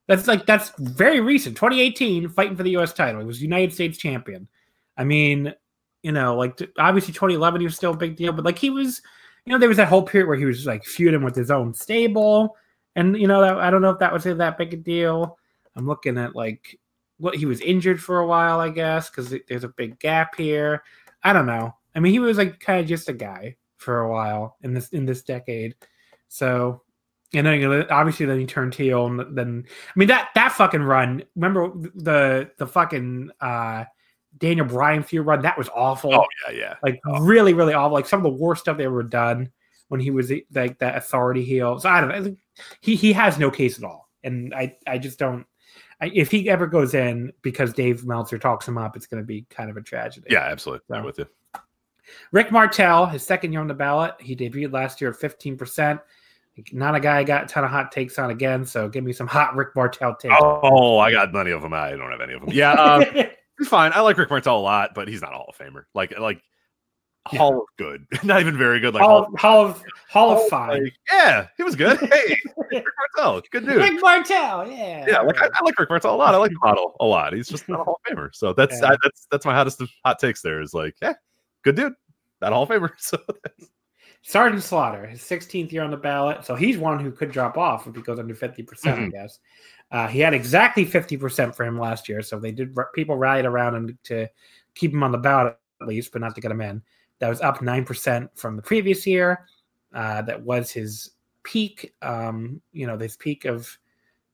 That's like that's very recent. 2018, fighting for the U.S. title. He was United States champion. I mean, you know, like obviously 2011 he was still a big deal, but like he was, you know, there was that whole period where he was like feuding with his own stable. And you know, that, I don't know if that was that big a deal. I'm looking at like what he was injured for a while, I guess, because there's a big gap here. I don't know. I mean, he was like kind of just a guy for a while in this in this decade. So, and then you know, obviously then he turned heel, and then I mean that that fucking run. Remember the the fucking uh Daniel Bryan feud run? That was awful. Oh yeah, yeah. Like oh. really, really awful. Like some of the worst stuff they ever done when he was like that authority heel. So I don't know. He he has no case at all, and I I just don't. I, if he ever goes in because Dave Meltzer talks him up, it's going to be kind of a tragedy. Yeah, absolutely. So, I'm with you. Rick Martel, his second year on the ballot, he debuted last year at 15%. Not a guy I got a ton of hot takes on again, so give me some hot Rick Martel takes. Oh, I got many of them. I don't have any of them. Yeah, um, fine. I like Rick Martel a lot, but he's not a Hall of Famer. Like, like Hall of good, not even very good. Like Hall, Hall of Hall, of fine. Like, yeah, he was good. Hey, Rick Martel, good dude. Rick Martel, yeah, yeah. Like I, I, like Rick Martel a lot. I like Martel a lot. He's just not a Hall of Famer. So that's yeah. I, that's that's my hottest hot takes. There is like, yeah, good dude, not a Hall of Famer. So. Sergeant Slaughter, his 16th year on the ballot, so he's one who could drop off if he goes under 50%, percent mm-hmm. I guess. Uh, he had exactly 50% for him last year, so they did people rallied around him to keep him on the ballot at least, but not to get him in. That was up 9% from the previous year. Uh, that was his peak. Um, you know, this peak of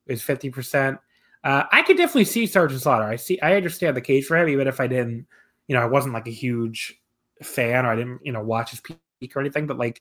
is 50%. Uh, I could definitely see Sergeant Slaughter. I see, I understand the case for him, even if I didn't, you know, I wasn't like a huge fan or I didn't, you know, watch his peak or anything. But like,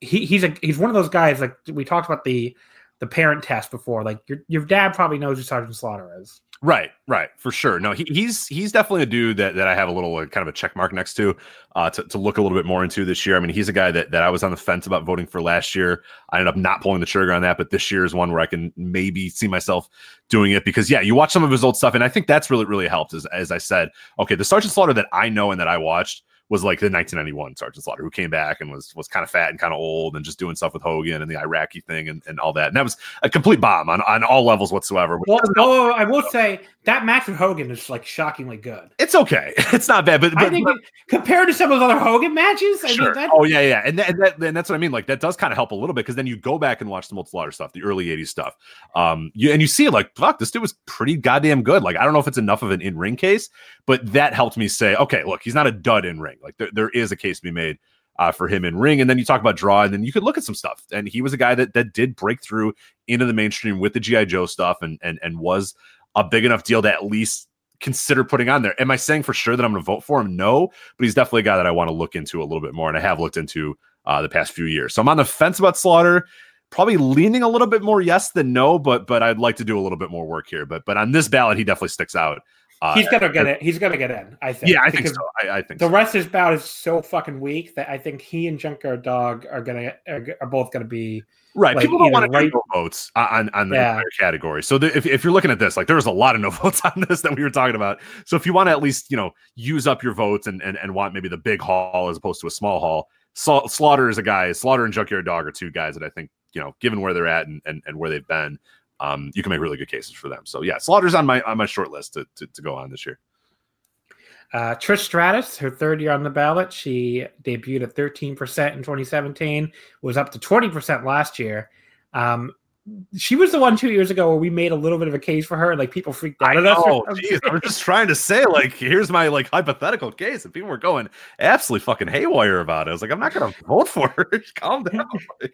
he, he's a he's one of those guys. Like we talked about the the parent test before. Like your your dad probably knows who Sergeant Slaughter is. Right, right, for sure. No, he, he's he's definitely a dude that, that I have a little kind of a check mark next to, uh, to to look a little bit more into this year. I mean, he's a guy that that I was on the fence about voting for last year. I ended up not pulling the trigger on that, but this year is one where I can maybe see myself doing it because yeah, you watch some of his old stuff, and I think that's really really helped. As as I said, okay, the Sergeant Slaughter that I know and that I watched was like the 1991 Sergeant Slaughter, who came back and was was kind of fat and kind of old and just doing stuff with Hogan and the Iraqi thing and, and all that. And that was a complete bomb on, on all levels whatsoever. Well, oh, I will say that match with Hogan is like shockingly good. It's okay. It's not bad, but, but I think but, compared to some of those other Hogan matches, I sure. Mean, oh yeah, yeah, and, that, and, that, and that's what I mean. Like that does kind of help a little bit because then you go back and watch the Old Slaughter stuff, the early '80s stuff. Um, you and you see like, fuck, this dude was pretty goddamn good. Like I don't know if it's enough of an in ring case, but that helped me say, okay, look, he's not a dud in ring. Like there, there is a case to be made uh, for him in ring. And then you talk about draw, and then you could look at some stuff. And he was a guy that that did break through into the mainstream with the GI Joe stuff, and and and was a big enough deal to at least consider putting on there. Am I saying for sure that I'm going to vote for him? No, but he's definitely a guy that I want to look into a little bit more, and I have looked into uh, the past few years. So I'm on the fence about Slaughter. Probably leaning a little bit more yes than no, but but I'd like to do a little bit more work here. But but on this ballot, he definitely sticks out uh, he's gonna get it. He's gonna get in. I think. Yeah, I think so. I, I think the so. rest of his bout is so fucking weak that I think he and Junkyard Dog are gonna are, are both gonna be right. Like, People don't want to right... no votes on on the yeah. category. So the, if if you're looking at this, like there was a lot of no votes on this that we were talking about. So if you want to at least you know use up your votes and and, and want maybe the big haul as opposed to a small haul, Slaughter is a guy. Slaughter and Junkyard Dog are two guys that I think you know, given where they're at and and, and where they've been, um, you can make really good cases for them. So yeah, Slaughter's on my on my short list to, to, to go on this year. Uh, Trish Stratus, her third year on the ballot, she debuted at 13% in 2017, was up to 20% last year. Um, she was the one two years ago where we made a little bit of a case for her. and Like people freaked out at us. Oh, jeez. I was just trying to say, like, here's my like hypothetical case, and people were going absolutely fucking haywire about it. I was like, I'm not gonna vote for her. Calm down.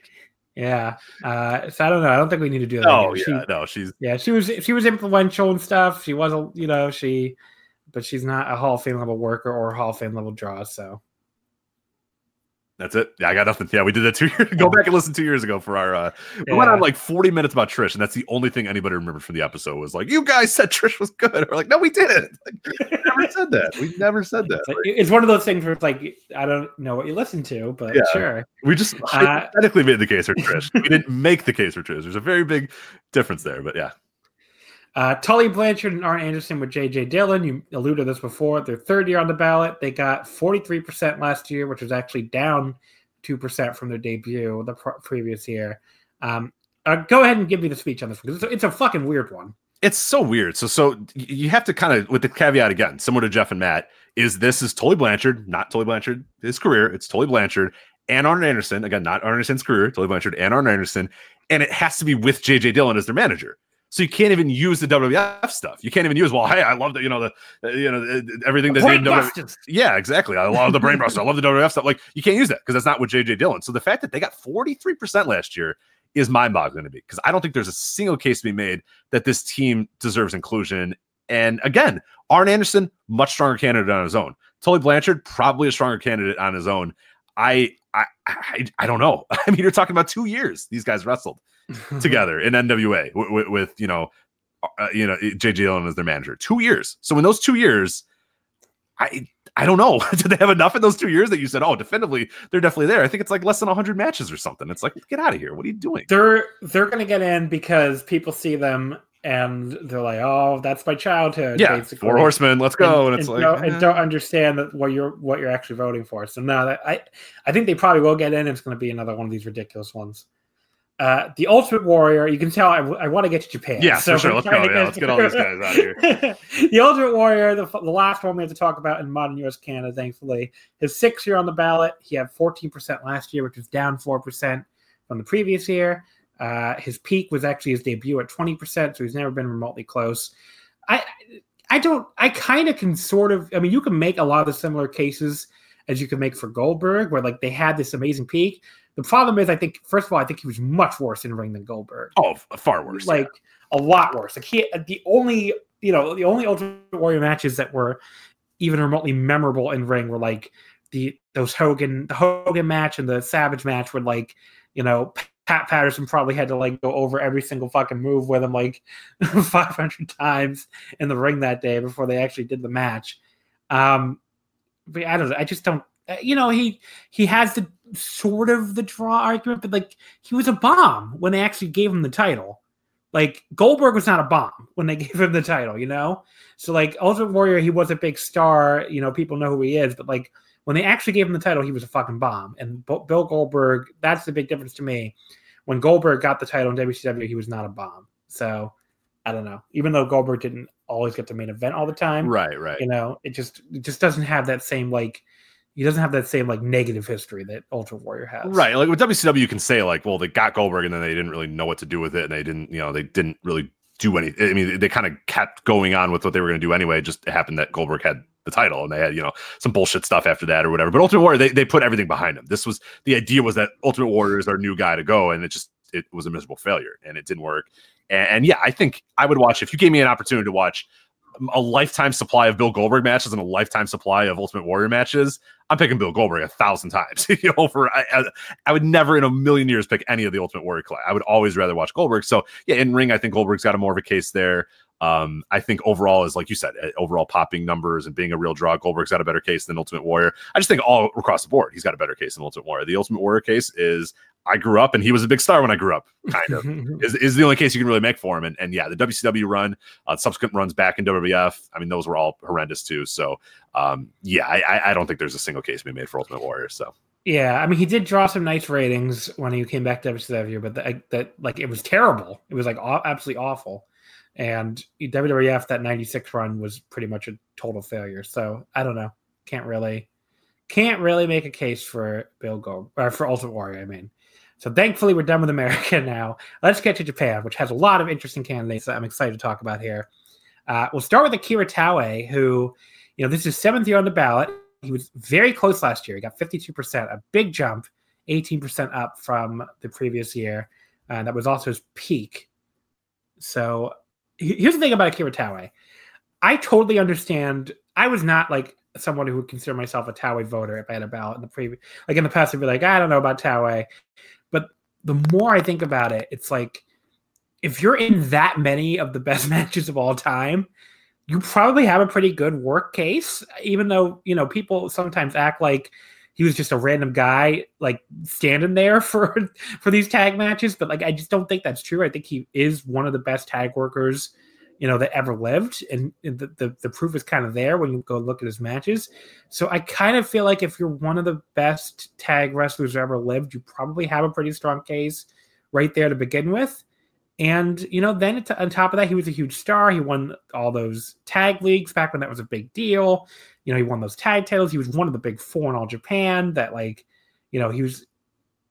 yeah. Uh, so I don't know. I don't think we need to do that. Oh yeah, she, no, she's yeah, she was she was influential and stuff. She was a you know she, but she's not a Hall of Fame level worker or Hall of Fame level draw. So that's it. Yeah, I got nothing. Yeah, we did that two years. Ago go back and listen two years ago for our. uh We yeah. went on like forty minutes about Trish, and that's the only thing anybody remembered from the episode was like, "You guys said Trish was good." We're like, "No, we didn't. Like, we never said that. We never said that." Like, it's one of those things where it's like, I don't know what you listen to, but yeah, sure. We just uh, hypothetically made the case for Trish. we didn't make the case for Trish. There's a very big difference there, but yeah. Uh, Tully Blanchard and Arn Anderson with J.J. Dillon. You alluded to this before. Their third year on the ballot. They got 43% last year, which was actually down 2% from their debut the pr- previous year. Um, uh, go ahead and give me the speech on this because it's, it's, a fucking weird one. It's so weird. So, so you have to kind of, with the caveat again, similar to Jeff and Matt, is this is Tully Blanchard, not Tully Blanchard, his career. It's Tully Blanchard and Arn Anderson. Again, not Arn Anderson's career, Tully Blanchard and Arn Anderson. And it has to be with JJ Dillon as their manager. So you can't even use the WWF stuff. You can't even use, well, hey, I love the, you know, the, uh, you know, everything that they Yeah, exactly. I love the brain buster. I love the WWF stuff. Like you can't use that because that's not what JJ Dillon. So the fact that they got 43% last year is mind boggling to me because I don't think there's a single case to be made that this team deserves inclusion. And again, Arn Anderson, much stronger candidate on his own. Tully Blanchard, probably a stronger candidate on his own. I, I, I, I don't know. I mean, you're talking about two years these guys wrestled. together in NWA with, with, with you know, uh, you know, JJ Dillon as their manager. Two years. So in those two years, I I don't know. Did they have enough in those two years that you said, oh, definitively, they're definitely there? I think it's like less than 100 matches or something. It's like, get out of here. What are you doing? They're they're going to get in because people see them and they're like, oh, that's my childhood. Yeah, basically. four horsemen, let's go. And, and it's and like, don't, eh. and don't understand that what you're what you're actually voting for. So no, I I think they probably will get in. It's going to be another one of these ridiculous ones. Uh, the Ultimate Warrior, you can tell I, I want to get to Japan. Yeah, so for sure. Let's go. Yeah, let's get all these guys out here. the Ultimate Warrior, the, the last one we have to talk about in modern US Canada, thankfully. His sixth year on the ballot. He had 14% last year, which was down 4% from the previous year. Uh, his peak was actually his debut at 20%, so he's never been remotely close. I I don't I kind of can sort of I mean you can make a lot of the similar cases as you can make for Goldberg, where like they had this amazing peak, the problem is, I think, first of all, I think he was much worse in ring than Goldberg. Oh, far worse. Like yeah. a lot worse. Like he, the only, you know, the only Ultimate Warrior matches that were even remotely memorable in ring were like the those Hogan, the Hogan match and the Savage match, where like, you know, Pat Patterson probably had to like go over every single fucking move with him like 500 times in the ring that day before they actually did the match. Um, but I don't know. I just don't. Uh, you know, he he has the sort of the draw argument, but like he was a bomb when they actually gave him the title. Like Goldberg was not a bomb when they gave him the title, you know? So like Ultimate Warrior, he was a big star, you know, people know who he is, but like when they actually gave him the title, he was a fucking bomb. And Bill Goldberg, that's the big difference to me. When Goldberg got the title in WCW, he was not a bomb. So I don't know. Even though Goldberg didn't always get the main event all the time, right, right. You know, it just it just doesn't have that same like he doesn't have that same like negative history that Ultra Warrior has. Right. Like with WCW, you can say like, well, they got Goldberg and then they didn't really know what to do with it, and they didn't, you know, they didn't really do anything. I mean, they kind of kept going on with what they were going to do anyway. It just happened that Goldberg had the title and they had, you know, some bullshit stuff after that or whatever. But Ultimate Warrior, they, they put everything behind him. This was the idea was that Ultimate Warrior is our new guy to go, and it just it was a miserable failure and it didn't work. And, and yeah, I think I would watch if you gave me an opportunity to watch a lifetime supply of Bill Goldberg matches and a lifetime supply of Ultimate Warrior matches, I'm picking Bill Goldberg a thousand times. you know, for I, I, I, would never in a million years pick any of the Ultimate Warrior. class. I would always rather watch Goldberg. So yeah, in ring, I think Goldberg's got a more of a case there. Um, I think overall, is like you said, eh, overall popping numbers and being a real draw, Goldberg's got a better case than Ultimate Warrior. I just think all across the board, he's got a better case than Ultimate Warrior. The Ultimate Warrior case is I grew up and he was a big star when I grew up, kind of, is, is the only case you can really make for him. And, and yeah, the WCW run, uh, subsequent runs back in WWF, I mean, those were all horrendous too. So um, yeah, I, I don't think there's a single case to be made for Ultimate Warrior. So yeah, I mean, he did draw some nice ratings when he came back to WCW, but that, that like it was terrible. It was like aw- absolutely awful. And WWF that 96 run was pretty much a total failure. So I don't know. Can't really can't really make a case for Bill Go or for Ultimate Warrior, I mean. So thankfully we're done with America now. Let's get to Japan, which has a lot of interesting candidates that I'm excited to talk about here. Uh, we'll start with Akira Taue, who, you know, this is seventh year on the ballot. He was very close last year. He got 52%, a big jump, 18% up from the previous year. Uh, that was also his peak. So here's the thing about Akira Taue. I totally understand. I was not like someone who would consider myself a Taue voter if I had a ballot in the previous, like in the past, I'd be like, I don't know about Taue. The more I think about it, it's like if you're in that many of the best matches of all time, you probably have a pretty good work case, even though, you know, people sometimes act like he was just a random guy like standing there for for these tag matches but like i just don't think that's true. I think he is one of the best tag workers you know that ever lived and the, the, the proof is kind of there when you go look at his matches. So i kind of feel like if you're one of the best tag wrestlers ever lived you probably have a pretty strong case right there to begin with. And you know then on top of that he was a huge star. He won all those tag leagues back when that was a big deal. You know, he won those tag titles. He was one of the big four in all Japan that like, you know, he was,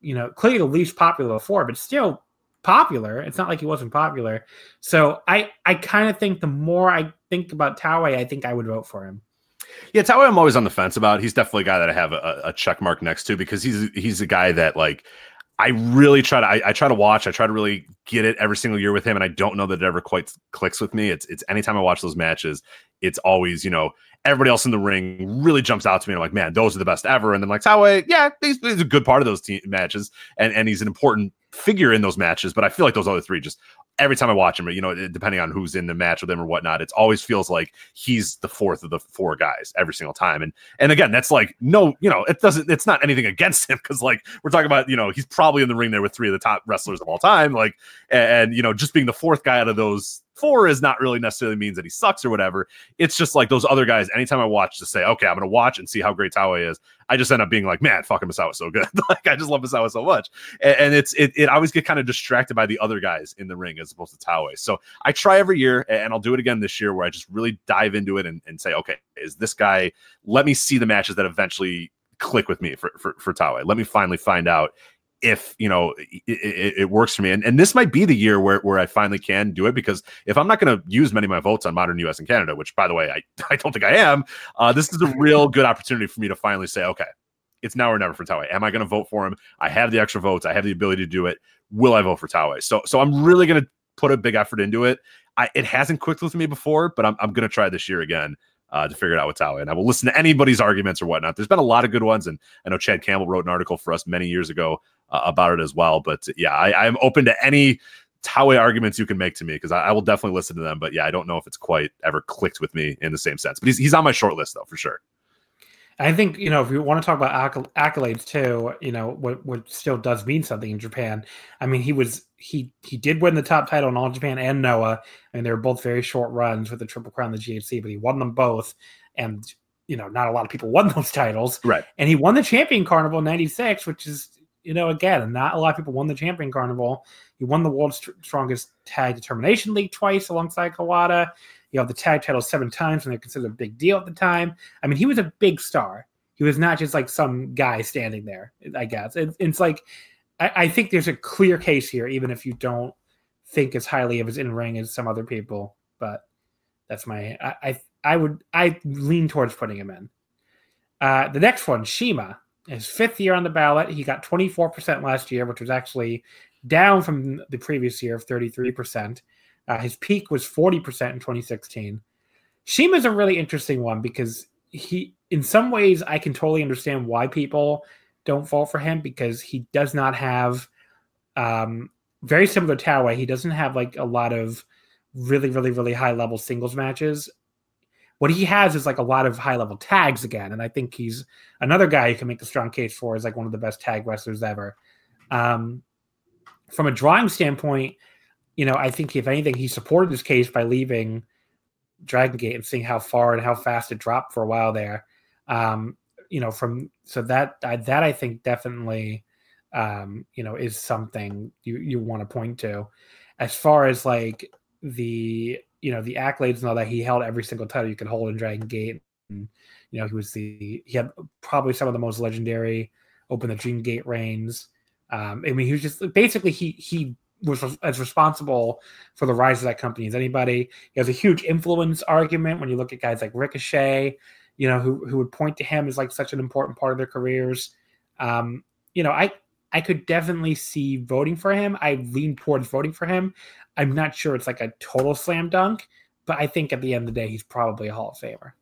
you know, clearly the least popular of four but still popular. It's not like he wasn't popular. So I I kind of think the more I think about Taue, I think I would vote for him. Yeah, Taue, I'm always on the fence about. He's definitely a guy that I have a, a check mark next to because he's he's a guy that like I really try to I, I, try to watch. I try to really get it every single year with him, and I don't know that it ever quite clicks with me. It's it's anytime I watch those matches, it's always you know everybody else in the ring really jumps out to me. I'm like, man, those are the best ever. And then like Taue, yeah, he's, he's a good part of those team matches, and and he's an important figure in those matches. But I feel like those other three just every time I watch him, you know, depending on who's in the match with him or whatnot, it always feels like he's the fourth of the four guys every single time. And and again, that's like no, you know, it doesn't. It's not anything against him because like we're talking about, you know, he's probably in the ring there with three of the top wrestlers of all time. Like and, and you know, just being the fourth guy out of those four is not really necessarily means that he sucks or whatever. It's just like those other guys. Anytime I watch, to say, okay, I'm to watch and see how great Taue is. I just end up being like, man, fucking Misawa so good. like I just love Misawa so much, and, and it's it, it. I always get kind of distracted by the other guys in the ring as opposed to Taue. So I try every year, and I'll do it again this year, where I just really dive into it and, and say, okay, is this guy? Let me see the matches that eventually click with me for for, for Taue. Let me finally find out if you know it, it, it, works for me and, and this might be the year where, where i finally can do it because if i'm not going to use many of my votes on modern us and canada which by the way i, I don't think i am uh, this is a real good opportunity for me to finally say okay it's now or never for Taue. Am I going to vote for him? I have the extra votes. I have the ability to do it. Will I vote for Taue? So, so I'm really going to put a big effort into it. I, it hasn't clicked with me before, but I'm, I'm going to try this year again uh, to figure it out with Taue. And I will listen to anybody's arguments or whatnot. There's been a lot of good ones, and I know Chad Campbell wrote an article for us many years ago uh, about it as well. But yeah, I, I'm open to any Taue arguments you can make to me because I, I, will definitely listen to them. But yeah, I don't know if it's quite ever clicked with me in the same sense. But he's he's on my short list though for sure. I think you know if you want to talk about accolades too, you know what what still does mean something in Japan. I mean, he was he he did win the top title in All Japan and Noah, I mean they were both very short runs with the Triple Crown, the GHC, but he won them both, and you know not a lot of people won those titles, right? And he won the Champion Carnival in '96, which is you know, again, not a lot of people won the Champion Carnival. He won the World's Strongest Tag Determination League twice alongside Kawada. You have the tag title seven times and they're considered a big deal at the time. I mean, he was a big star. He was not just like some guy standing there, I guess. It, it's like, I, I, think there's a clear case here, even if you don't think as highly of his in ring as some other people. But that's my, I, I, I would, I lean towards putting him in. Uh, the next one, CIMA his fifth year on the ballot. He got 24% last year, which was actually down from the previous year of 33%. Uh, his peak was 40% in 2016. CIMA's a really interesting one because he, in some ways, I can totally understand why people don't vote for him because he does not have, um, very similar to he doesn't have like a lot of really, really, really high level singles matches what he has is like a lot of high level tags again, and I think he's another guy you can make a strong case for as like one of the best tag wrestlers ever. Um, from a drawing standpoint, you know, I think if anything, he supported his case by leaving Dragon Gate and seeing how far and how fast it dropped for a while there. Um, you know, from so that that I think definitely, um, you know, is something you you want to point to. As far as like the you know the accolades and all that. He held every single title you could hold in Dragon Gate. And, you know, he was the he had probably some of the most legendary Open the Dream Gate reigns. Um, I mean, he was just basically he he was as responsible for the rise of that company as anybody. He has a huge influence argument when you look at guys like Ricochet, you know, who who would point to him as like such an important part of their careers. Um, you know, I I could definitely see voting for him. I lean towards voting for him. I'm not sure it's like a total slam dunk, but I think at the end of the day, he's probably a Hall of Famer.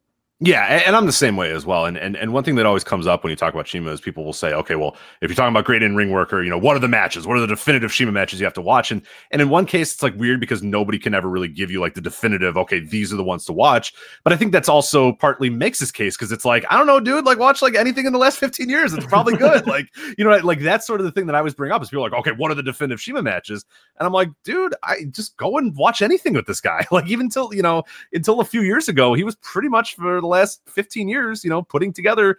Yeah, and I'm the same way as well. And and and one thing that always comes up when you talk about CIMA is people will say, okay, well, if you're talking about great in ring worker, you know, what are the matches? What are the definitive CIMA matches you have to watch? And and in one case, it's like weird because nobody can ever really give you like the definitive, okay, these are the ones to watch. But I think that's also partly makes this case because it's like, I don't know, dude, like watch like anything in the last 15 years. It's probably good. like, you know, like that's sort of the thing that I always bring up is people like, okay, what are the definitive CIMA matches? And I'm like, dude, I just go and watch anything with this guy. Like even till you know, until a few years ago, he was pretty much for the last 15 years, you know, putting together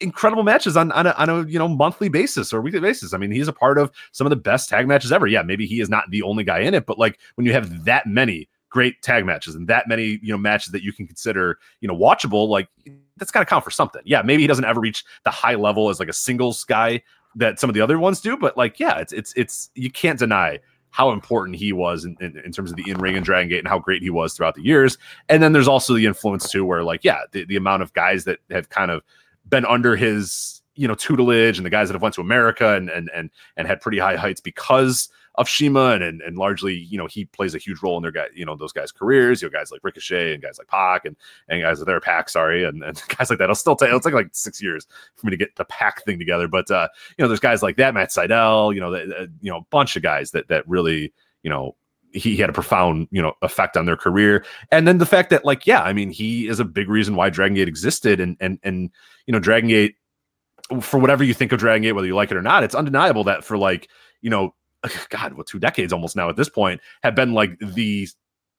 incredible matches on, on a, on a you know monthly basis or weekly basis. I mean, he's a part of some of the best tag matches ever. Yeah, maybe he is not the only guy in it, but like when you have that many great tag matches and that many you know matches that you can consider you know watchable, like that's got to count for something. Yeah, maybe he doesn't ever reach the high level as like a singles guy that some of the other ones do, but like yeah, it's it's it's you can't deny how important he was in, in, in terms of the in ring and Dragon Gate and how great he was throughout the years. And then there's also the influence too, where like, yeah, the, the amount of guys that have kind of been under his, you know, tutelage and the guys that have went to America and, and, and, and had pretty high heights because of CIMA, and, and and largely, you know, he plays a huge role in their guy, you know, those guys' careers. You know, guys like Ricochet and guys like Pac and and guys that are Pac, sorry, and, and guys like that. It'll still take it'll take like six years for me to get the Pac thing together. But uh, you know, there's guys like that, Matt Sydal, you know, the, uh, you know, a bunch of guys that that really, you know, he had a profound you know effect on their career and then the fact that like yeah i mean he is a big reason why dragon gate existed and and and you know dragon gate for whatever you think of dragon gate whether you like it or not it's undeniable that for like you know God, what two decades almost now at this point have been like the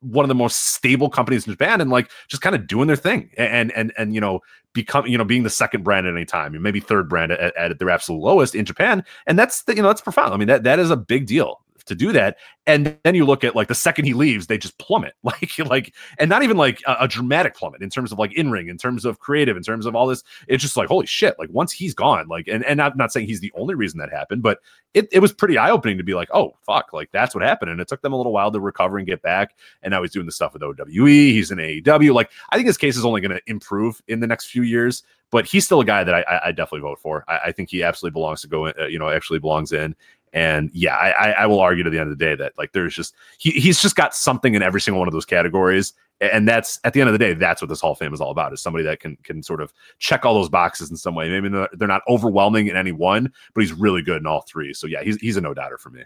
one of the most stable companies in Japan and like just kind of doing their thing and and and you know become you know being the second brand at any time maybe third brand at, at their absolute lowest in Japan. And that's the, you know that's profound. I mean that that is a big deal to do that. And then you look at like the second he leaves, they just plummet, like like, and not even like a, a dramatic plummet in terms of like in ring, in terms of creative, in terms of all this. It's just like holy shit! Like once he's gone, like, and and I'm not saying he's the only reason that happened, but it it was pretty eye opening to be like, oh fuck, like that's what happened, and it took them a little while to recover and get back. And now he's doing the stuff with OWE. He's in AEW. Like I think his case is only going to improve in the next few years but he's still a guy that I, I definitely vote for. I, I, think he absolutely belongs to go in, uh, you know, actually belongs in. And yeah, I, I will argue to the end of the day that like there's just he, he's just got something in every single one of those categories. And that's at the end of the day, that's what this Hall of Fame is all about: is somebody that can can sort of check all those boxes in some way. Maybe they're not overwhelming in any one, but he's really good in all three. So yeah, he's he's a no doubter for me.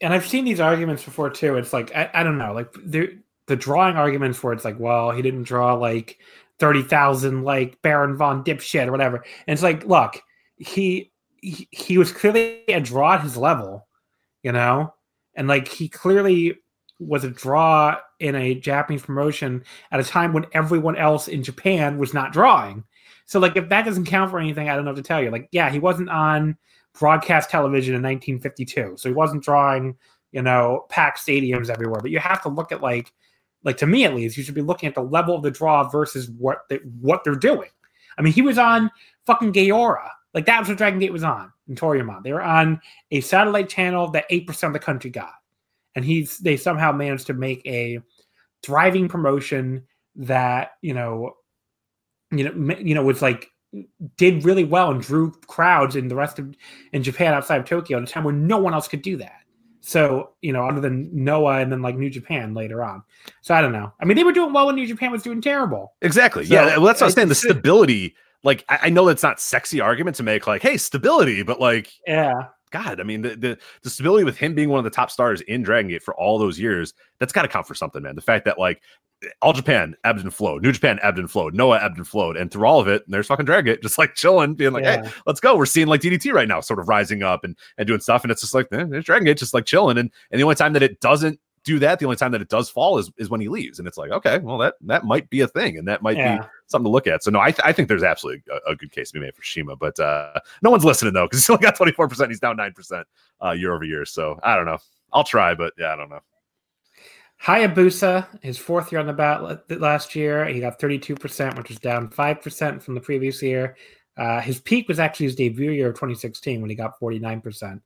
And I've seen these arguments before too. It's like I, I don't know, like the the drawing arguments where it's like, well, he didn't draw like thirty thousand like Baron von Dipshit or whatever. And it's like, look, he he, was clearly a draw at his level, you know, and like he clearly was a draw in a Japanese promotion at a time when everyone else in Japan was not drawing. So like if that doesn't count for anything, I don't know to tell you. Like yeah, he wasn't on broadcast television in 1952, so he wasn't drawing you know packed stadiums everywhere. But you have to look at like like to me at least, you should be looking at the level of the draw versus what they, what they're doing. I mean, he was on fucking Gaora like that was what Dragon Gate was on in Toryumon. They were on a satellite channel that eight percent of the country got, and he's they somehow managed to make a thriving promotion that you know, you know, you know was like did really well and drew crowds in the rest of in Japan outside of Tokyo at a time where no one else could do that. So, you know, other than Noah and then like New Japan later on. So I don't know. I mean, they were doing well when New Japan was doing terrible. Exactly. So, yeah. Well, that's what I was saying. The stability like I, I know that's not sexy argument to make, like, hey, stability, but like, yeah, God, I mean, the, the, the stability with him being one of the top stars in Dragon Gate for all those years, that's got to count for something, man. The fact that like all Japan ebbed and flowed, New Japan ebbed and flowed, Noah ebbed and flowed, and through all of it, there's fucking Dragon Gate just like chilling, being like, yeah. hey, let's go. We're seeing like DDT right now, sort of rising up and and doing stuff, and it's just like eh, there's Dragon Gate just like chilling, and and the only time that it doesn't do that, the only time that it does fall is is when he leaves, and it's like, okay, well that that might be a thing, and that might yeah. be something to look at. So no, I, th- I think there's absolutely a, a, good case to be made for CIMA, but uh, no one's listening though because he's only got 24. percent He's down nine percent uh, year over year. So I don't know. I'll try, but yeah, I don't know. Hayabusa, his fourth year on the bat last year, he got 32%, which was down 5% from the previous year. Uh, his peak was actually his debut year of 2016 when he got 49%.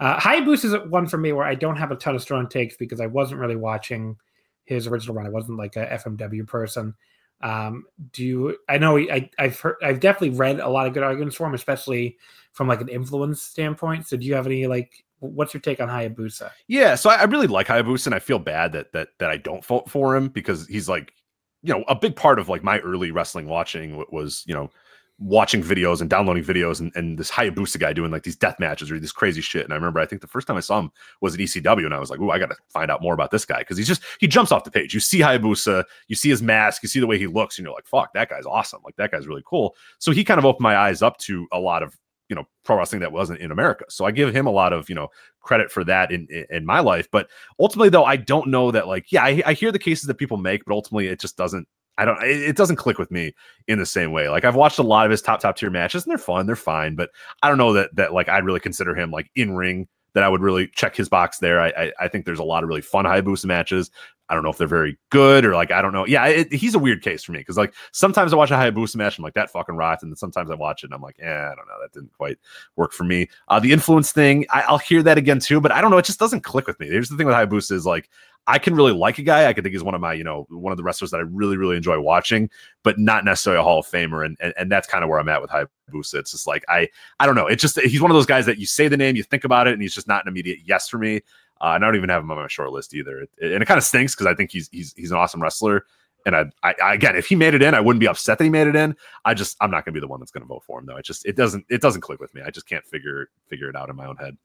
Uh, Hayabusa is one for me where I don't have a ton of strong takes because I wasn't really watching his original run. I wasn't like a FMW person. Um, do you? I know I, I've heard, I've definitely read a lot of good arguments for him, especially from like an influence standpoint. So, do you have any like what's your take on Hayabusa? Yeah, so I, I really like Hayabusa, and I feel bad that that that I don't vote for him because he's like, you know, a big part of like my early wrestling watching was you know watching videos and downloading videos and, and this Hayabusa guy doing like these death matches or this crazy shit. And I remember I think the first time I saw him was at ECW and I was like, oh, I gotta find out more about this guy because he's just he jumps off the page. You see Hayabusa, you see his mask, you see the way he looks, and you're like, fuck, that guy's awesome. Like that guy's really cool. So he kind of opened my eyes up to a lot of you know pro wrestling that wasn't in America. So I give him a lot of you know credit for that in in my life. But ultimately, though, I don't know that like yeah, I, I hear the cases that people make, but ultimately it just doesn't. I don't. It, doesn't click with me in the same way. Like I've watched a lot of his top top tier matches, and they're fun, they're fine. But I don't know that that like I'd really consider him like in ring that I would really check his box there. I, I, I think there's a lot of really fun Hayabusa matches. I don't know if they're very good or like I don't know. Yeah, it, he's a weird case for me because like sometimes I watch a Hayabusa match and I'm like that fucking rocked, and then sometimes I watch it and I'm like, yeah, I don't know, that didn't quite work for me. Uh, the influence thing, I, will hear that again too, but I don't know, it just doesn't click with me. Here's the thing with Hayabusa is like I can really like a guy. I can think he's one of my, you know, one of the wrestlers that I really, really enjoy watching, but not necessarily a Hall of Famer. And and, and that's kind of where I'm at with Hayabusa. It's just like I I don't know. It's just he's one of those guys that you say the name, you think about it, and he's just not an immediate yes for me. Uh, and I don't even have him on my short list either. It, it, and it kind of stinks because I think he's he's he's an awesome wrestler. And I, I, I, again, if he made it in, I wouldn't be upset that he made it in. I just, I'm not going to be the one that's going to vote for him, though. It just, it doesn't, it doesn't click with me. I just can't figure, figure it out in my own head.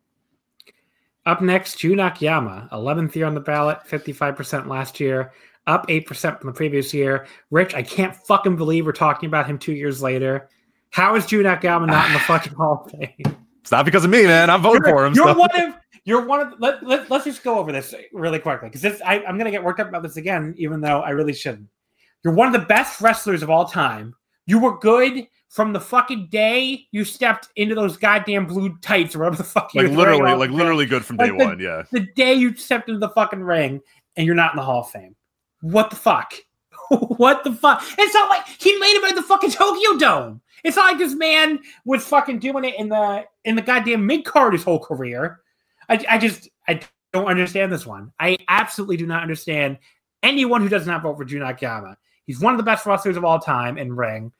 Up next, Jun Akiyama, 11th year on the ballot, 55% last year, up 8% from the previous year. Rich, I can't fucking believe we're talking about him two years later. How is Jun Akiyama not in the fucking Hall of Fame? It's not because of me, man. I'm voting you're, for him. You're so. one of you're one of let, let, let's just go over this really quickly because this I'm gonna get worked up about this again, even though I really shouldn't. You're one of the best wrestlers of all time. You were good from the fucking day you stepped into those goddamn blue tights or whatever the fuck like literally like literally good from day like the, one yeah. the day you stepped into the fucking ring and you're not in the hall of fame. What the fuck? What the fuck? It's not like he made it by the fucking tokyo dome. It's not like this man was fucking doing it in the in the goddamn mid card his whole career. I, I just i don't understand this one. I absolutely do not understand anyone who does not vote for Jun Akiyama. He's one of the best wrestlers of all time in ring.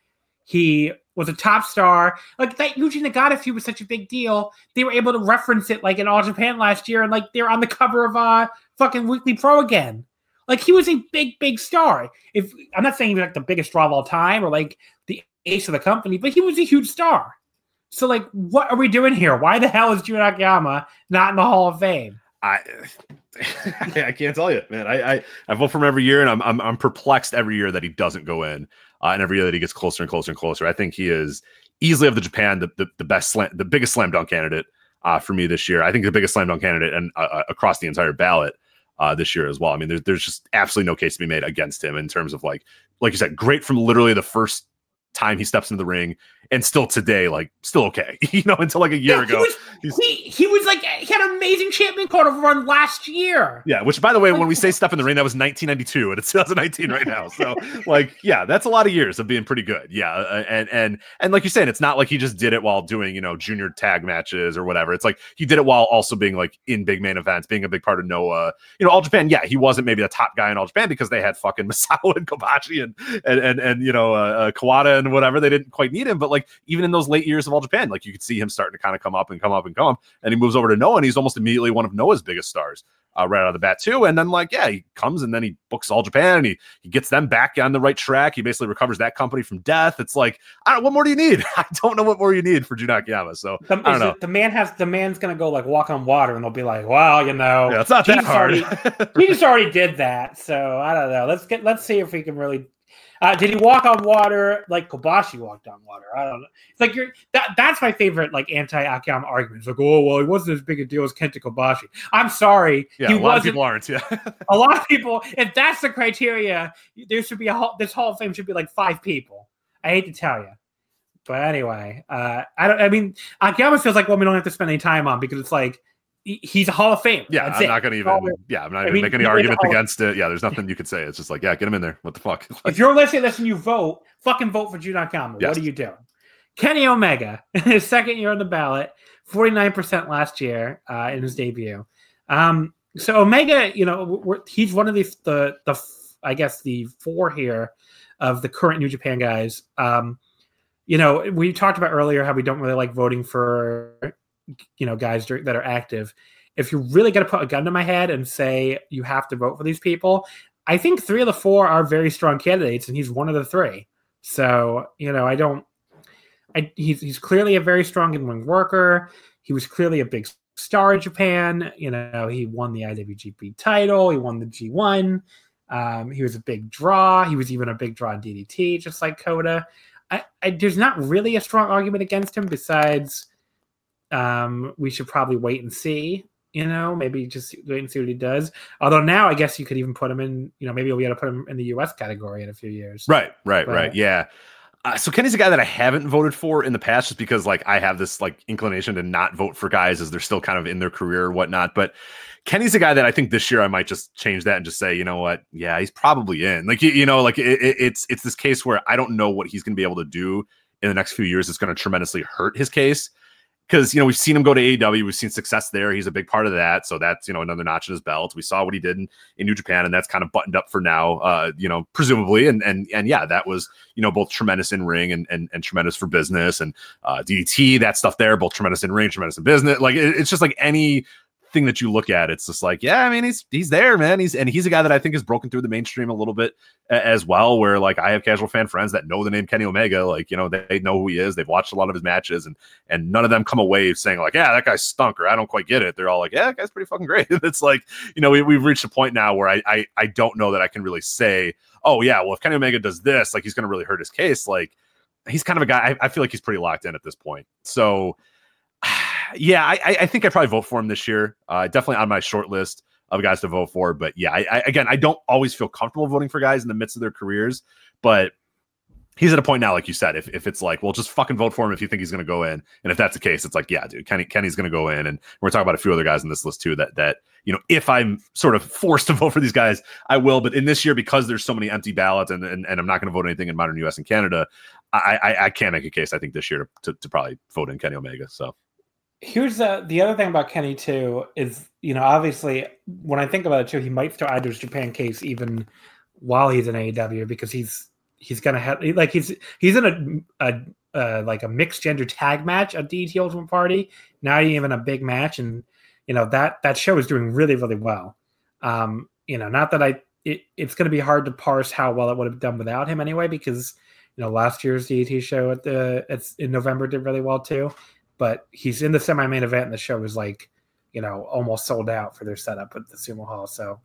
He was a top star. Like that Yuji Nagata feud was such a big deal. They were able to reference it like in All Japan last year, and like they're on the cover of uh fucking Weekly Pro again. Like he was a big, big star. If I'm not saying he was like the biggest draw of all time or like the ace of the company, but he was a huge star. So like, what are we doing here? Why the hell is Jun Akiyama not in the Hall of Fame? I I can't tell you, man. I, I I vote for him every year, and I'm I'm, I'm perplexed every year that he doesn't go in uh, and every year that he gets closer and closer and closer. I think he is easily of the Japan the, the, the best slam, the biggest slam dunk candidate uh, for me this year. I think the biggest slam dunk candidate and uh, uh, across the entire ballot uh, this year as well. I mean, there's there's just absolutely no case to be made against him in terms of like like you said, great from literally the first time he steps into the ring and still today, like still okay. you know, until like a year yeah, ago. He was, he, he was like he had an amazing champion card run last year. Yeah, which by the way, when we say stuff in the ring, that was 1992 and it's 2019 right now. So like, yeah, that's a lot of years of being pretty good. Yeah, uh, and and and like you're saying, it's not like he just did it while doing you know junior tag matches or whatever. It's like he did it while also being like in big main events, being a big part of Noah. You know, All Japan. Yeah, he wasn't maybe the top guy in All Japan because they had fucking Misawa and Kobashi and and and, and you know uh, uh, Kawada and whatever. They didn't quite need him, but like even in those late years of All Japan, like you could see him starting to kind of come up and come up and come up, and he moves over to Noah, and he's almost immediately one of Noah's biggest stars uh, right out of the bat too. And then like, yeah, he comes and then he books All Japan and he he gets them back on the right track. He basically recovers that company from death. It's like, I don't. What more do you need? I don't know what more you need for Jun Akiyama. So the, I don't know. It, the man has the man's gonna go like walk on water, and they'll be like, well, you know, yeah, it's not that hard. Already, he just already did that. So I don't know. Let's get let's see if we can really uh, did he walk on water like Kobashi walked on water? I don't know. It's like you're that. That's my favorite like anti Akiyama argument. It's like, oh well, he wasn't as big a deal as Kenta Kobashi. I'm sorry, yeah, he a lot of people aren't. Yeah, a lot of people. If that's the criteria, there should be a hall, this Hall of Fame should be like five people. I hate to tell you, but anyway, uh, I don't. I mean, Akiyama feels like one we don't have to spend any time on because it's like he's a Hall of Fame. Yeah, That's I'm it. not gonna even. Yeah, I'm not even mean, make any he is a argument against it. Yeah, there's nothing you could say. It's just like, yeah, get him in there. What the fuck? If you're listening and you vote, fucking vote for Jun Akiyama. Yes. What are you doing? Kenny Omega, his second year on the ballot, 49% last year uh, in his debut. Um, so Omega, you know, we're, he's one of the, the the I guess the four here of the current New Japan guys. Um, you know, we talked about earlier how we don't really like voting for you know guys that are active. If you're really going to put a gun to my head and say you have to vote for these people, I think three of the four are very strong candidates, and he's one of the three. So you know, I don't. I, he's he's clearly a very strong in-ring worker. He was clearly a big star in Japan. You know, he won the IWGP title. He won the G1. Um, he was a big draw. He was even a big draw in DDT, just like Kota. I, I, there's not really a strong argument against him besides um, we should probably wait and see. You know, maybe just wait and see what he does. Although now I guess you could even put him in. You know, maybe we'll be able to put him in the U.S. category in a few years. Right, right, But- right. Yeah. Uh, so Kenny's a guy that I haven't voted for in the past, just because like I have this like inclination to not vote for guys as they're still kind of in their career or whatnot. But Kenny's a guy that I think this year I might just change that and just say, you know what, yeah, he's probably in. Like you, you know, like it, it- it's it's this case where I don't know what he's going to be able to do in the next few years. It's going to tremendously hurt his case because you know we've seen him go to AEW, we've seen success there. He's a big part of that, so that's you know another notch in his belt. We saw what he did in, in New Japan, and that's kind of buttoned up for now. Uh, you know, presumably, and and and yeah, that was you know both tremendous in ring and, and and tremendous for business, and uh, DDT that stuff there, both tremendous in ring, tremendous in business. Like it, it's just like any thing that you look at, it's just like, yeah, I mean, he's he's there, man. He's and he's a guy that I think has broken through the mainstream a little bit as well. Where like I have casual fan friends that know the name Kenny Omega, like you know they, they know who he is. They've watched a lot of his matches, and and none of them come away saying like, yeah, that guy stunk or I don't quite get it. They're all like, yeah, that guy's pretty fucking great. it's like you know we we've reached a point now where I I I don't know that I can really say, oh yeah, well if Kenny Omega does this, like he's going to really hurt his case. Like he's kind of a guy. I, I feel like he's pretty locked in at this point. So yeah, I, I- think I probably vote for him this year. Uh, definitely on my short list of guys to vote for. But yeah, I, I, again, I don't always feel comfortable voting for guys in the midst of their careers. But he's at a point now, like you said, if, if it's like, well, just fucking vote for him if you think he's going to go in. And if that's the case, it's like, yeah, dude, Kenny, Kenny's going to go in. And we're talking about a few other guys in this list too that that you know, if I'm sort of forced to vote for these guys, I will. But in this year, because there's so many empty ballots, and and, and I'm not going to vote anything in modern U.S. and Canada, I, I I can't make a case. I think this year to, to, to probably vote in Kenny Omega. So. Here's the the other thing about Kenny too is you know obviously when I think about it too he might still add to his Japan case even while he's in AEW because he's he's gonna have like he's he's in a, a uh, like a mixed gender tag match at DDT Ultimate Party now even a big match and you know that that show is doing really really well. Um, you know not that I it, it's to be hard to parse how well it would have done without him anyway because you know last year's DDT show at the it's in November did really well too but he's in the semi-main event and the show is like you know almost sold out for their setup at the sumo hall. So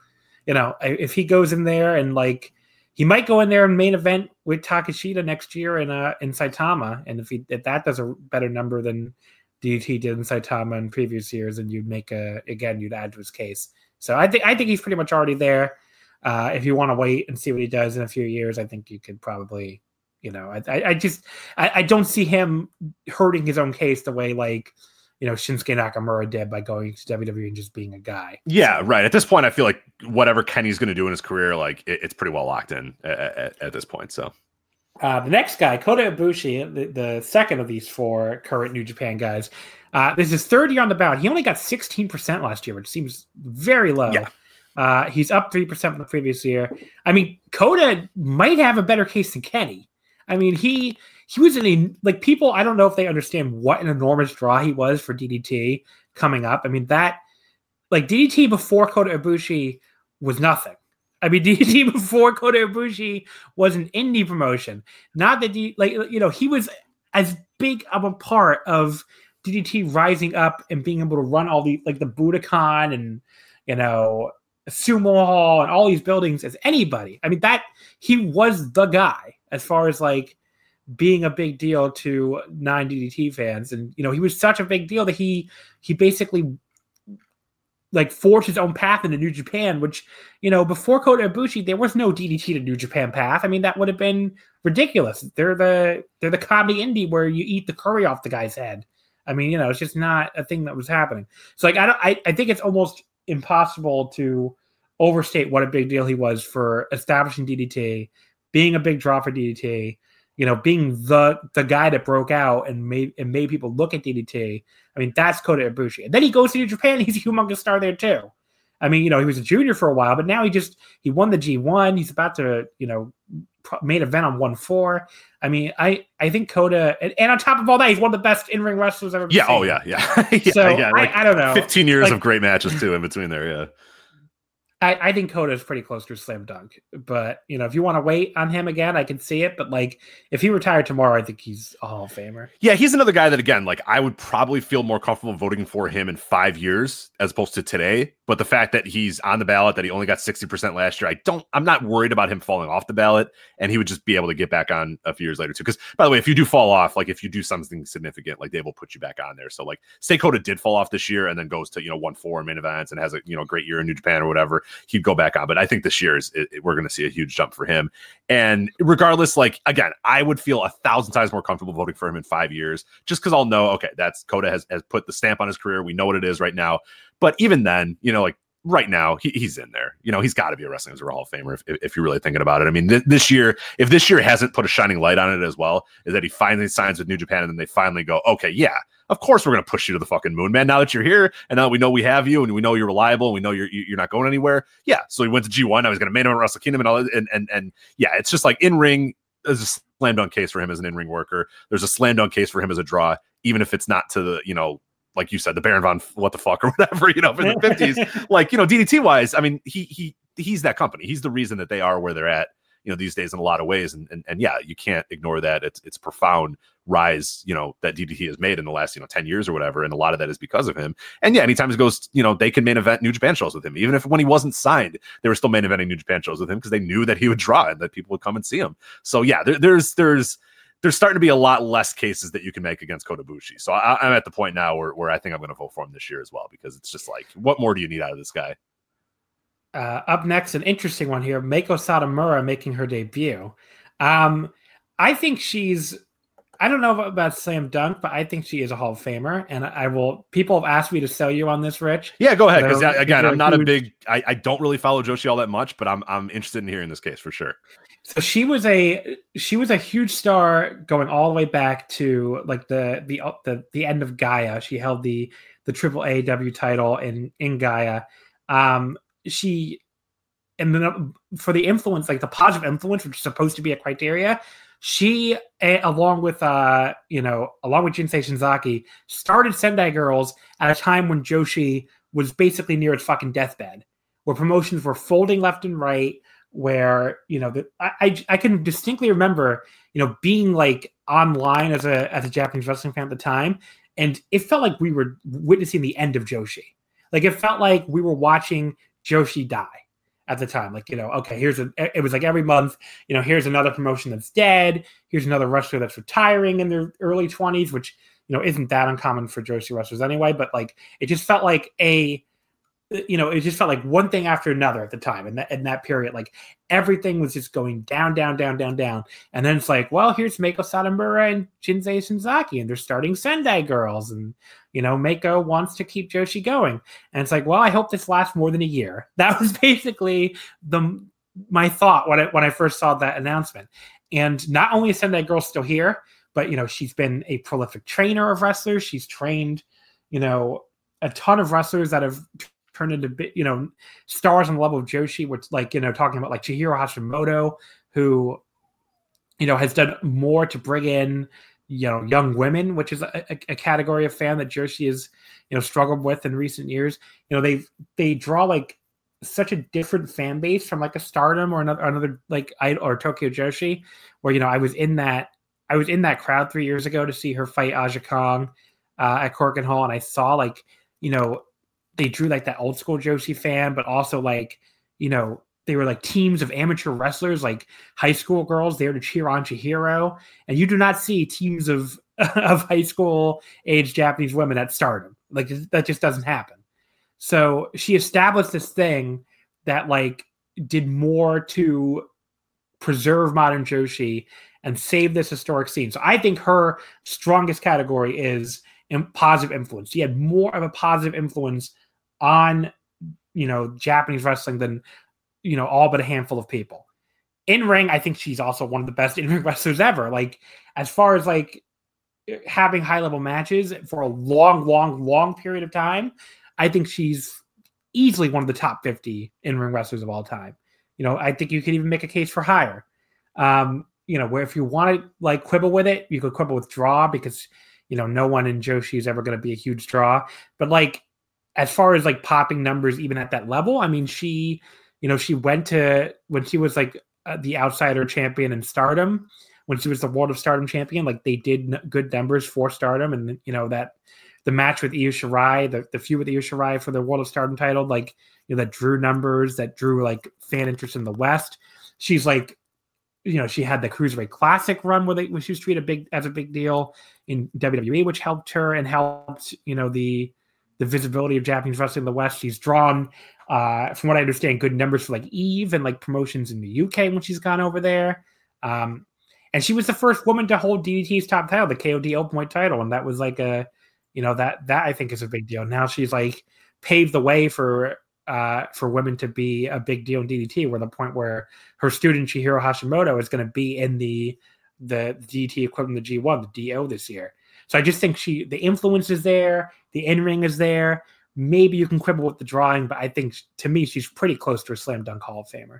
you know if he goes in there and like he might go in there and main event with Takeshita next year in uh in saitama. And if he if that does a better number than DDT did in saitama in previous years and you'd make a again you'd add to his case. So i think i think he's pretty much already there. Uh if you want to wait and see what he does in a few years i think you could probably you know i i, I just I, I don't see him hurting his own case the way like you know Shinsuke Nakamura did by going to WWE and just being a guy. Yeah, right. At this point, I feel like whatever Kenny's going to do in his career, like it, it's pretty well locked in at, at, at this point. So, Uh, the next guy, Kota Ibushi, the, the second of these four current New Japan guys. Uh, this is his third year on the ballot. He only got 16% last year, which seems very low. Yeah. Uh, he's up 3% from the previous year. I mean, Kota might have a better case than Kenny. I mean, he he was in like people. I don't know if they understand what an enormous draw he was for DDT coming up. I mean that like DDT before Kota Ibushi was nothing. I mean DDT before Kota Ibushi was an indie promotion. Not that D, like you know he was as big of a part of DDT rising up and being able to run all the like the Budokan and you know Sumo Hall and all these buildings as anybody. I mean that he was the guy as far as like being a big deal to non DDT fans, and you know he was such a big deal that he he basically like forged his own path into New Japan, which you know before Kota Ibushi there was no DDT to New Japan path. I mean that would have been ridiculous. They're the they're the comedy indie where you eat the curry off the guy's head. I mean, you know, it's just not a thing that was happening. So like I don't I, I think it's almost impossible to overstate what a big deal he was for establishing DDT, being a big draw for DDT, you know, being the the guy that broke out and made and made people look at DDT. I mean, that's Kota Ibushi. And then he goes to New Japan. He's a humongous star there too. I mean, you know, he was a junior for a while, but now he just he won the G1. He's about to, you know, main event on one four. I mean, I I think Kota, and, and, on top of all that, he's one of the best in ring wrestlers I've ever yeah, oh, seen. Oh yeah, yeah. yeah so yeah, like I, I, don't know. Fifteen years like, of great matches too in between there. Yeah. I, I think Kota is pretty close to slam dunk. But you know, if you want to wait on him again, I can see it. But like, if he retired tomorrow, I think he's a Hall of Famer. Yeah, he's another guy that again, like, I would probably feel more comfortable voting for him in five years as opposed to today. But the fact that he's on the ballot, that he only got 60% last year, I don't, I'm not worried about him falling off the ballot. And he would just be able to get back on a few years later, too. Because, by the way, if you do fall off, like if you do something significant, like they will put you back on there. So, like, say Kota did fall off this year and then goes to, you know, one four main events and has a, you know, great year in New Japan or whatever, he'd go back on. But I think this year is, it, we're going to see a huge jump for him. And regardless, like, again, I would feel a thousand times more comfortable voting for him in five years just because I'll know, okay, that's Kota has, has put the stamp on his career. We know what it is right now. But even then, you know, like right now he, he's in there. You know, he's got to be a Wrestling Observer Hall of Famer if, if you're really thinking about it. I mean, th- this year, if this year hasn't put a shining light on it as well, is that he finally signs with New Japan and then they finally go, okay, yeah, of course we're going to push you to the fucking moon, man. Now that you're here and now we know we have you and we know you're reliable and we know you're you're not going anywhere. Yeah. So he went to G1. I was going to main event Wrestle Kingdom and all and and and yeah, it's just like in ring. There's a slam dunk case for him as an in ring worker. There's a slam dunk case for him as a draw, even if it's not to the you know like you said, the Baron von what the fuck or whatever, you know, for the 50s. like, you know, DDT wise, I mean, he he he's that company. He's the reason that they are where they're at, you know, these days in a lot of ways. And and, and yeah, you can't ignore that. It's it's profound rise, you know, that DDT has made in the last, you know, 10 years or whatever. And a lot of that is because of him. And yeah, anytime he goes, you know, they can main event New Japan shows with him. Even if when he wasn't signed, they were still main eventing New Japan shows with him because they knew that he would draw and that people would come and see him. So yeah, there, there's there's there's starting to be a lot less cases that you can make against Kota Ibushi. So I, am at the point now where, where I think I'm going to vote for him this year as well because it's just like, what more do you need out of this guy? Uh, up next, an interesting one here: Meiko Satomura making her debut. Um, I think she's. I don't know about slam dunk, but I think she is a Hall of Famer, and I will. People have asked me to sell you on this, Rich. Yeah, go ahead. Because again, I'm not huge... a big. I, I don't really follow Joshi all that much, but I'm I'm interested in hearing this case for sure. So she was a she was a huge star going all the way back to like the the the, the end of Gaea. She held the the Triple AW title in in Gaea. Um, she and then for the influence, like the positive influence, which is supposed to be a criteria, she along with uh you know along with Jinsei Shinzaki started Sendai Girls at a time when Joshi was basically near its fucking deathbed, where promotions were folding left and right where you know the, I, I can distinctly remember you know being like online as a as a Japanese wrestling fan at the time, and it felt like we were witnessing the end of Joshi. Like it felt like we were watching Joshi die at the time. Like you know, okay, here's a. It was like every month, you know, here's another promotion that's dead. Here's another wrestler that's retiring in their early twenties, which you know isn't that uncommon for Joshi wrestlers anyway. But like it just felt like a you know, it just felt like one thing after another at the time in that in that period. Like everything was just going down, down, down, down, down. And then it's like, well, here's Meiko Satomura and Jinsei Shinzaki, and they're starting Sendai Girls, and you know, Meiko wants to keep Joshi going. And it's like, well, I hope this lasts more than a year. That was basically the my thought when I when I first saw that announcement. And not only is Sendai Girl still here, but you know, she's been a prolific trainer of wrestlers. She's trained, you know, a ton of wrestlers that have turned into you know stars on the level of Joshi, which like you know talking about like Chihiro Hashimoto, who you know has done more to bring in you know young women, which is a, a, category of fan that Joshi has you know struggled with in recent years. You know they they draw like such a different fan base from like a Stardom or another another like I or Tokyo Joshi, where you know I was in that I was in that crowd three years ago to see her fight Aja Kong uh, at Korakuen Hall, and I saw like you know they drew like that old school Joshi fan, but also like, you know, they were like teams of amateur wrestlers, like high school girls there to cheer on Chihiro. And you do not see teams of of high school age Japanese women at stardom. Like that just doesn't happen. So she established this thing that like did more to preserve modern Joshi and save this historic scene. So I think her strongest category is positive influence. She had more of a positive influence on you know Japanese wrestling than you know all but a handful of people. In ring, I think she's also one of the best in ring wrestlers ever. Like as far as like having high level matches for a long, long, long period of time, I think she's easily one of the top 50 in ring wrestlers of all time. You know, I think you could even make a case for higher. Um, you know, where if you want to like quibble with it, you could quibble with draw because you know no one in Joshi is ever going to be a huge draw. But like as far as like popping numbers, even at that level, I mean, she, you know, she went to when she was like uh, the outsider champion in Stardom, when she was the World of Stardom champion, like they did good numbers for Stardom, and you know that the match with Io Shirai, the, the feud with Io Shirai for the World of Stardom title, like you know that drew numbers, that drew like fan interest in the West. She's like you know, she had the Cruiserweight Classic run where, they, where she was treated big as a big deal in WWE, which helped her and helped you know the the visibility of Japanese wrestling in the West. She's drawn, uh, from what I understand, good numbers for like Eve and like promotions in the UK when she's gone over there. Um, and she was the first woman to hold DDT's top title, the KOD Open Weight title, and that was like a, you know, that that I think is a big deal. Now she's like paved the way for uh, for women to be a big deal in DDT. We're the point where her student Chihiro Hashimoto is going to be in the the DDT equivalent of the G1, the DO this year. So I just think she the influence is there, the in ring is there. Maybe you can quibble with the drawing, but I think to me she's pretty close to a slam dunk Hall of Famer.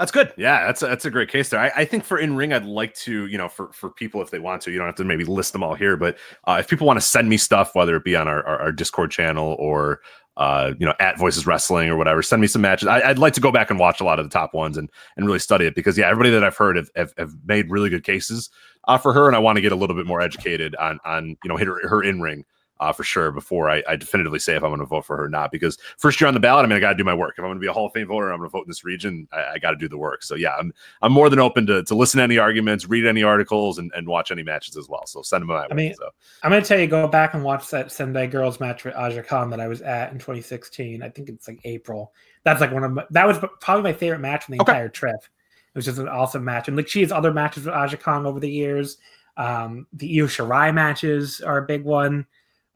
That's good. Yeah, that's a, that's a great case there. I, I, think for in ring, I'd like to, you know, for for people if they want to, you don't have to maybe list them all here, but uh, if people want to send me stuff, whether it be on our, our, our Discord channel or uh, you know, at Voices Wrestling or whatever. Send me some matches. I, would like to go back and watch a lot of the top ones and and really study it because yeah, everybody that I've heard have have, have made really good cases uh, for her, and I want to get a little bit more educated on on you know her, her in ring uh, for sure before I, I, definitively say if I'm going to vote for her or not. Because first year on the ballot, I mean, I got to do my work. If I'm going to be a Hall of Fame voter, I'm going to vote in this region. I, I got to do the work. So yeah, I'm I'm more than open to, to listen to any arguments, read any articles, and, and watch any matches as well. So send them my I mean, so. I'm going to tell you, go back and watch that Sendai girls match with Aja Kong that I was at in 2016. I think it's like April. That's like one of my, that was probably my favorite match in the okay. entire trip. It was just an awesome match, and like she has other matches with Aja Kong over the years. Um, the Io Shirai matches are a big one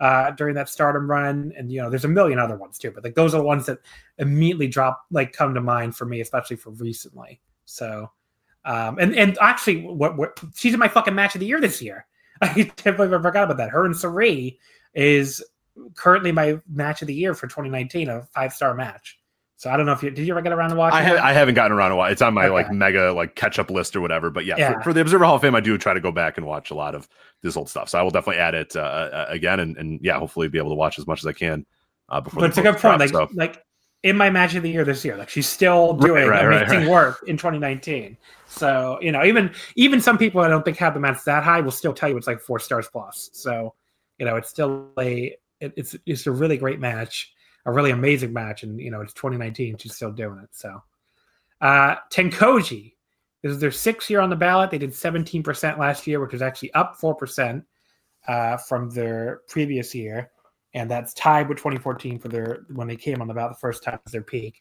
uh, during that stardom run. And, you know, there's a million other ones too, but like those are the ones that immediately drop, like come to mind for me, especially for recently. So, um, and, and actually, what, what she's in my fucking match of the year this year. I can't believe I forgot about that. Her and Sarray is currently my match of the year for 2019, a five star match. So I don't know if you did you ever get around to watch? I, have, I haven't gotten around to watch. It's on my okay. like mega like catch up list or whatever. But yeah, yeah. For, for, the Observer Hall of Fame, I do try to go back and watch a lot of this old stuff. So I will definitely add it uh, uh, again, and, and yeah, hopefully be able to watch as much as I can uh, before. But it's a good point. Like so. like in my match of the year this year, like she's still doing right, right, amazing right, work in 2019. So you know, even even some people I don't think have the match that high will still tell you it's like four stars plus. So you know, it's still a it, it's it's a really great match a really amazing match, and you know it's 2019. She's still doing it. So, uh, Tenkoji this is their sixth year on the ballot. They did 17% last year, which was actually up 4% uh, from their previous year. And that's tied with 2014 for their when they came on the ballot the first time as their peak.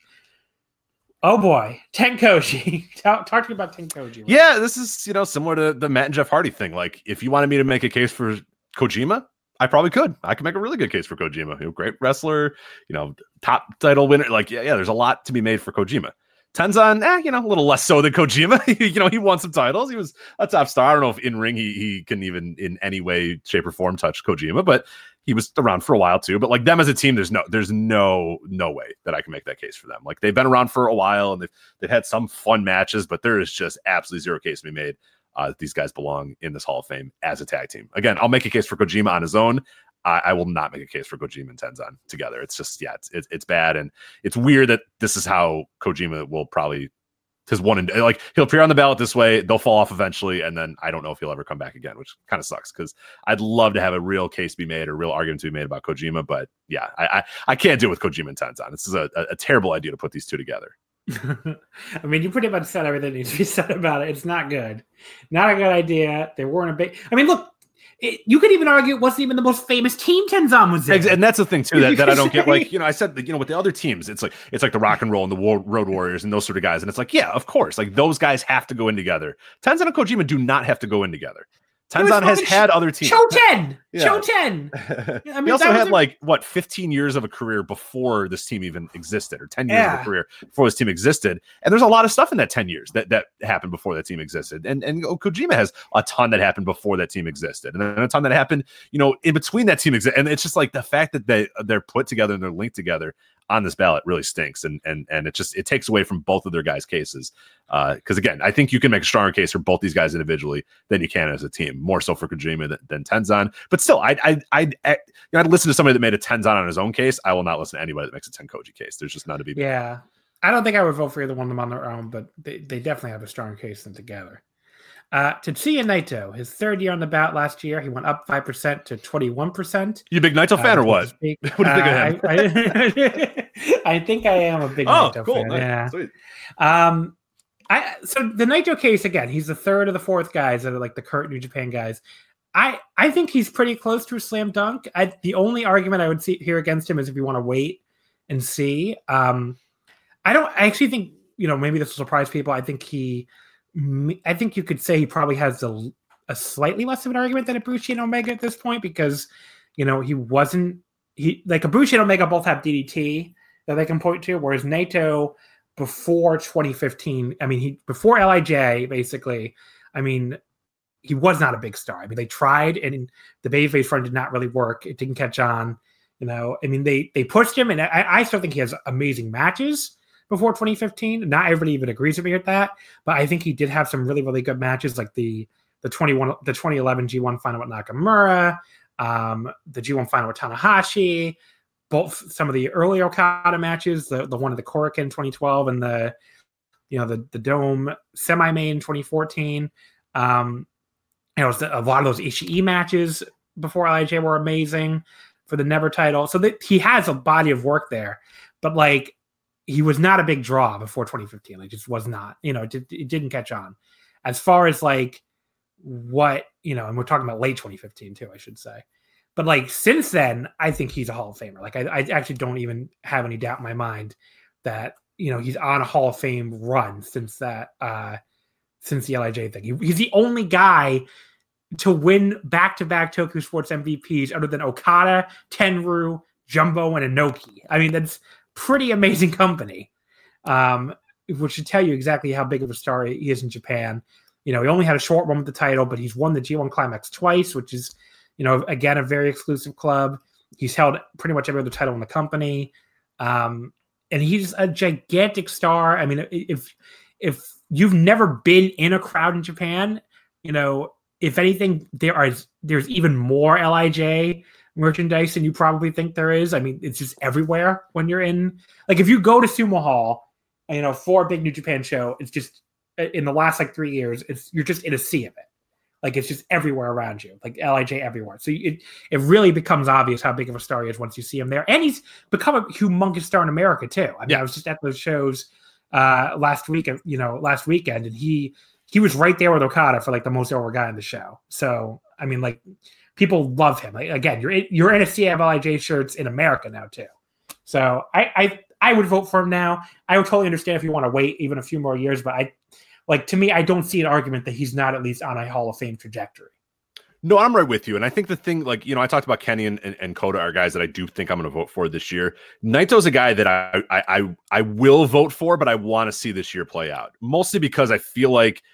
Oh boy, Tenkoji. talk, talk to me about Tenkoji. Yeah, this is you know similar to the Matt and Jeff Hardy thing. Like, if you wanted me to make a case for Kojima, I probably could. I could make a really good case for Kojima. You know, great wrestler, you know, top title winner. Like, yeah, yeah, there's a lot to be made for Kojima. Tenzan, eh, you know, a little less so than Kojima. you know, he won some titles. He was a top star. I don't know if in ring he, he can even in any way, shape, or form touch Kojima, but he was around for a while too. But like them as a team, there's no there's no no way that I can make that case for them. Like they've been around for a while and they've they've had some fun matches, but there is just absolutely zero case to be made. Uh, these guys belong in this Hall of Fame as a tag team. Again, I'll make a case for Kojima on his own. I, I, will not make a case for Kojima and Tenzan together. It's just yeah, it's, it's, it's bad, and it's weird that this is how Kojima will probably his one and like he'll appear on the ballot this way. They'll fall off eventually, and then I don't know if he'll ever come back again, which kind of sucks because I'd love to have a real case be made or real argument to be made about Kojima, but yeah, I I, I can't deal with Kojima and Tenzan. This is a, a, a terrible idea to put these two together. I mean, you pretty much said everything needs to be said about it. It's not good. Not a good idea. They weren't a big. I mean, look, it, you could even argue it wasn't even the most famous team Tenzan was in. And that's the thing too that, that I don't get. Like you know, I said you know with the other teams, it's like it's like the Rock and Roll and the Road Warriors and those sort of guys, and it's like yeah, of course, like those guys have to go in together. Tenzan and Kojima do not have to go in together. Tenzan has had other teams. Cho-Ten, yeah. Cho-Ten. I mean, he also had a... like what 15 years of a career before this team even existed, or 10 years yeah. of a career before this team existed. And there's a lot of stuff in that 10 years that that happened before that team existed. And and oh, Kojima has a ton that happened before that team existed, and then a ton that happened, you know, in between that team existed. And it's just like the fact that they they're put together and they're linked together on this ballot really stinks. And and and it just it takes away from both of their guys cases. Because uh, again i think you can make a stronger case for both these guys individually than you can as a team more so for kojima than, than tenzan. But still i i i i you know, i'd listen to somebody that made a tenzan on his own case. I will not listen to anybody that makes a tenkoji case. There's just not to be yeah. I don't think i would vote for either one of them on their own but they, they definitely have a stronger case than together uh, Tetsuya Naito, his third year on the ballot last year, he went up 5% to 21%. You big Naito fan uh, or what? what do you think uh, of him? I, I, I, think I am a big oh, Naito cool. fan. Nice. Yeah. Sweet. Um, I so the Naito case again, he's the third or the fourth guys that are like the current New Japan guys. I I think he's pretty close to a slam dunk. I, the only argument I would see here against him is if you want to wait and see. Um, I don't. I actually think you know maybe this will surprise people. I think he I think you could say he probably has a, a slightly less of an argument than Ibushi and Omega at this point because, you know, he wasn't he like Ibushi and Omega both have DDT that they can point to, whereas Naito before 2015, I mean, he before Lij basically, I mean, he was not a big star. I mean, they tried and the babyface front did not really work. It didn't catch on. You know, I mean, they they pushed him, and I, I still think he has amazing matches before 2015. Not everybody even agrees with me with that, but I think he did have some really really good matches, like the the 21 the 2011 G1 final with Nakamura, um, the G1 final with Tanahashi, both some of the early Okada matches, the the one of the Korakuen 2012 and the you know the the Dome semi main 2014. Um, you know, a lot of those Ishii matches before Lij were amazing for the Never title. So that he has a body of work there, but like he was not a big draw before 2015. Like, just was not. You know, it, it didn't catch on. As far as like what you know, and we're talking about late 2015 too, I should say. But like since then, I think he's a Hall of Famer. Like, I, I actually don't even have any doubt in my mind that you know he's on a Hall of Fame run since that uh since the Lij thing. He, he's the only guy to win back-to-back Tokyo Sports MVPs other than Okada, Tenryu, Jumbo, and Inoki. I mean, that's pretty amazing company, um, which should tell you exactly how big of a star he is in Japan. You know, he only had a short run with the title, but he's won the G1 Climax twice, which is, you know, again, a very exclusive club. He's held pretty much every other title in the company. Um, and he's a gigantic star. I mean, if if you've never been in a crowd in Japan, you know, if anything, there are there's even more Lij merchandise than you probably think there is. I mean, it's just everywhere when you're in. Like if you go to Sumo Hall, you know, for a big New Japan show, it's just in the last like three years, it's you're just in a sea of it. Like it's just everywhere around you, like Lij everywhere. So it it really becomes obvious how big of a star he is once you see him there, and he's become a humongous star in America too. I mean, yeah. I was just at those shows uh last week, you know, last weekend, and he he was right there with Okada for like the most over guy in the show. So I mean, like people love him. Like, again, you're in, you're in a CFLIJ shirts in America now too. So I, I I would vote for him now. I would totally understand if you want to wait even a few more years, but I like to me, I don't see an argument that he's not at least on a Hall of Fame trajectory. No, I'm right with you. And I think the thing, like, you know, I talked about Kenny and, and, and Kota are guys that I do think I'm going to vote for this year. Naito's a guy that I, I, I, I will vote for, but I want to see this year play out. Mostly because I feel like –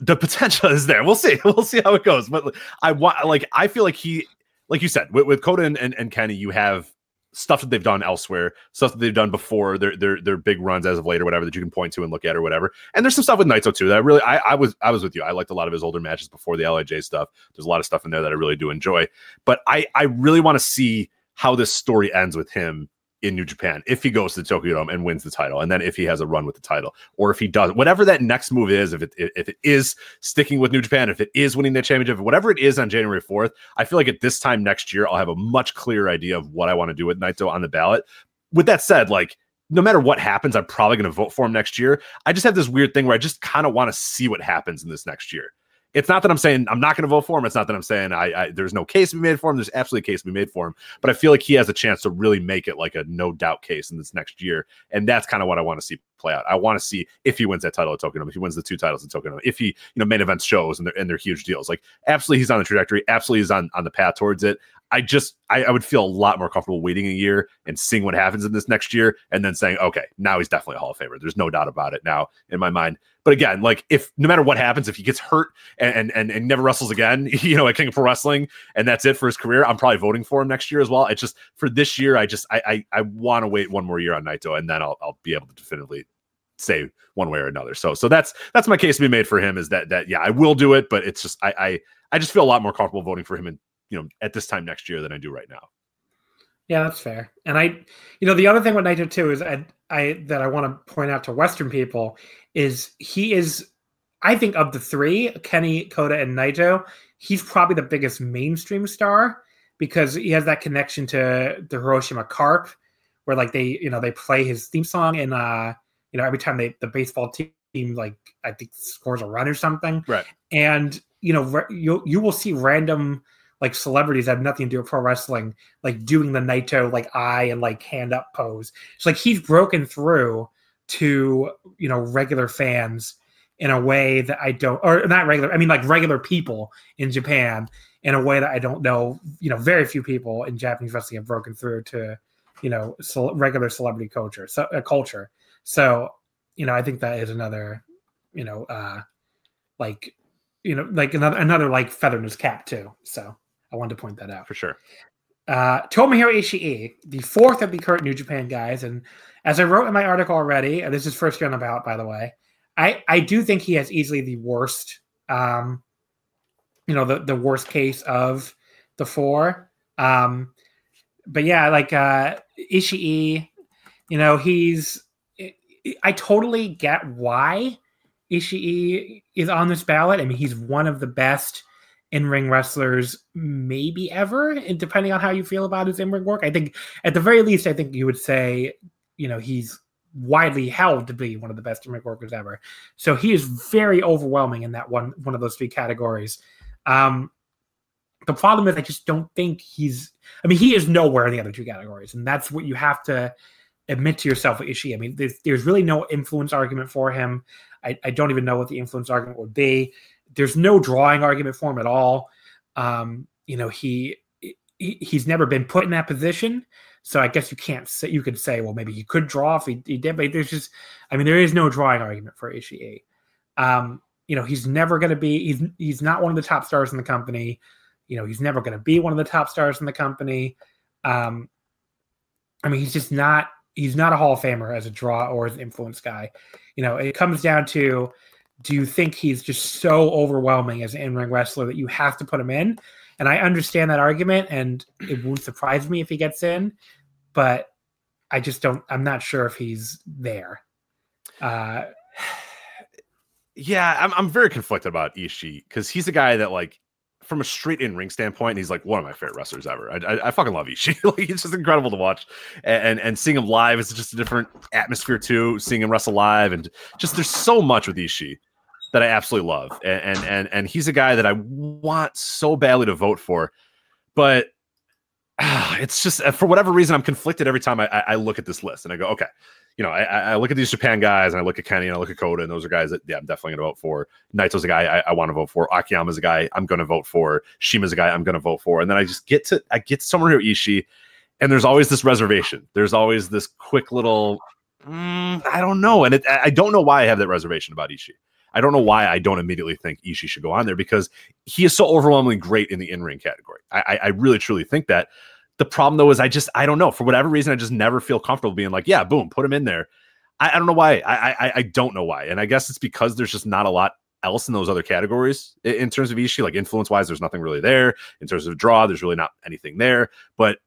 the potential is there. We'll see. We'll see how it goes. But I want like I feel like he, like you said, with, with Kota and, and, and Kenny, you have stuff that they've done elsewhere, stuff that they've done before, their their their big runs as of late or whatever that you can point to and look at or whatever. And there's some stuff with Naito too that I really I, I was I was with you. I liked a lot of his older matches before the Lij stuff. There's a lot of stuff in there that I really do enjoy. But I I really want to see how this story ends with him in New Japan if he goes to the Tokyo Dome and wins the title, and then if he has a run with the title, or if he does whatever that next move is, if it if it is sticking with New Japan, if it is winning the championship, whatever it is on January fourth, I feel like at this time next year I'll have a much clearer idea of what I want to do with Naito on the ballot. With that said, like no matter what happens, I'm probably going to vote for him next year. I just have this weird thing where I just kind of want to see what happens in this next year. It's not that I'm saying I'm not going to vote for him. It's not that I'm saying I, I, there's no case to be made for him. There's absolutely a case to be made for him. But I feel like he has a chance to really make it like a no doubt case in this next year, and that's kind of what I want to see play out. I want to see if he wins that title at Tokyo Dome, if he wins the two titles at Tokyo Dome, if he you know main events shows and they're and they're huge deals. Like absolutely, he's on the trajectory. Absolutely, he's on on the path towards it. I just I, I, would feel a lot more comfortable waiting a year and seeing what happens in this next year and then saying, okay, now he's definitely a Hall of Famer. There's no doubt about it now in my mind. But again, like if no matter what happens, if he gets hurt and and and never wrestles again, you know, at King of Pro Wrestling, and that's it for his career, I'm probably voting for him next year as well. It's just for this year, I just I I, I want to wait one more year on Naito, and then I'll I'll be able to definitively say one way or another. So so that's that's my case to be made for him is that that yeah, I will do it, but it's just I I I just feel a lot more comfortable voting for him in you know at this time next year than I do right now. Yeah, that's fair. And I, you know, the other thing with Naito too is I, I that I want to point out to Western people is he is, I think of the three, Kenny, Kota, and Naito, he's probably the biggest mainstream star because he has that connection to the Hiroshima Carp, where like they, you know, they play his theme song and uh, you know, every time they the baseball team like I think scores a run or something, right? And you know, you you will see random like celebrities have nothing to do with pro wrestling, like doing the Naito like eye and like hand up pose. It's like he's broken through to you know regular fans in a way that I don't, or not regular. I mean like regular people in Japan in a way that I don't know. You know, very few people in Japanese wrestling have broken through to you know regular celebrity culture. So uh, culture. So you know, I think that is another you know uh like you know like another another like feather in his cap too. So I wanted to point that out for sure. Uh, Tomohiro Ishii, the fourth of the current New Japan guys, and as I wrote in my article already, and this is first round about, by the way, I I do think he has easily the worst, um, you know, the the worst case of the four. Um, but yeah, like uh, Ishii, you know, he's. I totally get why Ishii is on this ballot. I mean, he's one of the best in ring wrestlers maybe ever, and depending on how you feel about his in ring work. I think at the very least, I think you would say, you know, he's widely held to be one of the best in ring workers ever. So he is very overwhelming in that one one of those three categories. Um, the problem is, I just don't think he's. I mean, he is nowhere in the other two categories, and that's what you have to admit to yourself with Ishii. I mean, there's, there's really no influence argument for him. I, I, don't even know what the influence argument would be there's no drawing argument for him at all. Um, you know, he, he, he's never been put in that position. So I guess you can't say you could say, well, maybe he could draw if he, he did, but there's just, I mean, there is no drawing argument for Ishii. Um, you know, he's never going to be, he's, he's not one of the top stars in the company. You know, he's never going to be one of the top stars in the company. Um, I mean, he's just not, he's not a Hall of Famer as a draw or as an influence guy. You know, it comes down to, do you think he's just so overwhelming as an in-ring wrestler that you have to put him in? And I understand that argument, and it won't surprise me if he gets in, but I just don't. I'm not sure if he's there. Uh, yeah, I'm I'm very conflicted about Ishii because he's a guy that like from a straight in ring standpoint, he's like one of my favorite wrestlers ever. I, I, I fucking love Ishii. like, he's just incredible to watch, and, and, and seeing him live is just a different atmosphere too. Seeing him wrestle live, and just there's so much with Ishii that I absolutely love, and and and, he's a guy that I want so badly to vote for, but uh, it's just for whatever reason I'm conflicted every time I, I, look at this list and I go, okay, you know, I, I, look at these Japan guys and I look at Kenny and I look at Kota and those are guys that yeah I'm definitely gonna vote for. Naito's a guy I, I want to vote for. Akiyama's a guy I'm gonna vote for. CIMA's a guy I'm gonna vote for, and then I just get to I get to someone here Ishii, and there's always this reservation. There's always this quick little. Mm, I don't know, and it, I don't know why I have that reservation about Ishii. I don't know why I don't immediately think Ishii should go on there because he is so overwhelmingly great in the in ring category. I, I really truly think that. The problem though is I just I don't know for whatever reason I just never feel comfortable being like yeah boom put him in there. I, I don't know why I, I I don't know why and I guess it's because there's just not a lot else in those other categories in terms of Ishii like influence wise there's nothing really there in terms of draw there's really not anything there but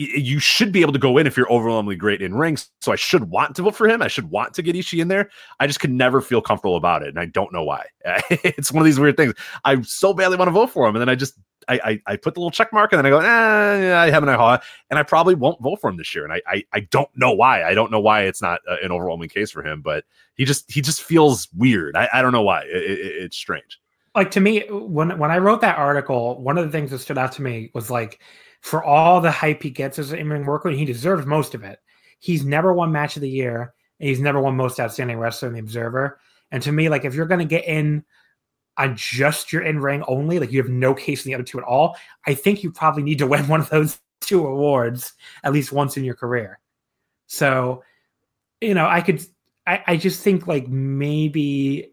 you should be able to go in if you're overwhelmingly great in rings. So I should want to vote for him. I should want to get Ishii in there. I just could never feel comfortable about it, and I don't know why. it's one of these weird things. I so badly want to vote for him, and then I just I, I, I put the little check mark, and then I go, eh, I have an aha, and I probably won't vote for him this year. And I I, I don't know why. I don't know why it's not uh, an overwhelming case for him, but he just he just feels weird. I, I don't know why. It, it, it's strange. like to me when when I wrote that article, one of the things that stood out to me was like for all the hype he gets as an in-ring worker, and he deserves most of it. He's never won match of the year, and he's never won most outstanding wrestler in the Observer. And to me, like if you're going to get in on just your in-ring only, like you have no case in the other two at all, I think you probably need to win one of those two awards at least once in your career. So, you know, I could, I, I just think like maybe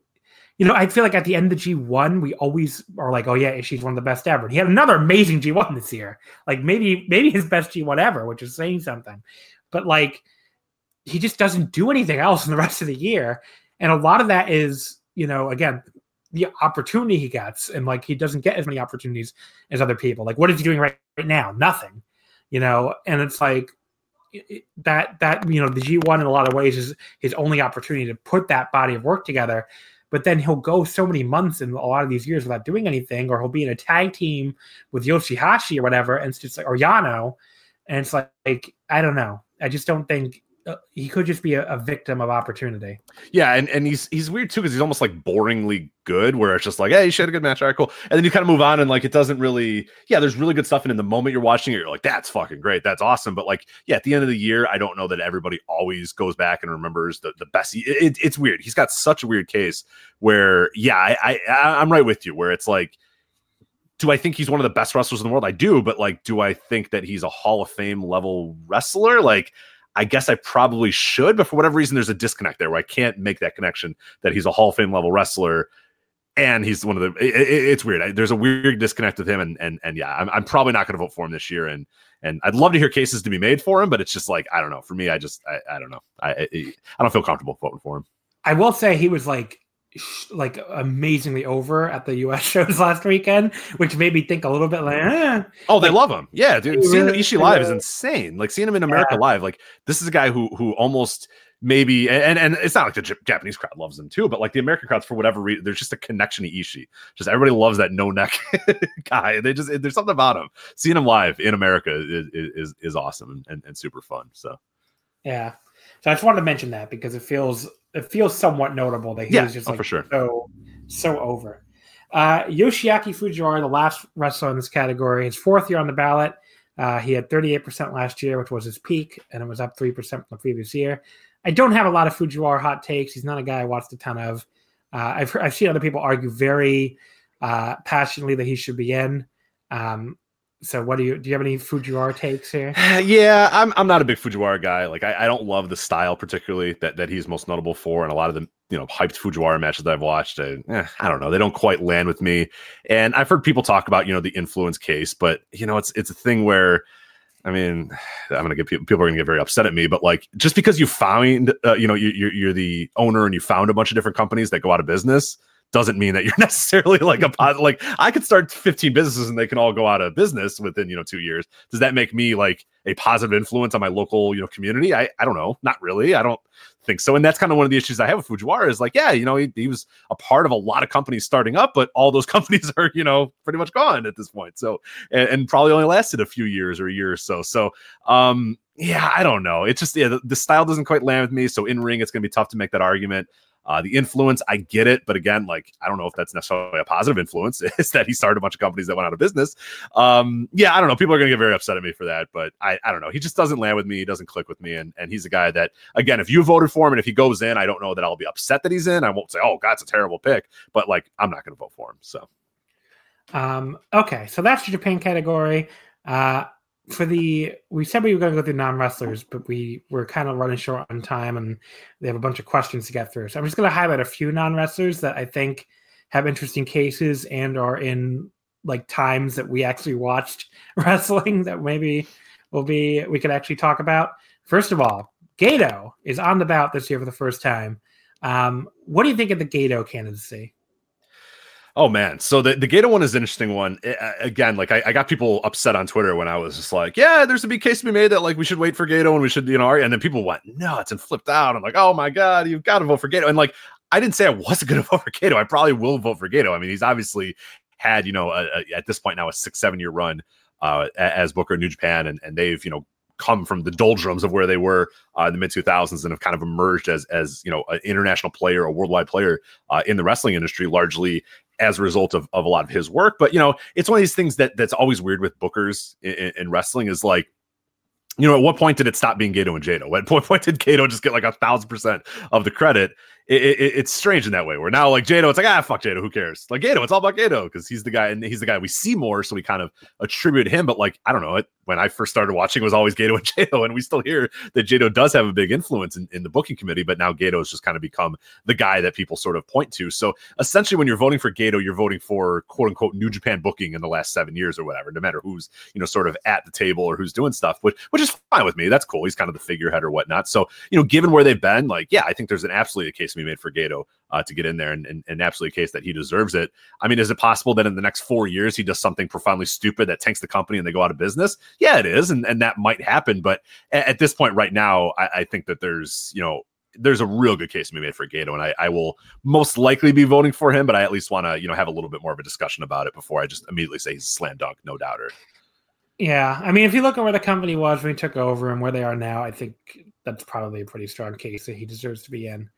you know, I feel like at the end of the G1, we always are like, oh yeah, she's one of the best ever. And he had another amazing G1 this year, like maybe maybe his best G1 ever, which is saying something. But like, he just doesn't do anything else in the rest of the year, and a lot of that is, you know, again, the opportunity he gets, and like he doesn't get as many opportunities as other people. Like, what is he doing right, right now? Nothing, you know. And it's like that that you know the G1 in a lot of ways is his only opportunity to put that body of work together but then he'll go so many months in a lot of these years without doing anything, or he'll be in a tag team with Yoshihashi or whatever, and it's just like or Yano, and it's like, like I don't know. I just don't think Uh, he could just be a, a, victim of opportunity. Yeah, and, and he's he's weird too because he's almost like boringly good, where it's just like, hey, should have a good match, all right, cool, and then you kind of move on, and like it doesn't really, yeah, there's really good stuff, and in the moment you're watching it, you're like, that's fucking great, that's awesome, but like, yeah, at the end of the year, I don't know that everybody always goes back and remembers the the best. It, it, it's weird. He's got such a weird case where, yeah, I, I I'm right with you, where it's like do I think he's one of the best wrestlers in the world? I do, but like, do I think that he's a Hall of Fame level wrestler? Like, I guess I probably should, but for whatever reason, there's a disconnect there where I can't make that connection that he's a Hall of Fame level wrestler and he's one of the. It, it, it's weird. I, there's a weird disconnect with him, and and and yeah, I'm, I'm probably not going to vote for him this year, and and I'd love to hear cases to be made for him, but it's just like I don't know. For me, I just I, I don't know. I I, I don't feel comfortable voting for him. I will say he was like like amazingly over at the US shows last weekend, which made me think a little bit like, eh. oh, they like, love him. Yeah, dude. Seeing really, Ishii live is insane. Like seeing him in America yeah. live, like this is a guy who who almost maybe and and it's not like the J- Japanese crowd loves him too, but like the American crowds for whatever reason, there's just a connection to Ishii. Just everybody loves that no neck guy. They just there's something about him. Seeing him live in America is is, is awesome and, and super fun. So yeah. So I just wanted to mention that because it feels it feels somewhat notable that he yeah, was just oh, like for sure. so so over. Uh, Yoshiaki Fujiwara, the last wrestler in this category, his fourth year on the ballot. Uh, he had 38% last year, which was his peak, and it was up 3% from the previous year. I don't have a lot of Fujiwara hot takes. He's not a guy I watched a ton of. Uh, I've, I've seen other people argue very uh, passionately that he should be in. Um, so what do you do you have any Fujiwara takes here? Yeah, I'm I'm not a big Fujiwara guy. Like I, I don't love the style particularly that, that he's most notable for, and a lot of the you know hyped Fujiwara matches that I've watched, I, eh, I don't know, they don't quite land with me. And I've heard people talk about you know the influence case, but you know it's it's a thing where I mean, I'm gonna get people, people are gonna get very upset at me, but like just because you find, uh, you know, you, you're, you're the owner and you found a bunch of different companies that go out of business, doesn't mean that you're necessarily like a like I could start 15 businesses and they can all go out of business within you know two years. Does that make me like a positive influence on my local you know community? I I don't know, not really. I don't think so. And that's kind of one of the issues I have with Fujiwara is like, yeah, you know, he, he was a part of a lot of companies starting up, but all those companies are you know pretty much gone at this point. So and, and probably only lasted a few years or a year or so. So um yeah, I don't know. It's just yeah, the, the style doesn't quite land with me. So in ring, it's gonna be tough to make that argument. Uh, the influence, I get it, but again, like I don't know if that's necessarily a positive influence. Is that he started a bunch of companies that went out of business? Um, yeah, I don't know. People are going to get very upset at me for that, but I, I don't know. He just doesn't land with me. He doesn't click with me, and and he's a guy that again, if you voted for him and if he goes in, I don't know that I'll be upset that he's in. I won't say, oh, God, it's a terrible pick, but like I'm not going to vote for him. So, um, okay, so that's the Japan category. Uh, for the we said we were going to go through non wrestlers, but we were kind of running short on time, and they have a bunch of questions to get through. So I'm just going to highlight a few non wrestlers that I think have interesting cases and are in like times that we actually watched wrestling that maybe will be we could actually talk about. First of all, Gedo is on the bout this year for the first time. Um, what do you think of the Gedo candidacy? Oh man, so the the Gedo one is an interesting one. It, again, like I, I, got people upset on Twitter when I was just like, "Yeah, there's a big case to be made that like we should wait for Gedo and we should, you know," and then people went nuts and flipped out. I'm like, "Oh my god, you've got to vote for Gedo!" And like, I didn't say I wasn't going to vote for Gedo. I probably will vote for Gedo. I mean, he's obviously had you know a, a, at this point now a six seven year run uh, as Booker in New Japan, and and they've you know come from the doldrums of where they were uh, in the mid 2000s and have kind of emerged as as you know an international player, a worldwide player uh, in the wrestling industry, largely as a result of, of a lot of his work. But you know, it's one of these things that that's always weird with bookers in, in wrestling is like you know, at what point did it stop being Gedo and Jado? At what point did Gedo just get like a thousand percent of the credit? It, it, it's strange in that way. We're now, like Jado, it's like ah, fuck Jado, who cares? Like Gedo, it's all about Gedo because he's the guy, and he's the guy we see more, so we kind of attribute him. But like, I don't know, it when I first started watching, it was always Gedo and Jado, and we still hear that Jado does have a big influence in, in the booking committee. But now Gedo has just kind of become the guy that people sort of point to. So essentially, when you're voting for Gedo, you're voting for quote unquote New Japan booking in the last seven years or whatever, no matter who's you know sort of at the table or who's doing stuff, which which is fine with me. That's cool. He's kind of the figurehead or whatnot. So you know, given where they've been, like yeah, I think there's an absolutely a case to be made for Gedo uh, to get in there and, and, and absolutely case that he deserves it. I mean, is it possible that in the next four years he does something profoundly stupid that tanks the company and they go out of business? Yeah, it is, and and that might happen. But at, at this point, right now, I, I think that there's you know there's a real good case to be made for Gedo, and I, I will most likely be voting for him. But I at least want to you know have a little bit more of a discussion about it before I just immediately say he's a slam dunk, no doubter. Yeah, I mean, if you look at where the company was when he took over and where they are now, I think that's probably a pretty strong case that he deserves to be in.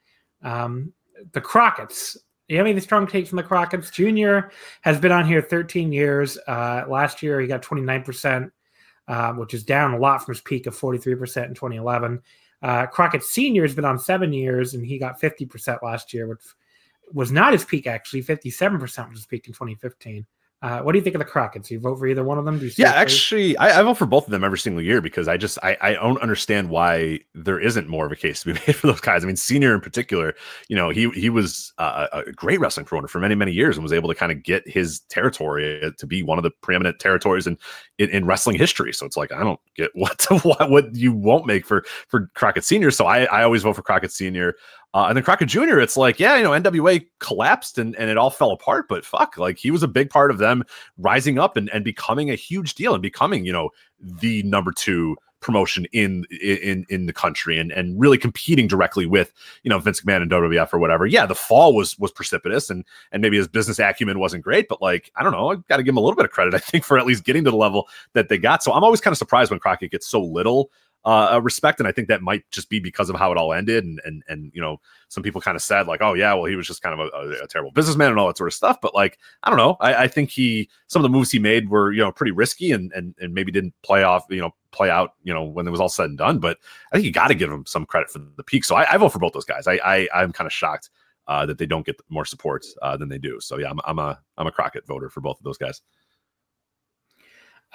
Um, the Crockett's. Any strong takes from the Crockett's? Junior has been on here 13 years. Uh, last year, he got 29%, uh, which is down a lot from his peak of 43% in 2011. Uh, Crockett Senior has been on seven years, and he got 50% last year, which was not his peak, actually. 57% was his peak in 2015. Uh, what do you think of the Crockett's? You vote for either one of them? yeah, actually, I, I, vote for both of them every single year because I just I, I don't understand why there isn't more of a case to be made for those guys. I mean, senior in particular, you know, he he was uh, a great wrestling promoter for many many years and was able to kind of get his territory to be one of the preeminent territories in, in, in wrestling history. So it's like I don't get what what what you won't make for for Crockett Senior. So I I always vote for Crockett Senior. Uh, and then Crockett Jr., it's like, yeah, you know, NWA collapsed and, and it all fell apart, but fuck, like he was a big part of them rising up and, and becoming a huge deal and becoming, you know, the number two promotion in in in the country and and really competing directly with you know Vince McMahon and WWF or whatever. Yeah, the fall was was precipitous and and maybe his business acumen wasn't great, but like I don't know, I got to give him a little bit of credit I think for at least getting to the level that they got. So I'm always kind of surprised when Crockett gets so little uh, respect, and I think that might just be because of how it all ended. And and and you know, some people kind of said like, oh yeah, well he was just kind of a, a, a, terrible businessman and all that sort of stuff. But like, I don't know. I, I, think he some of the moves he made were you know pretty risky and and and maybe didn't play off you know play out you know when it was all said and done. But I think you got to give him some credit for the peak. So I, I vote for both those guys. I, I I'm kind of shocked. Uh, that they don't get more support uh, than they do. So yeah, I'm, I'm a I'm a Crockett voter for both of those guys.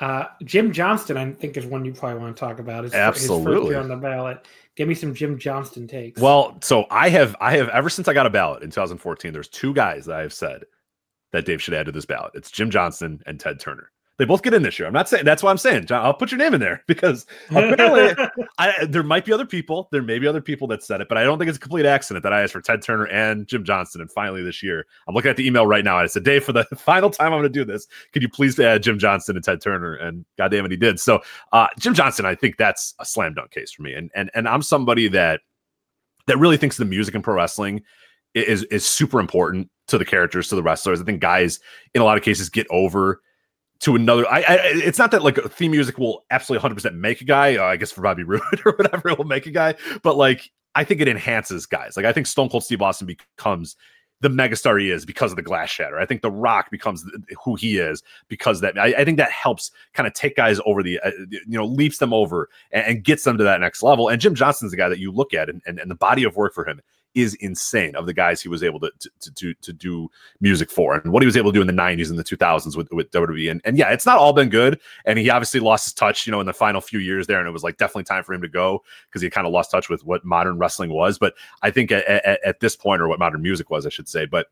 Uh, Jim Johnston, I think, is one you probably want to talk about. His, Absolutely, his first year on the ballot. Give me some Jim Johnston takes. Well, so I have, I have ever since I got a ballot in 2014. There's two guys that I have said that Dave should add to this ballot. It's Jim Johnston and Ted Turner. They both get in this year. I'm not saying that's why I'm saying, John. I'll put your name in there because apparently I, there might be other people. There may be other people that said it, but I don't think it's a complete accident that I asked for Ted Turner and Jim Johnston. And finally, this year, I'm looking at the email right now. I said, Dave, for the final time I'm going to do this, could you please add Jim Johnston and Ted Turner? And goddamn it, he did. So uh, Jim Johnston, I think that's a slam dunk case for me. And and and I'm somebody that that really thinks the music in pro wrestling is is super important to the characters, to the wrestlers. I think guys in a lot of cases get over to another. I, I, it's not that like theme music will absolutely 100% make a guy. Uh, I guess for Bobby Roode or whatever, it will make a guy. But like, I think it enhances guys. Like, I think Stone Cold Steve Austin becomes the megastar he is because of the glass shatter. I think The Rock becomes who he is because that. I, I think that helps kind of take guys over the, uh, you know, leaps them over and, and, gets them to that next level. And Jim Johnston's the guy that you look at, and, and, and the body of work for him is insane of the guys he was able to to to, to do music for and what he was able to do in the 90s and the 2000s with, with WWE. And, and yeah, it's not all been good. And he obviously lost his touch, you know, in the final few years there. And it was like definitely time for him to go because he kind of lost touch with what modern wrestling was. But I think at, at, at this point, or what modern music was, I should say. But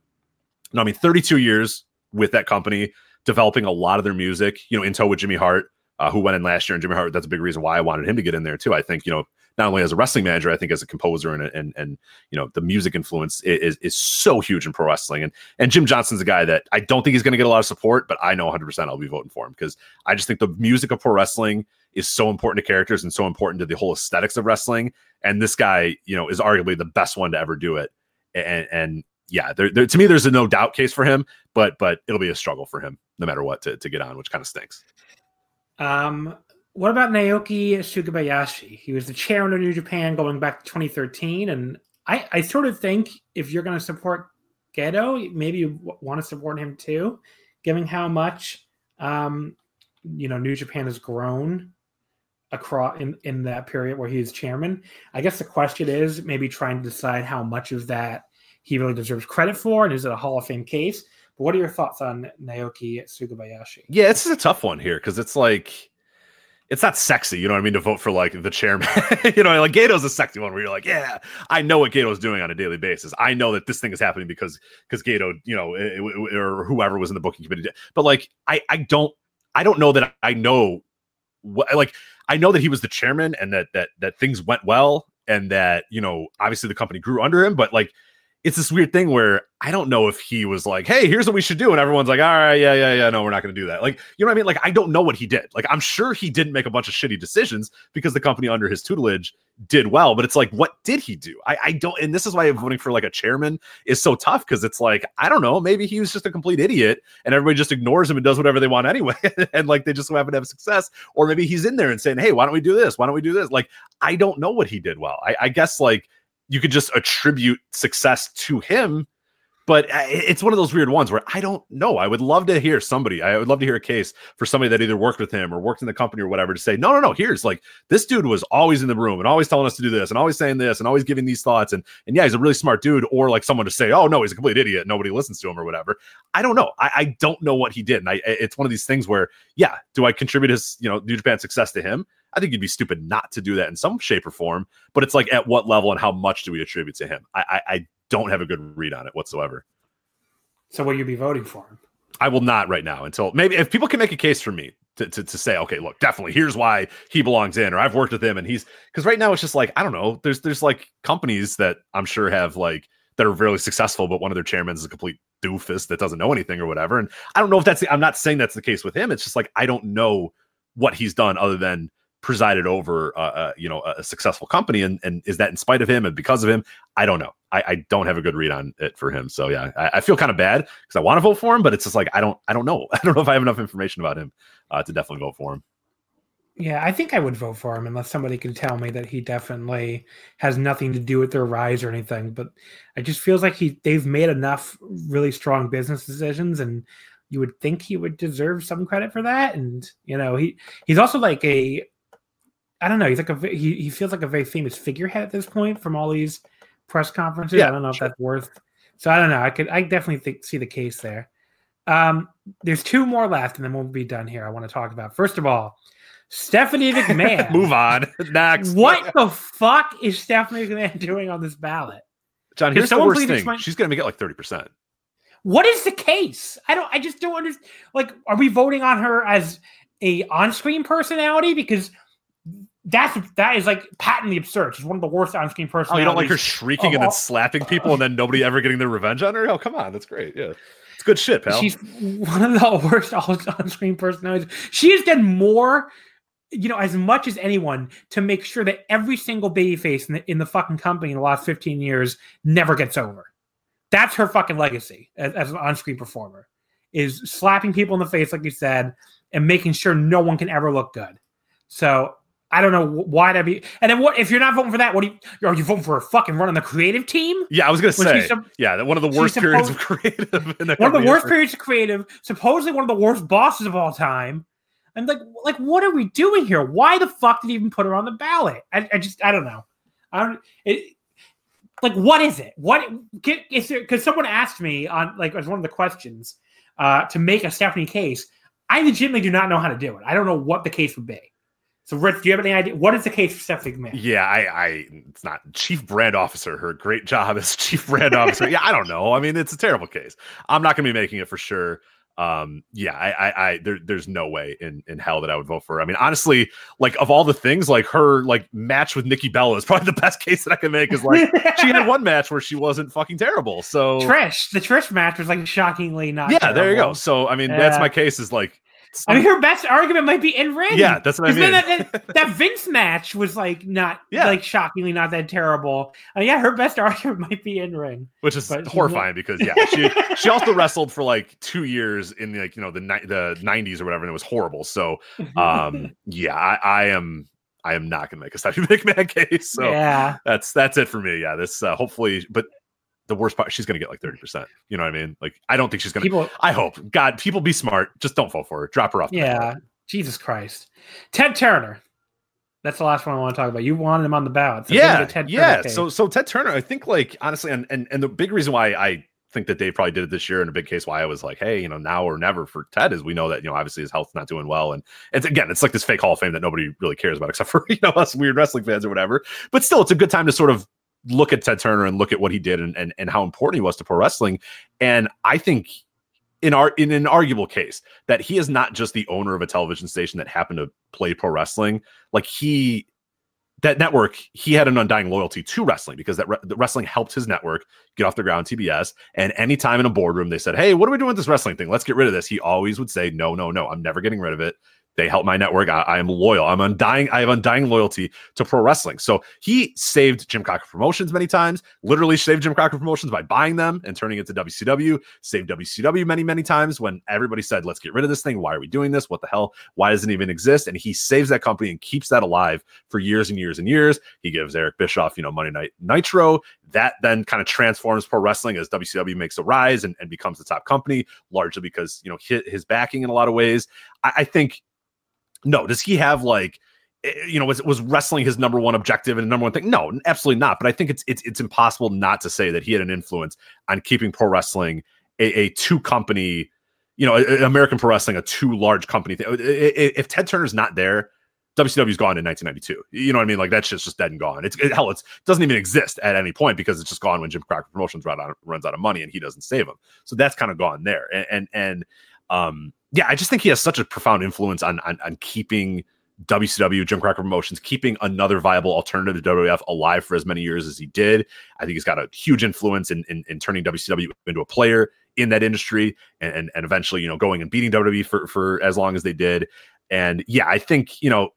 no, I mean, 32 years with that company, developing a lot of their music, you know, in tow with Jimmy Hart. Uh, who went in last year and Jimmy Hart. That's a big reason why I wanted him to get in there too. I think you know not only as a wrestling manager, I think as a composer and and and you know the music influence is is so huge in pro wrestling. And and Jim Johnston's a guy that I don't think he's going to get a lot of support, but I know 100 percent I'll be voting for him because I just think the music of pro wrestling is so important to characters and so important to the whole aesthetics of wrestling. And this guy, you know, is arguably the best one to ever do it. And and yeah, there, there, to me, there's a no doubt case for him, but but it'll be a struggle for him no matter what to, to get on, which kind of stinks. Um, what about Naoki Sugabayashi? He was the chairman of New Japan going back to 2013. And I, I sort of think if you're going to support Gedo, maybe you want to support him too, given how much um, you know New Japan has grown across in, in that period where he is chairman. I guess the question is maybe trying to decide how much of that he really deserves credit for, and is it a Hall of Fame case? But what are your thoughts on Naoki Sugabayashi? Yeah, this is a tough one here because it's like it's not sexy, you know what I mean, to vote for like the chairman. you know, like Gedo's a sexy one where you're like, yeah, I know what Gedo's doing on a daily basis. I know that this thing is happening because because Gedo, you know, eh, eh, it, it, or whoever was in the booking committee. But like, I I don't I don't know that I know what like I know that he was the chairman and that that that things went well and that you know obviously the company grew under him, but like it's this weird thing where I don't know if he was like, "Hey, here's what we should do," and everyone's like, "All right, yeah, yeah, yeah, no, we're not going to do that." Like, you know what I mean? Like, I don't know what he did. Like, I'm sure he didn't make a bunch of shitty decisions because the company under his tutelage did well, but it's like, what did he do? I, I don't, and this is why voting for like a chairman is so tough because it's like, I don't know, maybe he was just a complete idiot and everybody just ignores him and does whatever they want anyway, and like they just happen to have success, or maybe he's in there and saying, "Hey, why don't we do this? Why don't we do this?" Like, I don't know what he did well. I, I guess like you could just attribute success to him but uh, it's one of those weird ones where I don't know. I would love to hear somebody. I would love to hear a case for somebody that either worked with him or worked in the company or whatever to say, no, no, no. Here's like this dude was always in the room and always telling us to do this and always saying this and always giving these thoughts and and yeah, he's a really smart dude. Or like someone to say, oh no, he's a complete idiot. Nobody listens to him or whatever. I don't know. I, I don't know what he did, and I it's one of these things where yeah, do I contribute his you know New Japan success to him? I think you'd be stupid not to do that in some shape or form. But it's like at what level and how much do we attribute to him? I, I, I don't have a good read on it whatsoever. So will you be voting for him? I will not right now until maybe if people can make a case for me to, to, to say, okay, look, definitely here's why he belongs in, or I've worked with him and he's because right now it's just like, I don't know, there's there's like companies that I'm sure have like that are really successful, but one of their chairmen is a complete doofus that doesn't know anything or whatever. And I don't know if that's the, I'm not saying that's the case with him. It's just like I don't know what he's done other than presided over, uh, uh, you know, a successful company, and and is that in spite of him and because of him? I don't know. I, I don't have a good read on it for him. So yeah, I, I feel kind of bad because I want to vote for him, but it's just like I don't I don't know. I don't know if I have enough information about him uh, to definitely vote for him. Yeah, I think I would vote for him unless somebody can tell me that he definitely has nothing to do with their rise or anything. But it just feels like he they've made enough really strong business decisions and you would think he would deserve some credit for that. And you know, he he's also like a I don't know. He's like a he, he feels like a very famous figurehead at this point from all these press conferences. Yeah, I don't know sure. if that's worth. So I don't know. I could I definitely think, see the case there. Um, there's two more left, and then we'll be done here. I want to talk about first of all, Stephanie McMahon. Move on next. What the fuck is Stephanie McMahon doing on this ballot? John, here's the worst thing. Explain- She's going to make it like thirty percent. What is the case? I don't. I just don't understand. Like, are we voting on her as a on-screen personality? Because that's that is like patently absurd. She's one of the worst on-screen personalities. Oh, you don't like her shrieking and then oh. slapping people and then nobody ever getting their revenge on her? Oh, come on, that's great. Yeah, it's good shit, pal. She's one of the worst on-screen personalities. She has done more, you know, as much as anyone to make sure that every single baby face in the, in the fucking company in the last 15 years never gets over. That's her fucking legacy as, as an on-screen performer. Is slapping people in the face, like you said, and making sure no one can ever look good. So I don't know why that be. And then what if you're not voting for that? What do you are you voting for a fucking run on the creative team? Yeah, I was gonna say. yeah, one of the worst periods of creative. one of the worst periods of creative. Supposedly one of the worst bosses of all time. And like, like, what are we doing here? Why the fuck did he even put her on the ballot? I, I just, I don't know. I don't. It, like, what is it? What is there? Because someone asked me on like as one of the questions uh, to make a Stephanie case. I legitimately do not know how to do it. I don't know what the case would be. So, Rich, do you have any idea what is the case for Stephanie McMahon? Yeah, I, I, it's not chief brand officer. Her great job as chief brand officer. yeah, I don't know. I mean, it's a terrible case. I'm not going to be making it for sure. Um, yeah, I, I, I there, there's no way in in hell that I would vote for. Her. I mean, honestly, like of all the things, like her like match with Nikki Bella is probably the best case that I can make. Is like she had one match where she wasn't fucking terrible. So Trish, the Trish match was like shockingly not. Yeah, terrible. there you go. So I mean, yeah. that's my case. Is like I mean, her best argument might be in ring. Yeah, that's what I mean. That, that, that, Vince match was like not, yeah. like shockingly not that terrible. Uh, yeah, her best argument might be in ring, which is but horrifying because yeah, she she also wrestled for like two years in the, like you know the the nineties or whatever, and it was horrible. So, um, yeah, I, I am I am not going to make a Stephanie McMahon case. So yeah, that's that's it for me. Yeah, this uh, hopefully, but the worst part, she's going to get like 30%. You know what I mean? Like, I don't think she's going to. I hope. God, people be smart. Just don't fall for her. Drop her off. Yeah. Jesus Christ. Ted Turner. That's the last one I want to talk about. You wanted him on the ballot. So yeah. yeah. So, so Ted Turner, I think, like, honestly, and, and, and the big reason why I think that Dave probably did it this year in a big case why I was like, hey, you know, now or never for Ted is we know that, you know, obviously his health's not doing well. And it's again, it's like this fake Hall of Fame that nobody really cares about except for, you know, us weird wrestling fans or whatever. But still, it's a good time to sort of look at Ted Turner and look at what he did and, and, and how important he was to pro wrestling. And I think in our in an arguable case that he is not just the owner of a television station that happened to play pro wrestling, like he that network, he had an undying loyalty to wrestling because that re- wrestling helped his network get off the ground, TBS. And anytime in a boardroom they said, Hey, what are we doing with this wrestling thing? Let's get rid of this. He always would say, No, no, no, I'm never getting rid of it. They help my network. I, I, am loyal. I'm undying. I have undying loyalty to pro wrestling. So he saved Jim Crockett Promotions many times. Literally saved Jim Crockett Promotions by buying them and turning it to WCW. Saved WCW many many times when everybody said, "Let's get rid of this thing. Why are we doing this? What the hell? Why doesn't it even exist?" And he saves that company and keeps that alive for years and years and years. He gives Eric Bischoff, you know, Monday Night Nitro. That then kind of transforms pro wrestling as WCW makes a rise and, and becomes the top company, largely because you know his, his backing in a lot of ways. I, I think no, does he have like eh, you know, was was wrestling his number one objective and number one thing? No, absolutely not. But I think it's it's it's impossible not to say that he had an influence on keeping pro wrestling a, a two company, you know, American pro wrestling a two large company thing. If Ted Turner's not there, WCW's gone in 1992. You know what I mean? Like that's just just dead and gone. It's it, hell, it's, it doesn't even exist at any point because it's just gone when Jim Crockett Promotions run out, runs out of money and he doesn't save them. So that's kind of gone there. And and, and um yeah, I just think he has such a profound influence on on, on keeping WCW, Jim Crockett Promotions, keeping another viable alternative to WWF alive for as many years as he did. I think he's got a huge influence in, in, in turning WCW into a player in that industry and, and, and eventually, you know, going and beating WWE for, for as long as they did. And yeah, I think, you know,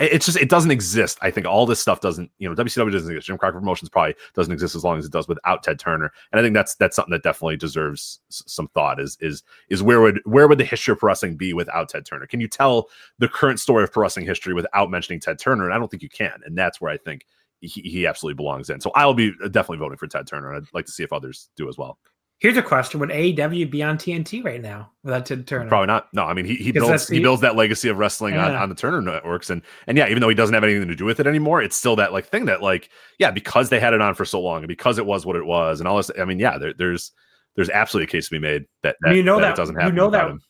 it's just it doesn't exist. I think all this stuff doesn't, you know, WCW doesn't exist. Jim Crockett Promotions probably doesn't exist as long as it does without Ted Turner. And I think that's that's something that definitely deserves some thought. Is is is where would where would the history of wrestling be without Ted Turner? Can you tell the current story of wrestling history without mentioning Ted Turner? And I don't think you can. And that's where I think he, he absolutely belongs in. So I'll be uh, definitely voting for Ted Turner. I'd like to see if others do as well. Here's a question: Would AEW be on TNT right now without Ted Turner? Probably not. No, I mean he, he builds he builds that legacy of wrestling yeah. on, on the Turner networks, and and yeah, even though he doesn't have anything to do with it anymore, it's still that like thing that like yeah, because they had it on for so long and because it was what it was and all this. I mean, yeah, there, there's there's absolutely a case to be made that, that you know that, that doesn't happen. You know that him.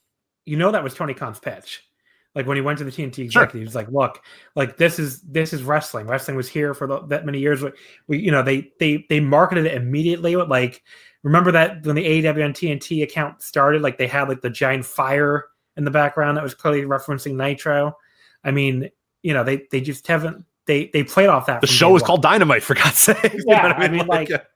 you know that was Tony Khan's pitch. Like when he went to the TNT executive, sure. he was like, "Look, like this is this is wrestling. Wrestling was here for the, that many years. We, you know, they they they marketed it immediately with like." Remember that when the AEW and TNT account started, like they had like the giant fire in the background that was clearly referencing Nitro. I mean, you know, they they just haven't they they played off that. The show is called Dynamite for God's sake. Yeah, I mean, I mean like, like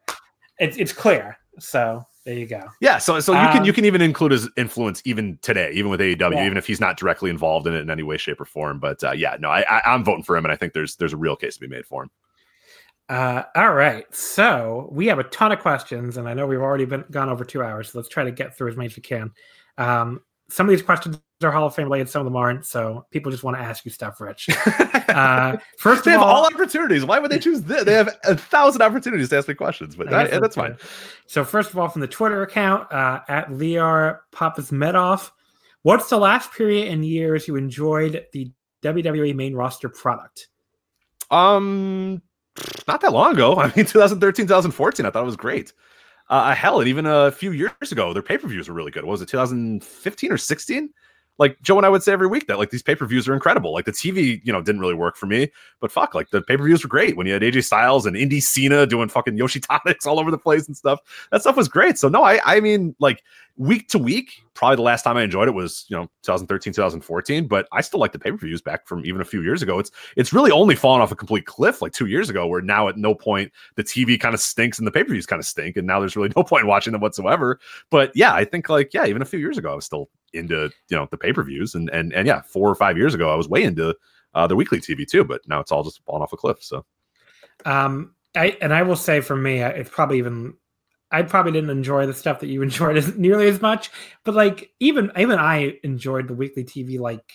it's it's clear. So there you go. Yeah, so so you um, can you can even include his influence even today, even with AEW, yeah. even if he's not directly involved in it in any way, shape, or form. But uh, yeah, no, I, I I'm voting for him, and I think there's there's a real case to be made for him. Uh, all right. So we have a ton of questions, and I know we've already been gone over two hours. So let's try to get through as many as we can. Um, some of these questions are Hall of Fame related, some of them aren't. So people just want to ask you stuff, Rich. Uh, first, they have all, all, opportunities. Why would they choose this? They have a thousand opportunities to ask me questions, but that, that's fine. So first of all, from the Twitter account uh, at Liar Medov, what's the last period in years you enjoyed the WWE main roster product? Um, not that long ago. I mean, 2013, 2014. I thought it was great. Uh, hell, and even a few years ago, their pay per views were really good. What was it 2015 or 16? like Joe and I would say every week that like these pay per views are incredible. Like the TV, you know, didn't really work for me, but fuck, like the pay per views were great when you had AJ Styles and Indy Cena doing fucking Yoshi tonics all over the place and stuff. That stuff was great. So no, I I mean like week to week, probably the last time I enjoyed it was you know 2013 2014, but I still like the pay per views back from even a few years ago. It's it's really only fallen off a complete cliff like two years ago, where now at no point the TV kind of stinks and the pay per views kind of stink, and now there's really no point watching them whatsoever. But yeah, I think like yeah, even a few years ago, I was still into you know the pay per views, and and and yeah, four or five years ago, I was way into uh, the weekly TV too, but now it's all just falling off a cliff. So, um, I and I will say for me, it's probably even I probably didn't enjoy the stuff that you enjoyed as nearly as much, but like even even I enjoyed the weekly TV like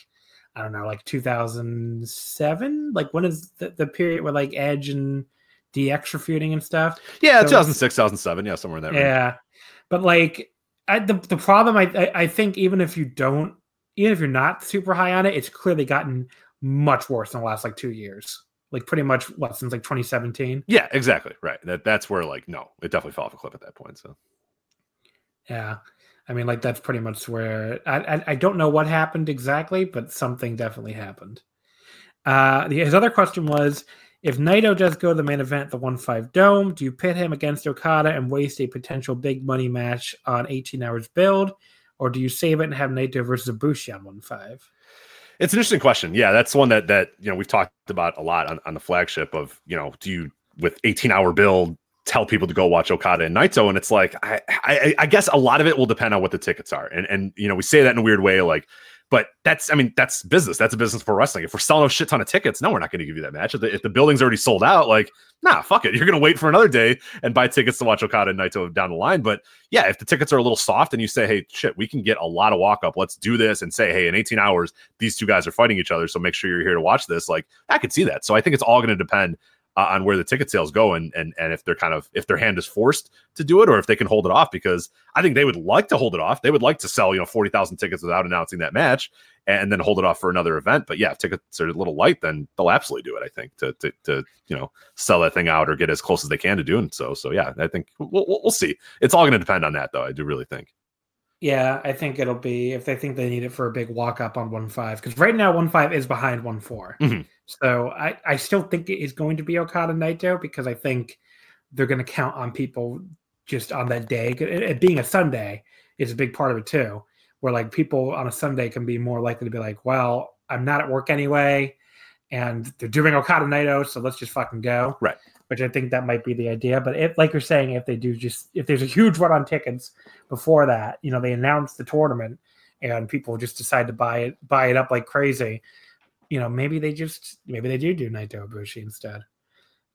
I don't know like 2007. Like when is the, the period where like Edge and DX feuding and stuff. Yeah, so 2006, 2007, yeah, somewhere in that. Yeah, range. but like I, the the problem, I, I I think even if you don't, even if you're not super high on it, it's clearly gotten much worse in the last like two years. Like pretty much what since like 2017. Yeah, exactly. Right. That that's where like no, it definitely fell off a cliff at that point. So yeah. I mean, like that's pretty much where I, I, I don't know what happened exactly, but something definitely happened. Uh, his other question was, if Naito does go to the main event, the one five dome, do you pit him against Okada and waste a potential big money match on 18 hours build, or do you save it and have Naito versus Ibushi on one five? It's an interesting question. Yeah, that's one that that you know we've talked about a lot on, on the flagship of you know do you with 18 hour build tell people to go watch Okada and Naito. And it's like, I, I, I, guess a lot of it will depend on what the tickets are. And, and, you know, we say that in a weird way, like, but that's, I mean, that's business. That's a business for wrestling. If we're selling a shit ton of tickets, no, we're not going to give you that match. If the, if the, building's already sold out, like, nah, fuck it. You're going to wait for another day and buy tickets to watch Okada and Naito down the line. But yeah, if the tickets are a little soft and you say, hey, shit, we can get a lot of walk up, let's do this and say, hey, in 18 hours, these two guys are fighting each other. So make sure you're here to watch this. Like, I could see that. So I think it's all going to depend uh, on where the ticket sales go and and and if they're kind of if their hand is forced to do it or if they can hold it off because I think they would like to hold it off. They would like to sell you know forty thousand tickets without announcing that match and then hold it off for another event. But yeah, if tickets are a little light, then they'll absolutely do it. I think to to to you know sell that thing out or get as close as they can to doing so. So yeah, I think we'll we'll see. It's all going to depend on that though. I do really think. Yeah, I think it'll be if they think they need it for a big walk up on one five because right now one five is behind one 4 mm-hmm. So I I still think it is going to be Okada Naito because I think they're going to count on people just on that day. It, it, being a Sunday is a big part of it too, where like people on a Sunday can be more likely to be like, well, I'm not at work anyway, and they're doing Okada Naito, so let's just fucking go. Right which I think that might be the idea. But if, like you're saying, if they do just if there's a huge run on tickets before that, you know, they announce the tournament and people just decide to buy it buy it up like crazy. You know, maybe they just maybe they do do Naito Ibushi instead.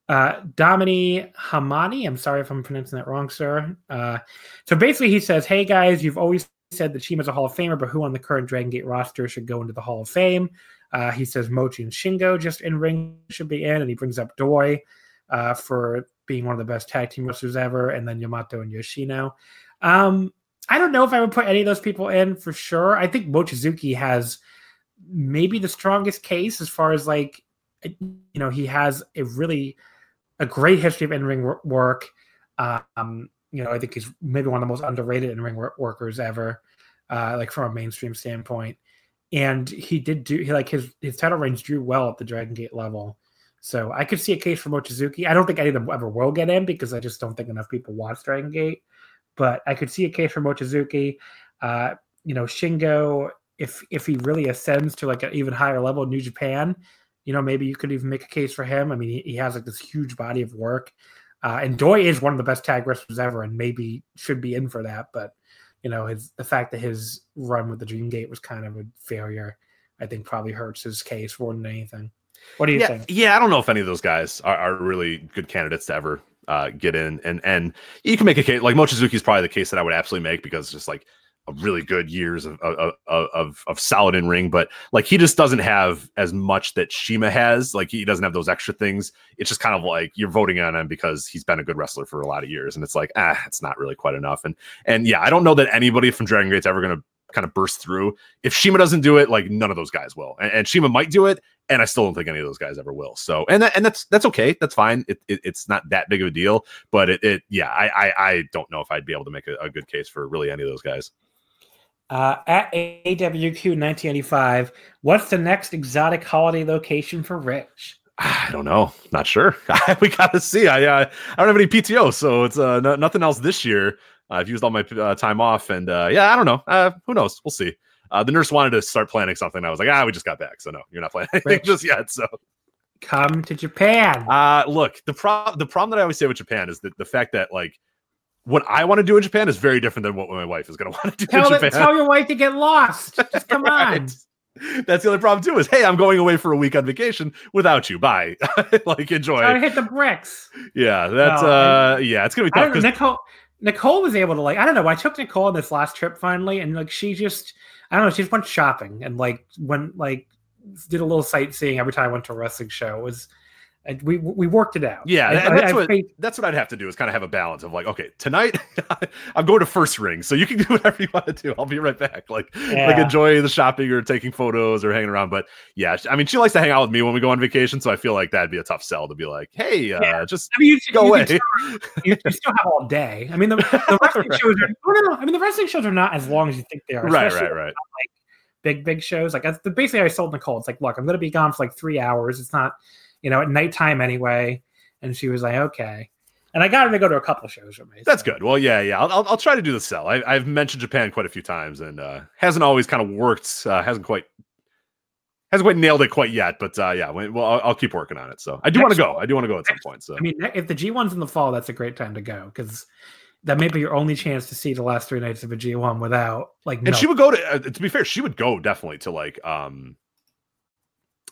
Uh, Domini Hamani, I'm sorry if I'm pronouncing that wrong, sir. Uh, so basically, he says, "Hey guys, you've always said that CIMA's a Hall of Famer, but who on the current Dragon Gate roster should go into the Hall of Fame?" Uh, he says Mochi and Shingo just in ring should be in, and he brings up Doi uh, for being one of the best tag team wrestlers ever, and then Yamato and Yoshino. Um, I don't know if I would put any of those people in for sure. I think Mochizuki has maybe the strongest case as far as like, you know, he has a really a great history of in ring work. Um, you know, I think he's maybe one of the most underrated in ring workers ever, uh, like from a mainstream standpoint. And he did do he like his his title reigns drew well at the Dragon Gate level. So I could see a case for Mochizuki. I don't think any of them ever will get in because I just don't think enough people watch Dragon Gate. But I could see a case for Mochizuki. Uh, you know, Shingo, if if he really ascends to like an even higher level, New Japan, you know, maybe you could even make a case for him. I mean, he, he has like this huge body of work. Uh, and Doi is one of the best tag wrestlers ever, and maybe should be in for that. But you know, his the fact that his run with the Dream Gate was kind of a failure, I think probably hurts his case more than anything. What do you yeah, think? Yeah, I don't know if any of those guys are, are really good candidates to ever uh, get in. And and you can make a case like Mochizuki is probably the case that I would absolutely make because just like really good years of of of, of solid in ring, but like he just doesn't have as much that CIMA has. Like he doesn't have those extra things. It's just kind of like you're voting on him because he's been a good wrestler for a lot of years, and it's like ah, it's not really quite enough. And and yeah, I don't know that anybody from Dragon Gate's ever going to kind of burst through. If CIMA doesn't do it, like none of those guys will. And, and, CIMA might do it, and I still don't think any of those guys ever will. So, and that, and that's that's okay. That's fine. It, it, it's not that big of a deal. But it, it yeah, I, I, I don't know if I'd be able to make a, a good case for really any of those guys. Uh, at AWQ 1985, what's the next exotic holiday location for Rich? I don't know. Not sure. we got to see. I uh, I don't have any PTO, so it's uh, nothing else this year. I've used all my uh, time off, and uh, yeah, I don't know. Uh, who knows? We'll see. Uh, the nurse wanted to start planning something. I was like, ah, we just got back, so no, you're not planning anything just yet. So come to Japan. Uh look, the problem the problem that I always say with Japan is that the fact that like what I want to do in Japan is very different than what my wife is going to want to do tell in Japan. tell your wife to get lost. Just come right. on. That's the only problem too. Is hey, I'm going away for a week on vacation without you. Bye. like enjoy. Try to hit the bricks. Yeah, that's uh, yeah, it's gonna be tough. Nicole, Nicole was able to like I don't know. I took Nicole on this last trip finally, and like she just I don't know. She just went shopping and like went like did a little sightseeing every time I went to a wrestling show. It was we we worked it out. Yeah, I, that's I, what that's what I'd have to do is kind of have a balance of like, okay, tonight I'm going to first ring, so you can do whatever you want to do. I'll be right back. Like yeah. like enjoy the shopping or taking photos or hanging around. But yeah, I mean, she likes to hang out with me when we go on vacation, so I feel like that'd be a tough sell to be like, hey, uh, yeah. just I mean, you, go you away. Still, you, still have all day. I mean, the, the wrestling right. shows are no, no, no. I mean, the wrestling shows are not as long as you think they are. Right, right, right. Like big big shows. Like basically, I sold Nicole. It's like, look, I'm going to be gone for like three hours. It's not you know, at nighttime anyway. And she was like, okay. And I got her to go to a couple shows with me. So. That's good. Well, yeah, yeah. I'll, I'll, I'll, try to do the sell. I, have mentioned Japan quite a few times and uh, hasn't always kind of worked. Uh, hasn't quite hasn't quite nailed it quite yet. But uh, yeah, well, I'll, I'll, keep working on it. So I do want to go. I do want to go at some point. So I mean, if the G1's in the fall, that's a great time to go because that may be your only chance to see the last three nights of a G1 without like. And no. she would go to. Uh, to be fair, she would go definitely to like um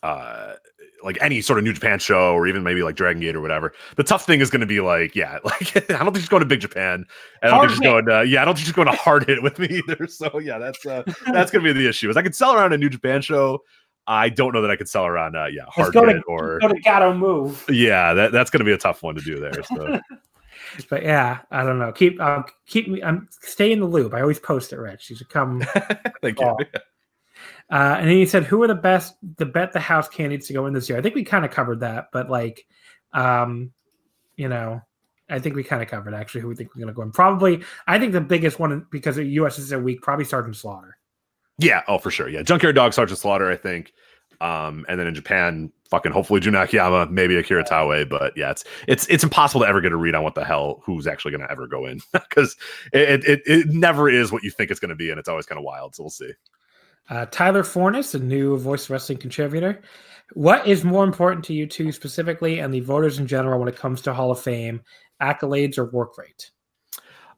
uh like any sort of New Japan show or even maybe like Dragon Gate or whatever. The tough thing is going to be like, yeah, like I don't think she's going to Big Japan. I don't hard think she's hit. going to, yeah, I don't think she's going to hard hit with me either. So yeah, that's uh, that's going to be the issue. Is I could sell her on a New Japan show. I don't know that I could sell her on, uh, yeah, hard hit to, or go to Gatoh Move. Yeah, that, that's going to be a tough one to do there. So. but yeah, I don't know. Keep uh, keep me. I'm stay in the loop. I always post it, Rich. You should come. Thank you. Uh, and then he said, "Who are the best? The bet the house candidates to go in this year." I think we kind of covered that, but like, um, you know, I think we kind of covered actually who we think we're going to go in. Probably, I think the biggest one because the U.S. is a week. Probably Sergeant Slaughter. Yeah. Oh, for sure. Yeah. Junkyard Dog, Sergeant Slaughter. I think. Um, and then in Japan, fucking hopefully Jun Akiyama, maybe Akira Taue. But yeah, it's it's it's impossible to ever get a read on what the hell who's actually going to ever go in because it, it it never is what you think it's going to be, and it's always kind of wild. So we'll see. Uh, Tyler Fornes, a new Voice Wrestling contributor. What is more important to you two specifically and the voters in general when it comes to Hall of Fame, accolades or work rate?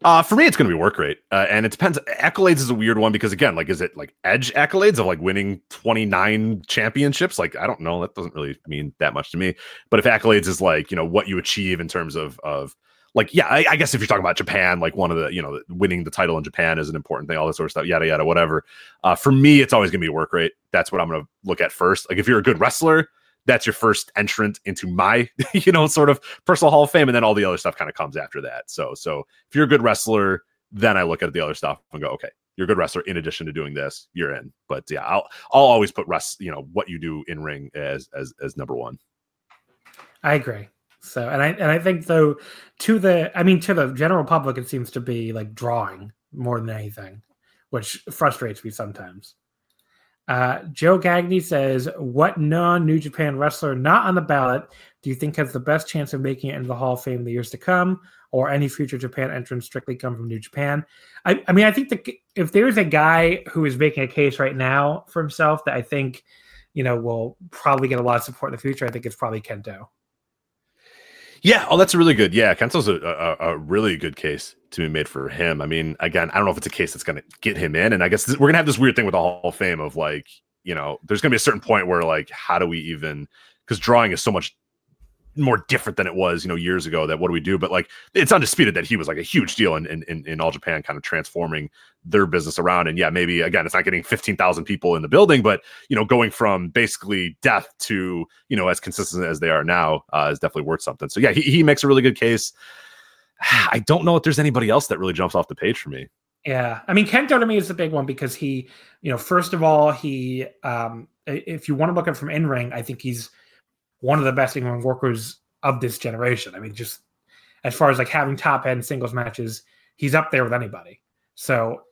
Uh, for me, it's going to be work rate, uh, and it depends. Accolades is a weird one because again, like, is it like edge accolades of like winning twenty nine championships? Like, I don't know. That doesn't really mean that much to me. But if accolades is like you know what you achieve in terms of of like yeah I, I, guess if you're talking about japan like one of the you know winning the title in japan is an important thing all this sort of stuff yada yada whatever. Uh, for me it's always gonna be work rate. That's what i'm gonna look at first. Like if you're a good wrestler that's your first entrant into my you know sort of personal hall of fame and then all the other stuff kind of comes after that. So so if you're a good wrestler then i look at the other stuff and go okay you're a good wrestler in addition to doing this you're in. But yeah i'll i'll always put rest you know what you do in ring as as as number one. I agree so, and I and I think though, to the I mean to the general public, it seems to be like drawing more than anything, which frustrates me sometimes. Uh, Joe Gagny says, "What non-New Japan wrestler not on the ballot do you think has the best chance of making it into the Hall of Fame in the years to come, or any future Japan entrants strictly come from New Japan?" I, I mean, I think that if there's a guy who is making a case right now for himself that I think, you know, will probably get a lot of support in the future, I think it's probably Kento. Yeah, oh, that's really good. Yeah, Kento's a, a, a, really good case to be made for him. I mean, again, I don't know if it's a case that's going to get him in, and I guess this, we're going to have this weird thing with the Hall of Fame of like, you know, there's going to be a certain point where like, how do we even? Because drawing is so much more different than it was, you know, years ago. That what do we do? But like, it's undisputed that he was like a huge deal in in, in all Japan, kind of transforming their business around. And yeah, maybe again, it's not getting fifteen thousand people in the building, but you know, going from basically death to you know as consistent as they are now uh, is definitely worth something. So yeah, he he makes a really good case. I don't know if there's anybody else that really jumps off the page for me. Yeah, I mean, Kento to me is the big one because he, you know, first of all, he, um, if you want to look at from in ring, I think he's one of the best in workers of this generation. I mean, just as far as like having top end singles matches, he's up there with anybody. So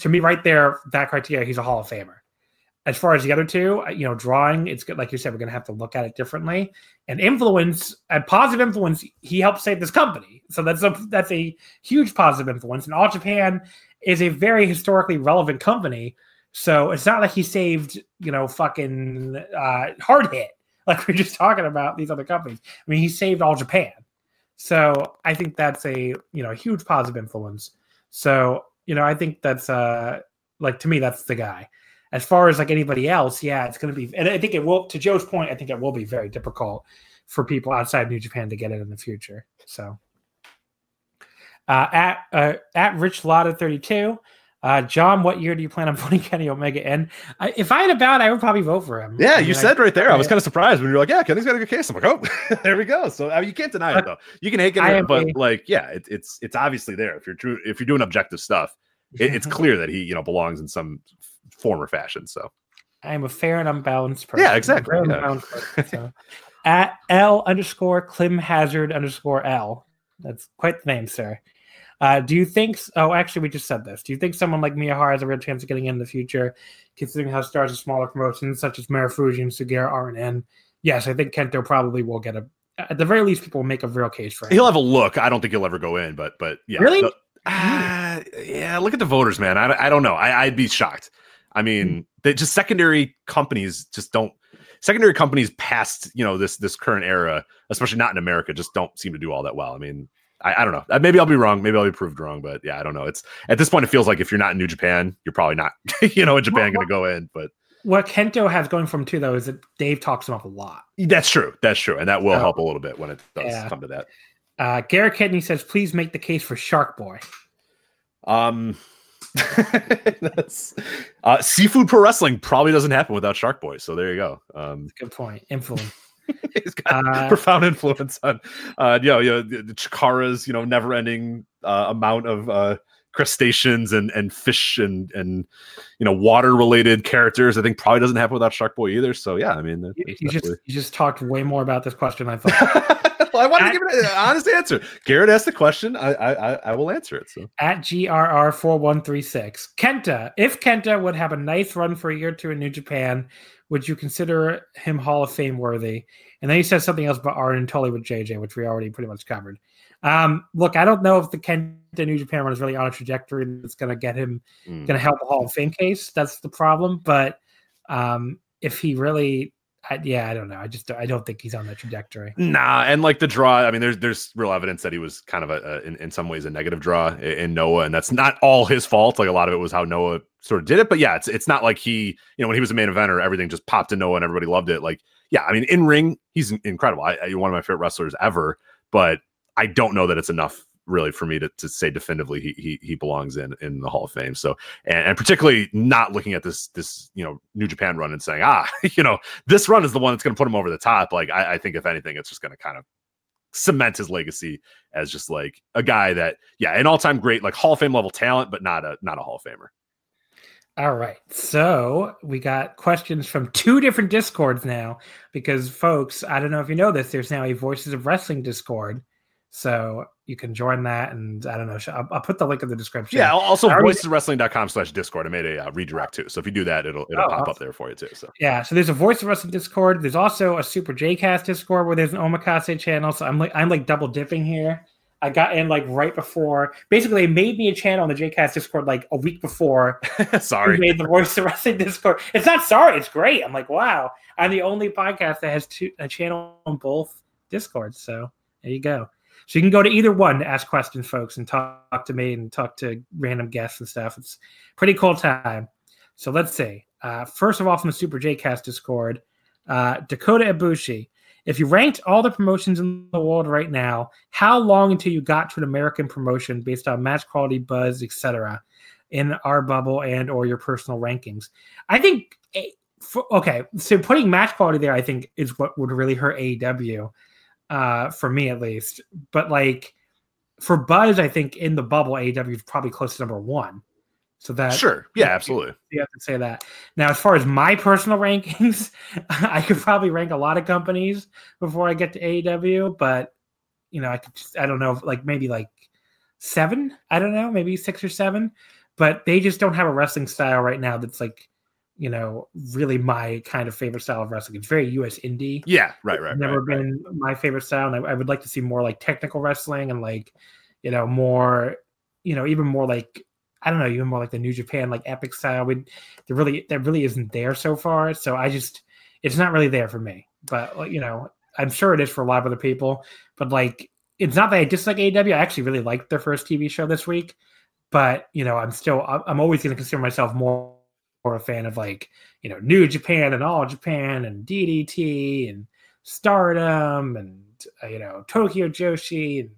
to me, right there, that criteria, he's a Hall of Famer. As far as the other two, you know, drawing, it's good. Like you said, we're going to have to look at it differently. And influence, a positive influence, he helped save this company. So that's a that's a huge positive influence. And All Japan is a very historically relevant company. So it's not like he saved, you know, fucking uh, hard hit like we are just talking about these other companies. I mean, he saved all Japan. So I think that's a you know a huge positive influence. So you know I think that's uh like to me that's the guy. As far as like anybody else, yeah, it's going to be, and I think it will. To Joe's point, I think it will be very difficult for people outside New Japan to get it in the future. So uh, at uh, at Rich Lotta thirty two. Uh, John, what year do you plan on voting Kenny Omega in? I, if I had a ballot, I would probably vote for him. Yeah, I mean, you said I, right there. I was kind of surprised when you were like, "Yeah, Kenny's got a good case." I'm like, "Oh, there we go." So I mean, you can't deny it though. You can hate Kenny, but like, yeah, it, it's it's obviously there. If you're true, if you're doing objective stuff, it, it's clear that he you know belongs in some form or fashion. So I am a fair and unbalanced person. Yeah, exactly. Yeah. Person, so. At L underscore Clim Hazard underscore L. That's quite the name, sir. Uh, do you think? Oh, actually, we just said this. Do you think someone like Miyahara has a real chance of getting in the future, considering how stars of smaller promotions such as Marufuji and Sugiura aren't in? Yes, I think Kento probably will get a. At the very least, people will make a real case for him. He'll have a look. I don't think he'll ever go in, but but yeah, really. Uh, yeah, look at the voters, man. I, I don't know. I, I'd be shocked. I mean, mm. they just secondary companies just don't secondary companies past you know this this current era, especially not in America, just don't seem to do all that well. I mean, I, I, don't know. Uh, maybe I'll be wrong. Maybe I'll be proved wrong. But yeah, I don't know. It's at this point, it feels like if you're not in New Japan, you're probably not, you know, in Japan going to go in. But what Kento has going from too, though, is that Dave talks him up a lot. That's true. That's true, and that will help a little bit when it does yeah. come to that. Uh, Garrett Kidney says, "Please make the case for Shark Boy." Um, that's uh, seafood pro wrestling probably doesn't happen without Shark Boy. So there you go. Um, good point. Influence. he's got uh, profound influence on, uh, you know, you know, the, Chikara's, you know, never ending uh, amount of uh, crustaceans and and fish and and you know water related characters. I think probably doesn't happen without Shark Boy either. So yeah, I mean, you, you just you just talked way more about this question I thought. I want to give it an honest answer. Garrett asked the question. I I I will answer it. So at GRR four one three six Kenta, if Kenta would have a nice run for a year or two in New Japan would you consider him Hall of Fame worthy? And then he said something else about Arn and Tully with JJ, which we already pretty much covered. Um, look, I don't know if the Kenta New Japan run is really on a trajectory that's going to get him, mm. going to help a Hall of Fame case. That's the problem. But um, if he really I, yeah, I don't know. I just I don't think he's on that trajectory. Nah, and like the draw, I mean, there's there's real evidence that he was kind of a, a in, in some ways a negative draw in, in, Noah, and that's not all his fault. Like a lot of it was how Noah sort of did it. But yeah, it's it's not like he, you know, when he was a main eventer, everything just popped to Noah and everybody loved it. Like, yeah, I mean, in ring, he's incredible. I, I, one of my favorite wrestlers ever. But I don't know that it's enough really for me to, to say definitively he, he he belongs in in the Hall of Fame. So and, and particularly not looking at this this you know New Japan run and saying ah you know this run is the one that's going to put him over the top. Like I, I think if anything, it's just going to kind of cement his legacy as just like a guy that yeah an all time great like Hall of Fame level talent, but not a not a Hall of Famer. All right. So we got questions from two different discords now because folks, I don't know if you know this, there's now a Voices of Wrestling Discord. So you can join that. And I don't know, I'll, I'll put the link in the description. Yeah. Also, voiceswrestling.com slash discord. I made a uh, redirect too. So if you do that, it'll, it'll oh, pop awesome. up there for you too. So yeah. So there's a Voice of Wrestling Discord. There's also a Super J-Cast Discord where there's an Omakase channel. So I'm like, I'm like double dipping here. I got in like right before. Basically, they made me a channel on the JCast Discord like a week before. sorry, made the Voice of Wrestling Discord. It's not sorry. It's great. I'm like, wow. I'm the only podcast that has two, a channel on both Discords. So there you go. So you can go to either one to ask questions, folks, and talk, to me and talk to random guests and stuff. It's pretty cool time. So let's see. Uh, first of all, from the Super J-Cast Discord, uh, Dakota Ibushi. If you ranked all the promotions in the world right now, how long until you got to an American promotion based on match quality, buzz, etc., in our bubble and or your personal rankings? I think. Eh, okay, so putting match quality there, I think, is what would really hurt AEW uh, for me at least. But like for Buzz, I think in the bubble, AEW is probably close to number one. So that sure, yeah, absolutely. You have to say that. Now, as far as my personal rankings, I could probably rank a lot of companies before I get to AEW, but you know, I could just, I don't know, like maybe like seven. I don't know, maybe six or seven. But they just don't have a wrestling style right now that's like you know, really my kind of favorite style of wrestling. It's very US indie. Yeah, right, right. It's never right, been right. my favorite style. And I, I, would like to see more like technical wrestling and like, you know, more, you know, even more like I don't know, even more like the New Japan, like epic style. We there really that really isn't there so far. So I just it's not really there for me. But uh, you know, I'm sure it is for a lot of other people. But like it's not that I dislike AEW. I actually really liked their first TV show this week. But you know, I'm still I'm always going to consider myself more more a fan of like you know New Japan and All Japan and DDT and Stardom and uh, you know Tokyo Joshi and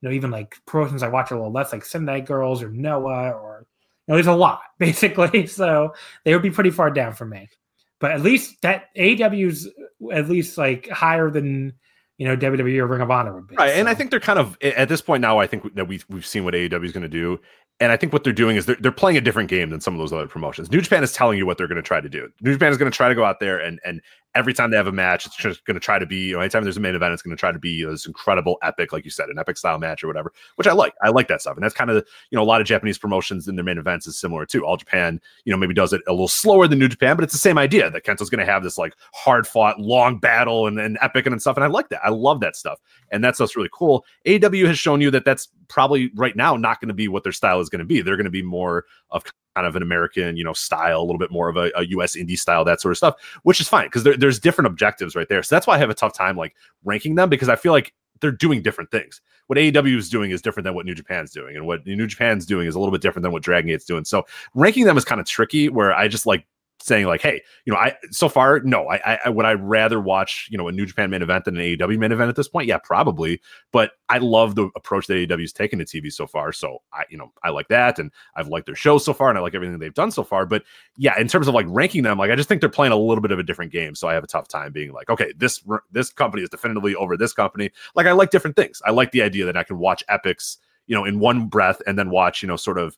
you know even like promotions I watch a little less like Sendai Girls or Noah or you know, there's a lot basically. So they would be pretty far down for me. But at least that AEW's at least like higher than you know WWE or Ring of Honor would be. Right, so. and I think they're kind of at this point now. I think that we we've seen what AEW is going to do, and I think what they're doing is they're, they're playing a different game than some of those other promotions. New Japan is telling you what they're going to try to do. New Japan is going to try to go out there and and every time they have a match, it's just going to try to be, you know, anytime there's a main event, it's going to try to be you know, this incredible epic, like you said, an epic style match or whatever, which I like. I like that stuff. And that's kind of, you know, a lot of Japanese promotions in their main events is similar too. All Japan, you know, maybe does it a little slower than New Japan, but it's the same idea that Kento's going to have this like hard fought, long battle and, and epic and, and stuff. And I like that. I love that stuff. And that's what's really cool. AW has shown you that that's probably right now not going to be what their style is going to be. They're going to be more of kind of an American, you know, style, a little bit more of a, a US indie style, that sort of stuff, which is fine because there, there's different objectives right there. So that's why I have a tough time like ranking them because I feel like they're doing different things. What AEW is doing is different than what New Japan's doing, and what New Japan's doing is a little bit different than what Dragon Gate's doing. So ranking them is kind of tricky. Where I just like saying like, hey, you know, I so far no, I, I would I rather watch you know a New Japan main event than an AEW main event at this point? Yeah, probably. But I love the approach that AEW's taken to TV so far. So I you know I like that, and I've liked their show so far, and I like everything they've done so far. But yeah, in terms of like ranking them, like I just think they're playing a little bit of a different game. So I have a tough time being like, okay, this this company is definitively over this company. Like I like different things. I like the idea that I can watch epics, you know, in one breath, and then watch you know sort of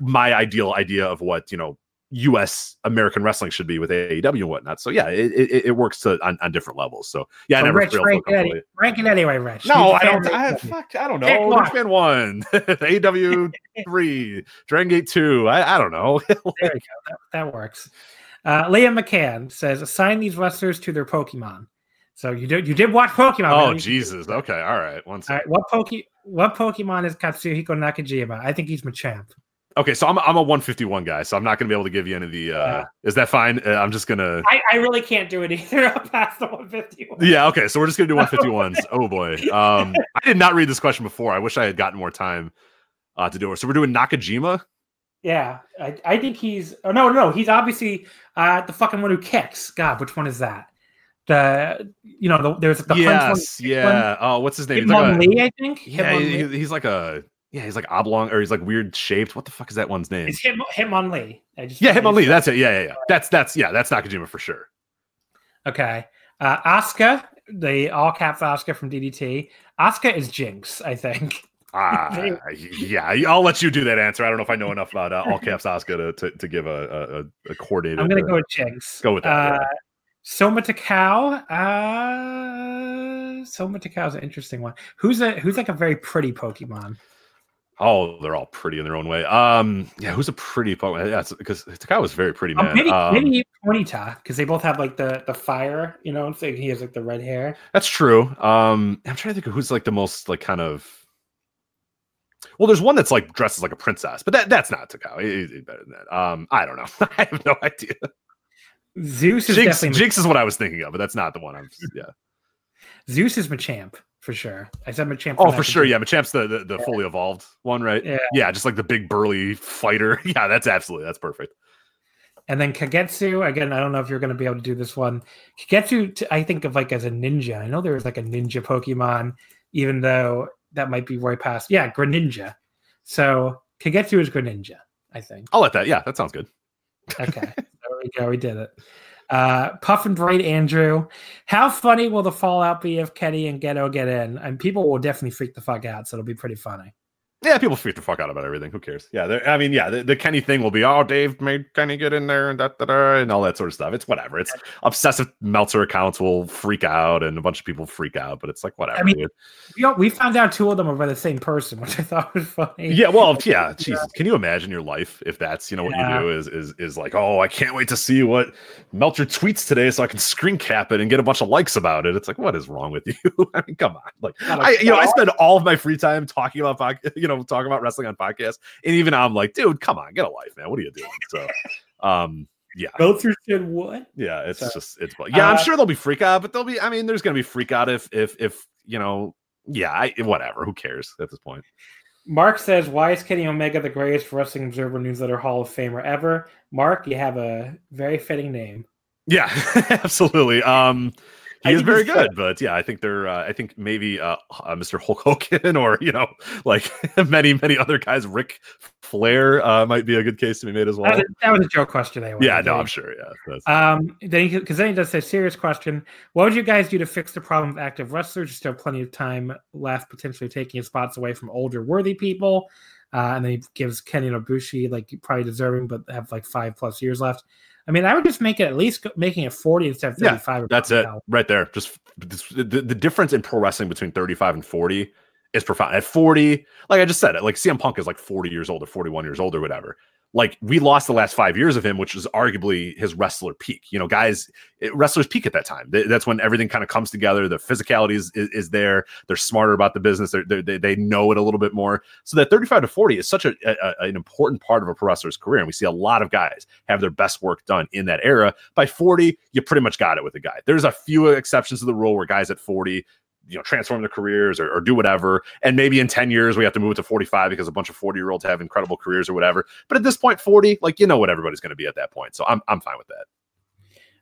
my ideal idea of what you know U.S. American wrestling should be with AEW and whatnot. So yeah, it, it, it works to, on, on different levels. So yeah, so I never Rich, rank, it, rank it anyway, Rich. No, I don't. I, fuck, I don't know. Richmond one, AEW three, Dragon Gate two. I, I don't know. there you go. That, that works. Uh, Liam McCann says, assign these wrestlers to their Pokemon. So you did you did watch Pokemon? Oh Jesus! Okay, all right. One second. All right, what Poke what Pokemon is Katsuhiko Nakajima? I think he's Machamp. Okay, so I'm I'm a 151 guy, so I'm not gonna be able to give you any of the. Uh, yeah. Is that fine? Uh, I'm just gonna. I, I really can't do it either. I'm past the 151. Yeah. Okay, so we're just gonna do 151s. oh boy. Um, I did not read this question before. I wish I had gotten more time uh, to do it. So we're doing Nakajima. Yeah, I, I think he's. Oh no, no, he's obviously uh, the fucking one who kicks. God, which one is that? The you know the, there's the yes, yeah. One. Oh, what's his name? Hitmon like Lee, I think. Yeah, he, he's like a yeah, he's like oblong or he's like weird shaped. What the fuck is that one's name? It's Him- Hitmonlee. I just yeah, Hitmonlee. That's it. Yeah, yeah, yeah. That's that's yeah, that's Nakajima for sure. Okay. Uh Asuka, the all caps Asuka from DDT. Asuka is Jynx, I think. Ah, yeah, I'll let you do that answer. I don't know if I know enough about uh, all caps Asuka to, to, to give a, a, a coordinated. I'm gonna go with Jynx. Go with that. Uh, yeah. Soma Takao. Uh, Soma Takao is an interesting one. Who's a who's like a very pretty Pokemon? Oh, they're all pretty in their own way. Um, yeah, who's a pretty Pokemon? Yeah, because Takao was very pretty oh, man. maybe um, maybe Ponyta because they both have like the the fire. You know, so he has like the red hair. That's true. Um, I'm trying to think of who's like the most like kind of. Well, there's one that's like dresses like a princess, but that that's not Takao. He's, better than that. Um, I don't know. I have no idea. Zeus is Jynx, Jynx is what I was thinking of, but that's not the one. I'm yeah. Zeus is Machamp for sure. I said Machamp. Oh, for sure. Yeah, Machamp's the the, the yeah. fully evolved one, right? Yeah. Yeah, just like the big burly fighter. Yeah, that's absolutely that's perfect. And then Kagetsu, again, I don't know if you're going to be able to do this one. Kagetsu, I think of like as a ninja. I know there was like a ninja Pokemon, even though that might be right past. Yeah, Greninja. So Kagetsu is Greninja, I think. I'll let that. Yeah, that sounds good. Okay. there we go. We did it. Uh, Puff and Braid Andrew. How funny will the fallout be if Kenny and Gedo get in? And people will definitely freak the fuck out. So it'll be pretty funny. Yeah, people freak the fuck out about everything. Who cares? Yeah, I mean, yeah, the, the, Kenny thing will be, oh, Dave made Kenny get in there and da, da, da, and all that sort of stuff. It's whatever. It's obsessive Meltzer accounts will freak out, and a bunch of people freak out, but it's like whatever. I mean, you know, we found out two of them are by the same person, which I thought was funny. Yeah, well, yeah, Jesus, can you imagine your life if that's you know what yeah. you do is is is like, oh, I can't wait to see what Meltzer tweets today so I can screen cap it and get a bunch of likes about it. It's like, what is wrong with you? I mean, come on, like, I you know, I spend all of my free time talking about you know talking about wrestling on podcasts. And even I'm like, dude, come on, get a life, man. What are you doing? So, um, yeah. Go through shit. What? Yeah, it's just it's yeah. Uh, I'm sure there'll be freak out, but there'll be. I mean, there's gonna be freak out if if if you know. Yeah, I, whatever. Who cares at this point? Mark says, "Why is Kenny Omega the greatest Wrestling Observer Newsletter Hall of Famer ever?" Mark, you have a very fitting name. Yeah, absolutely. Um, he is very good, but yeah, I think they're. Uh, I think maybe uh, uh, Mr. Hulk Hogan or you know, like many many other guys. Ric Flair uh, might be a good case to be made as well. That was a, that was a joke question. They yeah, no, I'm sure. Yeah. Um. Then because then he does say serious question. What would you guys do to fix the problem of active wrestlers? Still have plenty of time left, potentially taking spots away from older worthy people. Uh, and then he gives Kenny Ibushi like probably deserving, but have like five plus years left. I mean, I would just make it at least making it 40 instead of 35. Yeah, that's it right there. Just the, the, difference in pro wrestling between 35 and 40 is profound. At 40, like I just said, it like CM Punk is like 40 years old or 41 years old or whatever like we lost the last five years of him, which is arguably his wrestler peak. You know, guys, it, wrestlers peak at that time. That's when everything kind of comes together. The physicality is, is, is there. They're smarter about the business. They're, they they know it a little bit more. So that 35 to 40 is such a, a, an important part of a pro wrestler's career. And we see a lot of guys have their best work done in that era. By 40, you pretty much got it with a guy. There's a few exceptions to the rule where guys at 40 you know transform their careers or, or, do whatever and maybe in 10 years we have to move it to 45 because a bunch of 40 year olds have incredible careers or whatever but at this point 40 like you know what everybody's going to be at that point so i'm, I'm fine with that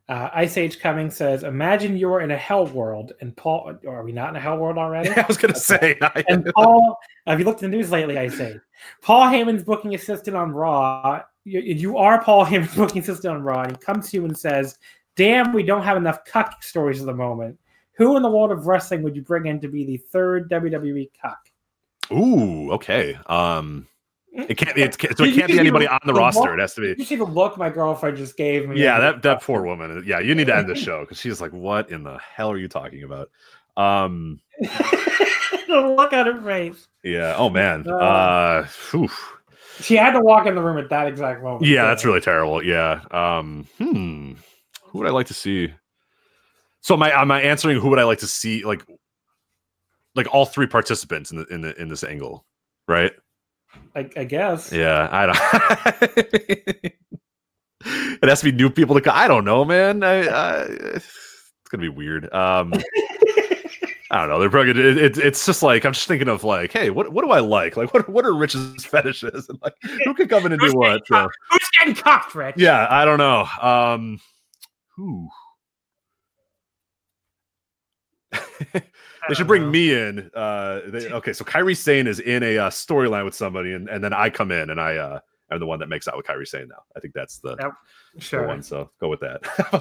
uh, Ice Age Coming says, "Imagine you're in a hell world, and Paul. Are we not in a hell world already?" I was going to say. and Paul, have you looked at the news lately? Ice Age. Paul Heyman's booking assistant on Raw. You, you are Paul Heyman's booking assistant on Raw, and he comes to you and says, "Damn, we don't have enough cuck stories at the moment." Who in the world of wrestling would you bring in to be the third WWE cuck? Ooh, okay. Um, it can't be. It's, so it can't be anybody on the, the roster. Look, it has to be. You see the look my girlfriend just gave me. Yeah, that that poor woman. Yeah, you need to end the show because she's like, "What in the hell are you talking about?" Um, the look on her face. Yeah. Oh man. Uh, uh she had to walk in the room at that exact moment. Yeah, that's really terrible. Yeah. Um. Hmm. Who would I like to see? So am I am I answering who would I like to see like like all three participants in the in the in this angle, right? I, I guess. Yeah, I don't. it has to be new people to. come. I don't know, man. I, I, it's gonna be weird. Um, I don't know. They're probably it, it, it's just like I'm just thinking of like, hey, what what do I like? Like, what what are Rich's fetishes? And like, who could come in and do what? So, who's getting cocked, Rich? Yeah, I don't know. Um, who they should bring know. me in. Uh, they, okay, so Kairi Sane is in a uh, storyline with somebody, and, and then I come in and I uh, am the one that makes out with Kairi Sane now. I think that's the, yep. sure. the one. So go with that.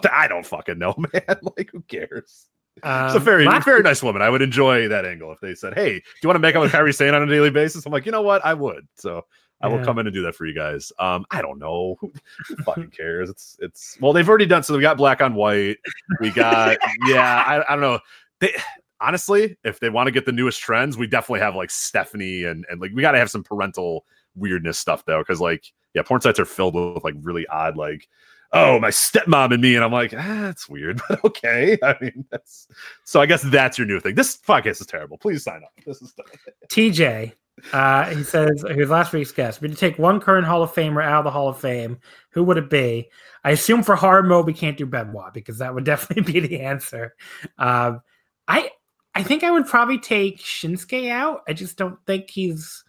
I don't fucking know, man. like, who cares? Um, it's a very, very nice woman. I would enjoy that angle if they said, "Hey, do you want to make out with Kairi Sane on a daily basis?" I'm like, you know what, I would. So I will come in and do that for you guys. Um, I don't know who, who fucking cares. It's it's well, they've already done. So we got black on white. We got yeah. I, I don't know they honestly, if they want to get the newest trends, we definitely have like Stephanie and and like we got to have some parental weirdness stuff though, because like yeah, porn sites are filled with like really odd like oh my stepmom and me and i'm like ah, that's weird but okay. I mean that's so i guess that's your new thing. This podcast is terrible. Please sign up. This is tj uh, he says here's last week's guest. We to take one current hall of famer out of the hall of fame. Who would it be? I assume for hard mode we can't do benoit because that would definitely be the answer. Um, I I think I would probably take Shinsuke out. I just don't think he's.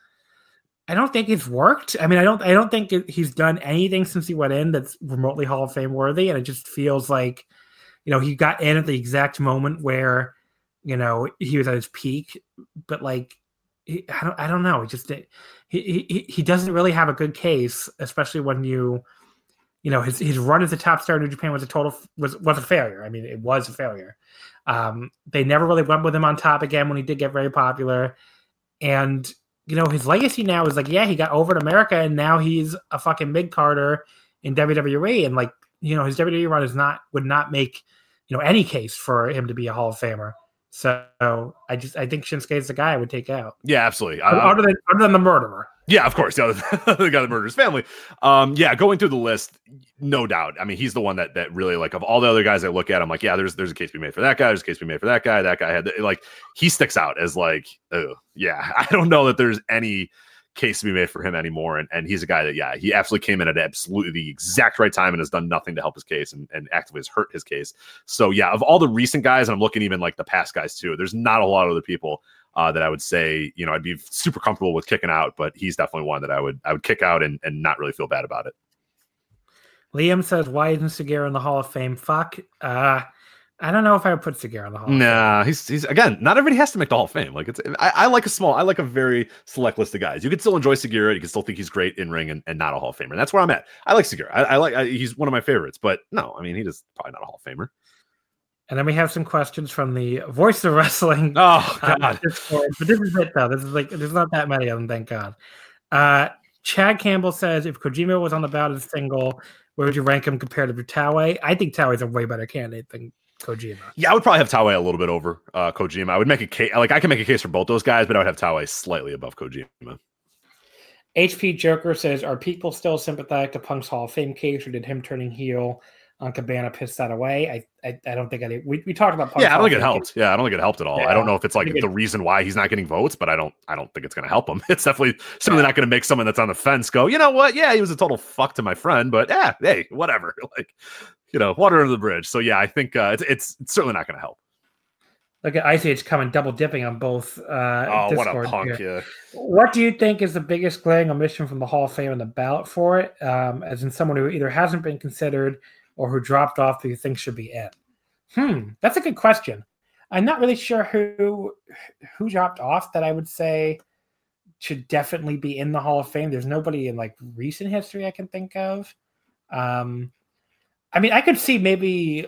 I don't think it's worked. I mean, I don't. I don't think he's done anything since he went in that's remotely Hall of Fame worthy, and it just feels like, you know, he got in at the exact moment where, you know, he was at his peak. But like, he, I don't. I don't know. He just he, he he doesn't really have a good case, especially when you, you know, his his run as a top star in New Japan was a total was was a failure. I mean, it was a failure. Um, they never really went with him on top again when he did get very popular. And, you know, his legacy now is like, yeah, he got over to America and now he's a fucking mid carder in WWE. And like, you know, his WWE run is not would not make, you know, any case for him to be a Hall of Famer. So I just I think Shinsuke is the guy I would take out. Yeah, absolutely. Other than other than the murderer. Yeah, of course. Yeah, the guy that murdered his family. Um, yeah, going through the list, no doubt. I mean, he's the one that that really like of all the other guys I look at, I'm like, yeah, there's there's a case to be made for that guy. There's a case to be made for that guy. That guy had like he sticks out as like, oh yeah. I don't know that there's any case to be made for him anymore. And and he's a guy that yeah, he absolutely came in at absolutely the exact right time and has done nothing to help his case and, and actively has hurt his case. So yeah, of all the recent guys, and I'm looking even like the past guys too, there's not a lot of other people uh, that I would say, you know, I'd be super comfortable with kicking out, but he's definitely one that I would I would kick out and, and not really feel bad about it. Liam says, "Why isn't Sugiura in the Hall of Fame?" Fuck. Uh, I don't know if I would put Sugiura in the Hall. Nah, he's he's again. Not everybody has to make the Hall of Fame. Like it's, I, I, like a small, I like a very select list of guys. You can still enjoy Sugiura. You can still think he's great in ring and, and not a Hall of Famer. And that's where I'm at. I like Sugiura. I, I like. I, he's one of my favorites. But no, I mean, he is probably not a Hall of Famer. And then we have some questions from the Voice of Wrestling. Oh God! Uh, But this is it though. This is like there's not that many of them. Thank God. Uh, Chad Campbell says if Kojima was on the ballot as single, where would you rank him compared to Taue? I think Taue is a way better candidate than Kojima. Yeah, I would probably have Taue a little bit over uh, Kojima. I would make a case like I can make a case for both those guys, but I would have Taue slightly above Kojima. HP Joker says, "Are people still sympathetic to Punk's Hall of Fame case, or did him turning heel on Cabana piss that away?" I I, I don't think I we, we talked about. Yeah, I don't think it helped. Yeah, I don't think it helped at all. Yeah, I don't know if it's like the reason why he's not getting votes, but I don't I don't think it's going to help him. It's definitely certainly yeah. not going to make someone that's on the fence go, you know what? Yeah, he was a total fuck to my friend, but yeah, hey, whatever. Like you know, water under the bridge. So yeah, I think uh, it's, it's, it's certainly not going to help. Look at Ice Age coming double dipping on both. Uh, oh, Discord what a punk! Here. Yeah. What do you think is the biggest glaring omission from the Hall of Fame and the ballot for it? Um, as in someone who either hasn't been considered or who dropped off that you think should be in. Hmm, that's a good question. I'm not really sure who who dropped off that I would say should definitely be in the Hall of Fame. There's nobody in like recent history I can think of. Um, I mean, I could see maybe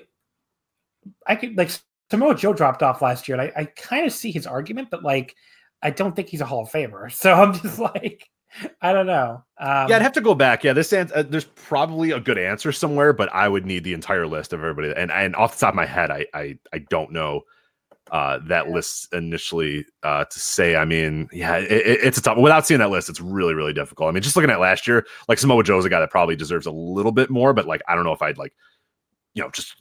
I could like Samoa Joe dropped off last year, and I, I kind of see his argument, but like I don't think he's a Hall of Famer. So I'm just like, I don't know. Um, yeah, I'd have to go back. Yeah, this uh, there's probably a good answer somewhere, but I would need the entire list of everybody. And and off the top of my head, I I, I don't know uh, that yeah. list initially uh, to say. I mean, yeah, it, it's a tough. Without seeing that list, it's really really difficult. I mean, just looking at last year, like Samoa Joe's a guy that probably deserves a little bit more, but like I don't know if I'd like, you know, just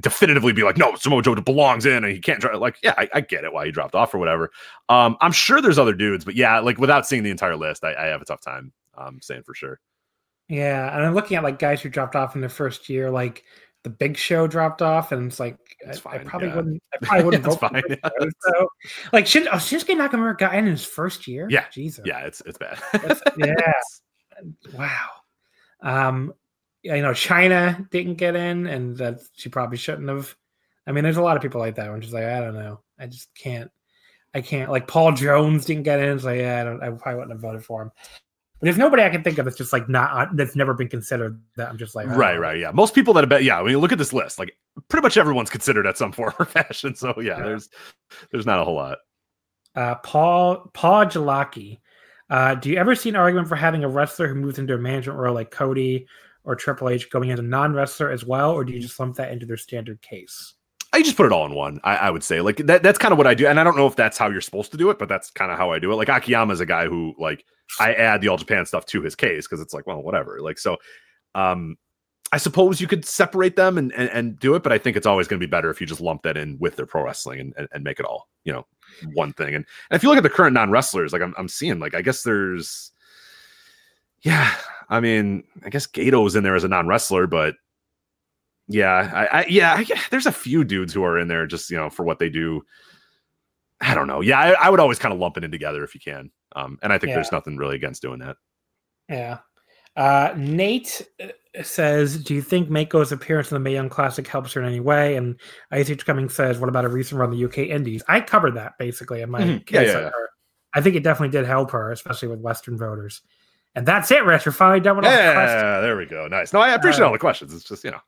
definitively be like, no, Samoa Joe belongs in and he can't try. Like, yeah, I, I, get it why he dropped off or whatever. Um, I'm sure there's other dudes, but yeah, like without seeing the entire list, I, I have a tough time um, saying for sure. Yeah, and I'm looking at like guys who dropped off in the first year, like the Big Show dropped off, and it's like it's I, fine, I, probably yeah. wouldn't. I probably wouldn't vote fine, for yeah. So, like, should oh, Shinsuke Nakamura got in his first year? Yeah, Jesus. Yeah, it's it's bad. yeah. wow. Um, you know, Chyna didn't get in, and that she probably shouldn't have. I mean, there's a lot of people like that. One just like, I don't know, I just can't. I can't. Like Paul Jones didn't get in. It's like, yeah, I don't. I probably wouldn't have voted for him. But there's nobody I can think of that's just like not uh, that's never been considered. That I'm just like, right, know. right, yeah. Most people that have been, yeah. When you look at this list, like pretty much everyone's considered at some form or fashion. So yeah, yeah. there's there's not a whole lot. Uh, Paul Paul Jalaki. Uh, do you ever see an argument for having a wrestler who moves into a management role like Cody or Triple H going as a non-wrestler as well, or do you just lump that into their standard case? I just put it all in one. I, I, would say like that. That's kind of what I do, and I don't know if that's how you're supposed to do it, but that's kind of how I do it. Like Akiyama is a guy who like I add the All Japan stuff to his case because it's like, well, whatever. Like so, um, I suppose you could separate them and, and, and do it, but I think it's always going to be better if you just lump that in with their pro wrestling and, and, and make it all you know one thing. And, and if you look at the current non wrestlers, like I'm I'm seeing like I guess there's yeah, I mean I guess Gedo's in there as a non wrestler, but yeah, I, I yeah, I, there's a few dudes who are in there just you know for what they do. I don't know. Yeah, I, I would always kind of lump it in together if you can. Um, and I think yeah. there's nothing really against doing that. Yeah. Uh, Nate uh, says, "Do you think Meiko's appearance in the Mae Young Classic helps her in any way?" And ICH Cummings says, "What about a recent run the UK Indies?" I covered that basically in my mm-hmm. case. Yeah, yeah. I think it definitely did help her, especially with Western voters. And that's it, Rich. We're finally done with all yeah, the questions. Yeah, there we go. Nice. No, I appreciate uh, all the questions. It's just, you know,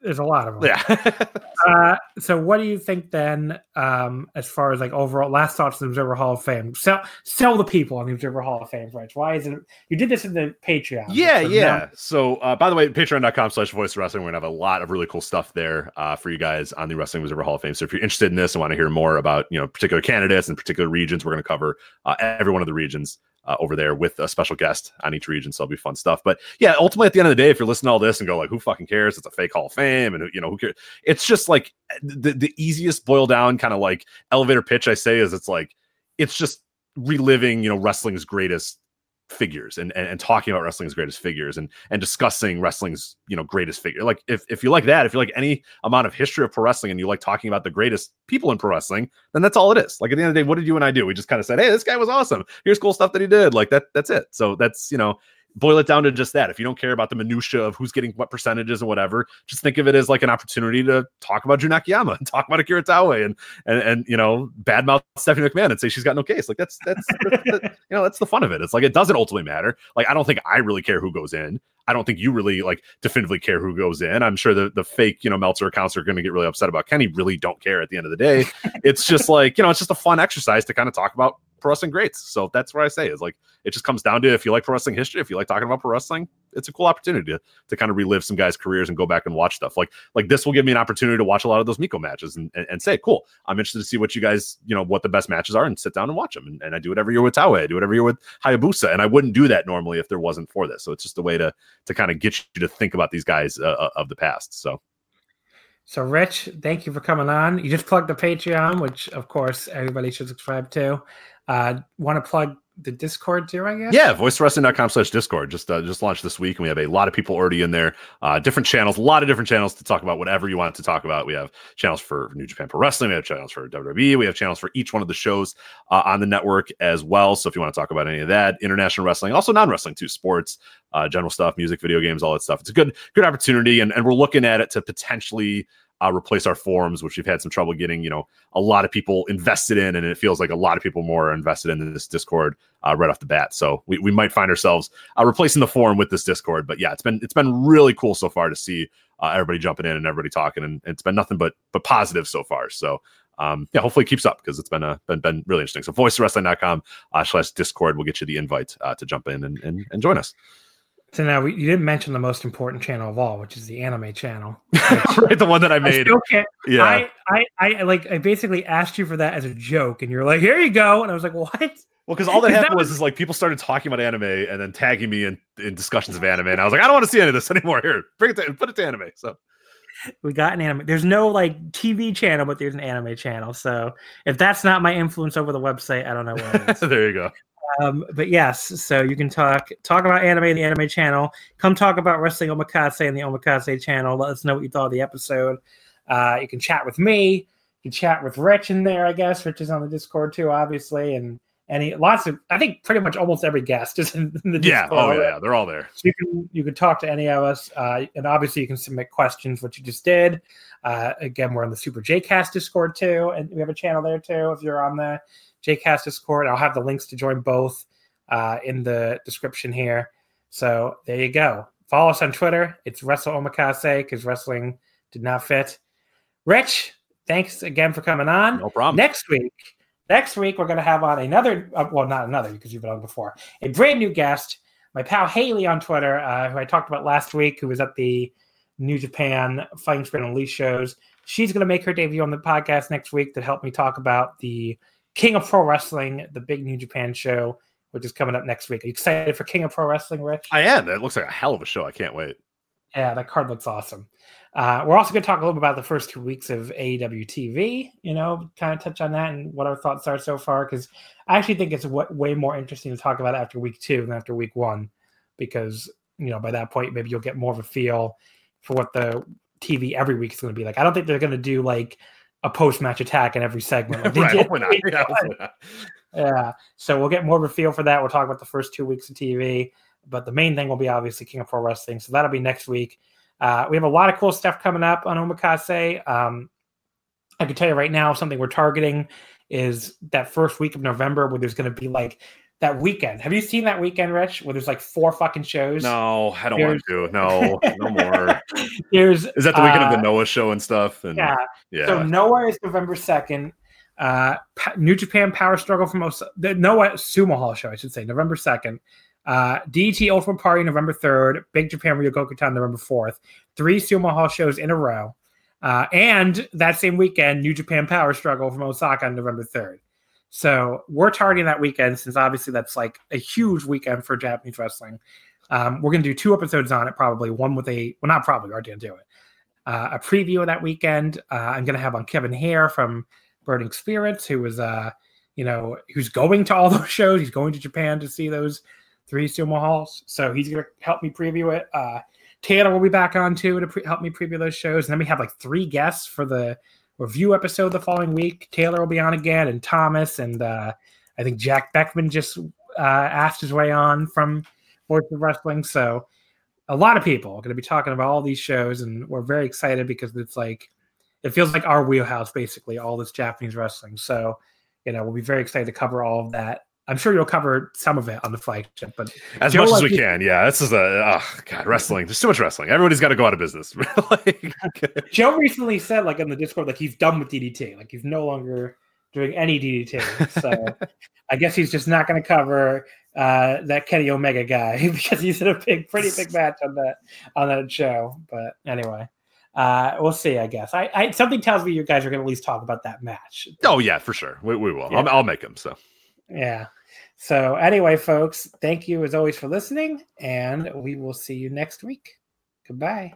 there's a lot of them. Yeah. uh, so, what do you think then, um, as far as like overall last thoughts on the Observer Hall of Fame? Sell, sell the people on the Observer Hall of Fame, Rich. Why is it you did this in the Patreon? Yeah, yeah. Now- so, uh, by the way, patreon.com slash voice wrestling, we're gonna have a lot of really cool stuff there uh, for you guys on the Wrestling Observer Hall of Fame. So, if you're interested in this and want to hear more about, you know, particular candidates and particular regions, we're gonna cover uh, every one of the regions uh, over there with a special guest on each region. So it'll be fun stuff. But yeah, ultimately at the end of the day, if you're listening to all this and go like, who fucking cares? It's a fake Hall of Fame, and you know who cares? It's just like the the easiest boil down kind of like elevator pitch I say is it's like it's just reliving you know wrestling's greatest figures and, and, and talking about wrestling's greatest figures and and discussing wrestling's you know greatest figure like if, if you like that if you like any amount of history of pro wrestling and you like talking about the greatest people in pro wrestling then that's all it is. Like at the end of the day what did you and i do? We just kind of said hey this guy was awesome. Here's cool stuff that he did. Like that that's it. So that's you know boil it down to just that. If you don't care about the minutia of who's getting what percentages and whatever, just think of it as like an opportunity to talk about Jun Akiyama and talk about Akira Taue and and and you know badmouth Stephanie McMahon and say she's got no case. Like that's, that's, that's you know that's the fun of it. It's like it doesn't ultimately matter. Like I don't think I really care who goes in. I don't think you really like definitively care who goes in. I'm sure the the fake, you know, Meltzer accounts are going to get really upset about Kenny. Really don't care at the end of the day. it's just like, you know, it's just a fun exercise to kind of talk about pro wrestling greats. So that's what I say is like it just comes down to if you like pro wrestling history, if you like talking about pro wrestling, it's a cool opportunity to, to kind of relive some guys' careers and go back and watch stuff. Like like this will give me an opportunity to watch a lot of those Meiko matches and, and, and say, cool, I'm interested to see what you guys, you know, what the best matches are and sit down and watch them. And, and I do whatever you're with Taue, I do whatever you're with Hayabusa. And I wouldn't do that normally if there wasn't for this. So it's just a way to to kind of get you to think about these guys uh, uh of the past. So so, Rich, thank you for coming on. You just plugged the Patreon, which, of course, everybody should subscribe to. Uh, Want to plug the Discord too, I guess. Yeah, voicewrestling.com slash Discord. Just uh, just launched this week, and we have a lot of people already in there. Uh, different channels, a lot of different channels to talk about whatever you want to talk about. We have channels for New Japan Pro Wrestling, we have channels for WWE, we have channels for each one of the shows uh, on the network as well. So if you want to talk about any of that, international wrestling, also non-wrestling too, sports, uh, general stuff, music, video games, all that stuff. It's a good good opportunity, and, and we're looking at it to potentially uh, replace our forums, which we've had some trouble getting, you know, a lot of people invested in, and it feels like a lot of people more are invested in this Discord uh, right off the bat. So we, we might find ourselves uh, replacing the forum with this Discord. But yeah, it's been it's been really cool so far to see uh, everybody jumping in and everybody talking, and it's been nothing but but positive so far. So um, yeah, hopefully it keeps up because it's been uh, been, been really interesting. So voicewrestling.com uh, slash Discord will get you the invite uh, to jump in and, and, and join us. So now we, you didn't mention the most important channel of all, which is the anime channel. right, the one that I made. I yeah, I, I, I, like I basically asked you for that as a joke, and you're like, "Here you go," and I was like, "What?" Well, because all that happened that was, was, is like people started talking about anime and then tagging me in, in discussions of anime, and I was like, "I don't want to see any of this anymore." Here, bring it to put it to anime. So we got an anime. There's no like TV channel, but there's an anime channel. So if that's not my influence over the website, I don't know what. there you go. Um, but yes, so you can talk talk about anime in the anime channel. Come talk about wrestling omakase in the omakase channel. Let us know what you thought of the episode. Uh, you can chat with me. You can chat with Rich in there, I guess. Rich is on the Discord too, obviously, and any lots of I think pretty much almost every guest is in, the Discord. Yeah, oh yeah, they're all there. So you can you can talk to any of us, uh, and obviously you can submit questions, which you just did. Uh, again, we're on the Super JCast Discord too, and we have a channel there too. If you're on the JCast Discord. I'll have the links to join both uh, in the description here. So there you go. Follow us on Twitter. It's Wrestle Omakase because wrestling did not fit. Rich, thanks again for coming on. No problem. Next week, next week we're going to have on another, uh, well, not another because you've been on before, a brand new guest, my pal Haley on Twitter, uh, who I talked about last week, who was at the New Japan Fighting Spirit Unleashed shows. She's going to make her debut on the podcast next week to help me talk about the King of Pro Wrestling, the big New Japan show, which is coming up next week. Are you excited for King of Pro Wrestling, Rich? I am. It looks like a hell of a show. I can't wait. Yeah, that card looks awesome. Uh, we're also going to talk a little bit about the first two weeks of AEW TV, you know, kind of touch on that and what our thoughts are so far. Because I actually think it's w- way more interesting to talk about after week two than after week one. Because, you know, by that point, maybe you'll get more of a feel for what the TV every week is going to be like. I don't think they're going to do like a post match attack in every segment. Like right, not. Yeah, not. yeah, so we'll get more of a feel for that. We'll talk about the first two weeks of TV, but the main thing will be obviously King of Pro Wrestling. So that'll be next week. Uh, we have a lot of cool stuff coming up on Omakase. Um, I can tell you right now, something we're targeting is that first week of November where there's going to be like that weekend. Have you seen that weekend, Rich, where there's like four fucking shows? No, I don't there's... want to. No, no more. there's is that the weekend uh, of the uh, Noah show and stuff? And yeah, yeah. So Noah is November second. Uh, New Japan Power Struggle from Os- the Noah Sumo Hall show, I should say, November second. Uh, DDT Ultimate Party November third. Big Japan Ryogokutan November fourth. Three Sumo Hall shows in a row. Uh, and that same weekend, New Japan Power Struggle from Osaka on November 3rd. So we're targeting that weekend since obviously that's like a huge weekend for Japanese wrestling. Um, we're going to do two episodes on it, probably one with a well, not probably, already going to do it. Uh, a preview of that weekend. Uh, I'm going to have on Kevin Hare from Burning Spirits, who was, uh, you know, who's going to all those shows. He's going to Japan to see those three sumo halls, so he's going to help me preview it. Uh, Taylor will be back on too to pre- help me preview those shows, and then we have like three guests for the review episode the following week. Taylor will be on again, and Thomas, and uh, I think Jack Beckman just uh, asked his way on from sports and wrestling. So a lot of people are going to be talking about all these shows, and we're very excited because it's like it feels like our wheelhouse, basically, all this Japanese wrestling. So, you know, we'll be very excited to cover all of that. I'm sure you'll cover some of it on the flagship, but as Joe, much as we can, yeah. This is a oh god, wrestling. There's too much wrestling. Everybody's got to go out of business. like, Joe recently said, like in the Discord, like he's done with DDT. Like he's no longer doing any DDT. So I guess he's just not going to cover uh, that Kenny Omega guy because he's in a big, pretty big match on that on that show. But anyway, uh, we'll see. I guess I, I something tells me you guys are going to at least talk about that match. Oh yeah, for sure. We, we will. Yeah. I'll, I'll make them. So yeah. So anyway, folks, thank you as always for listening, and we will see you next week. Goodbye.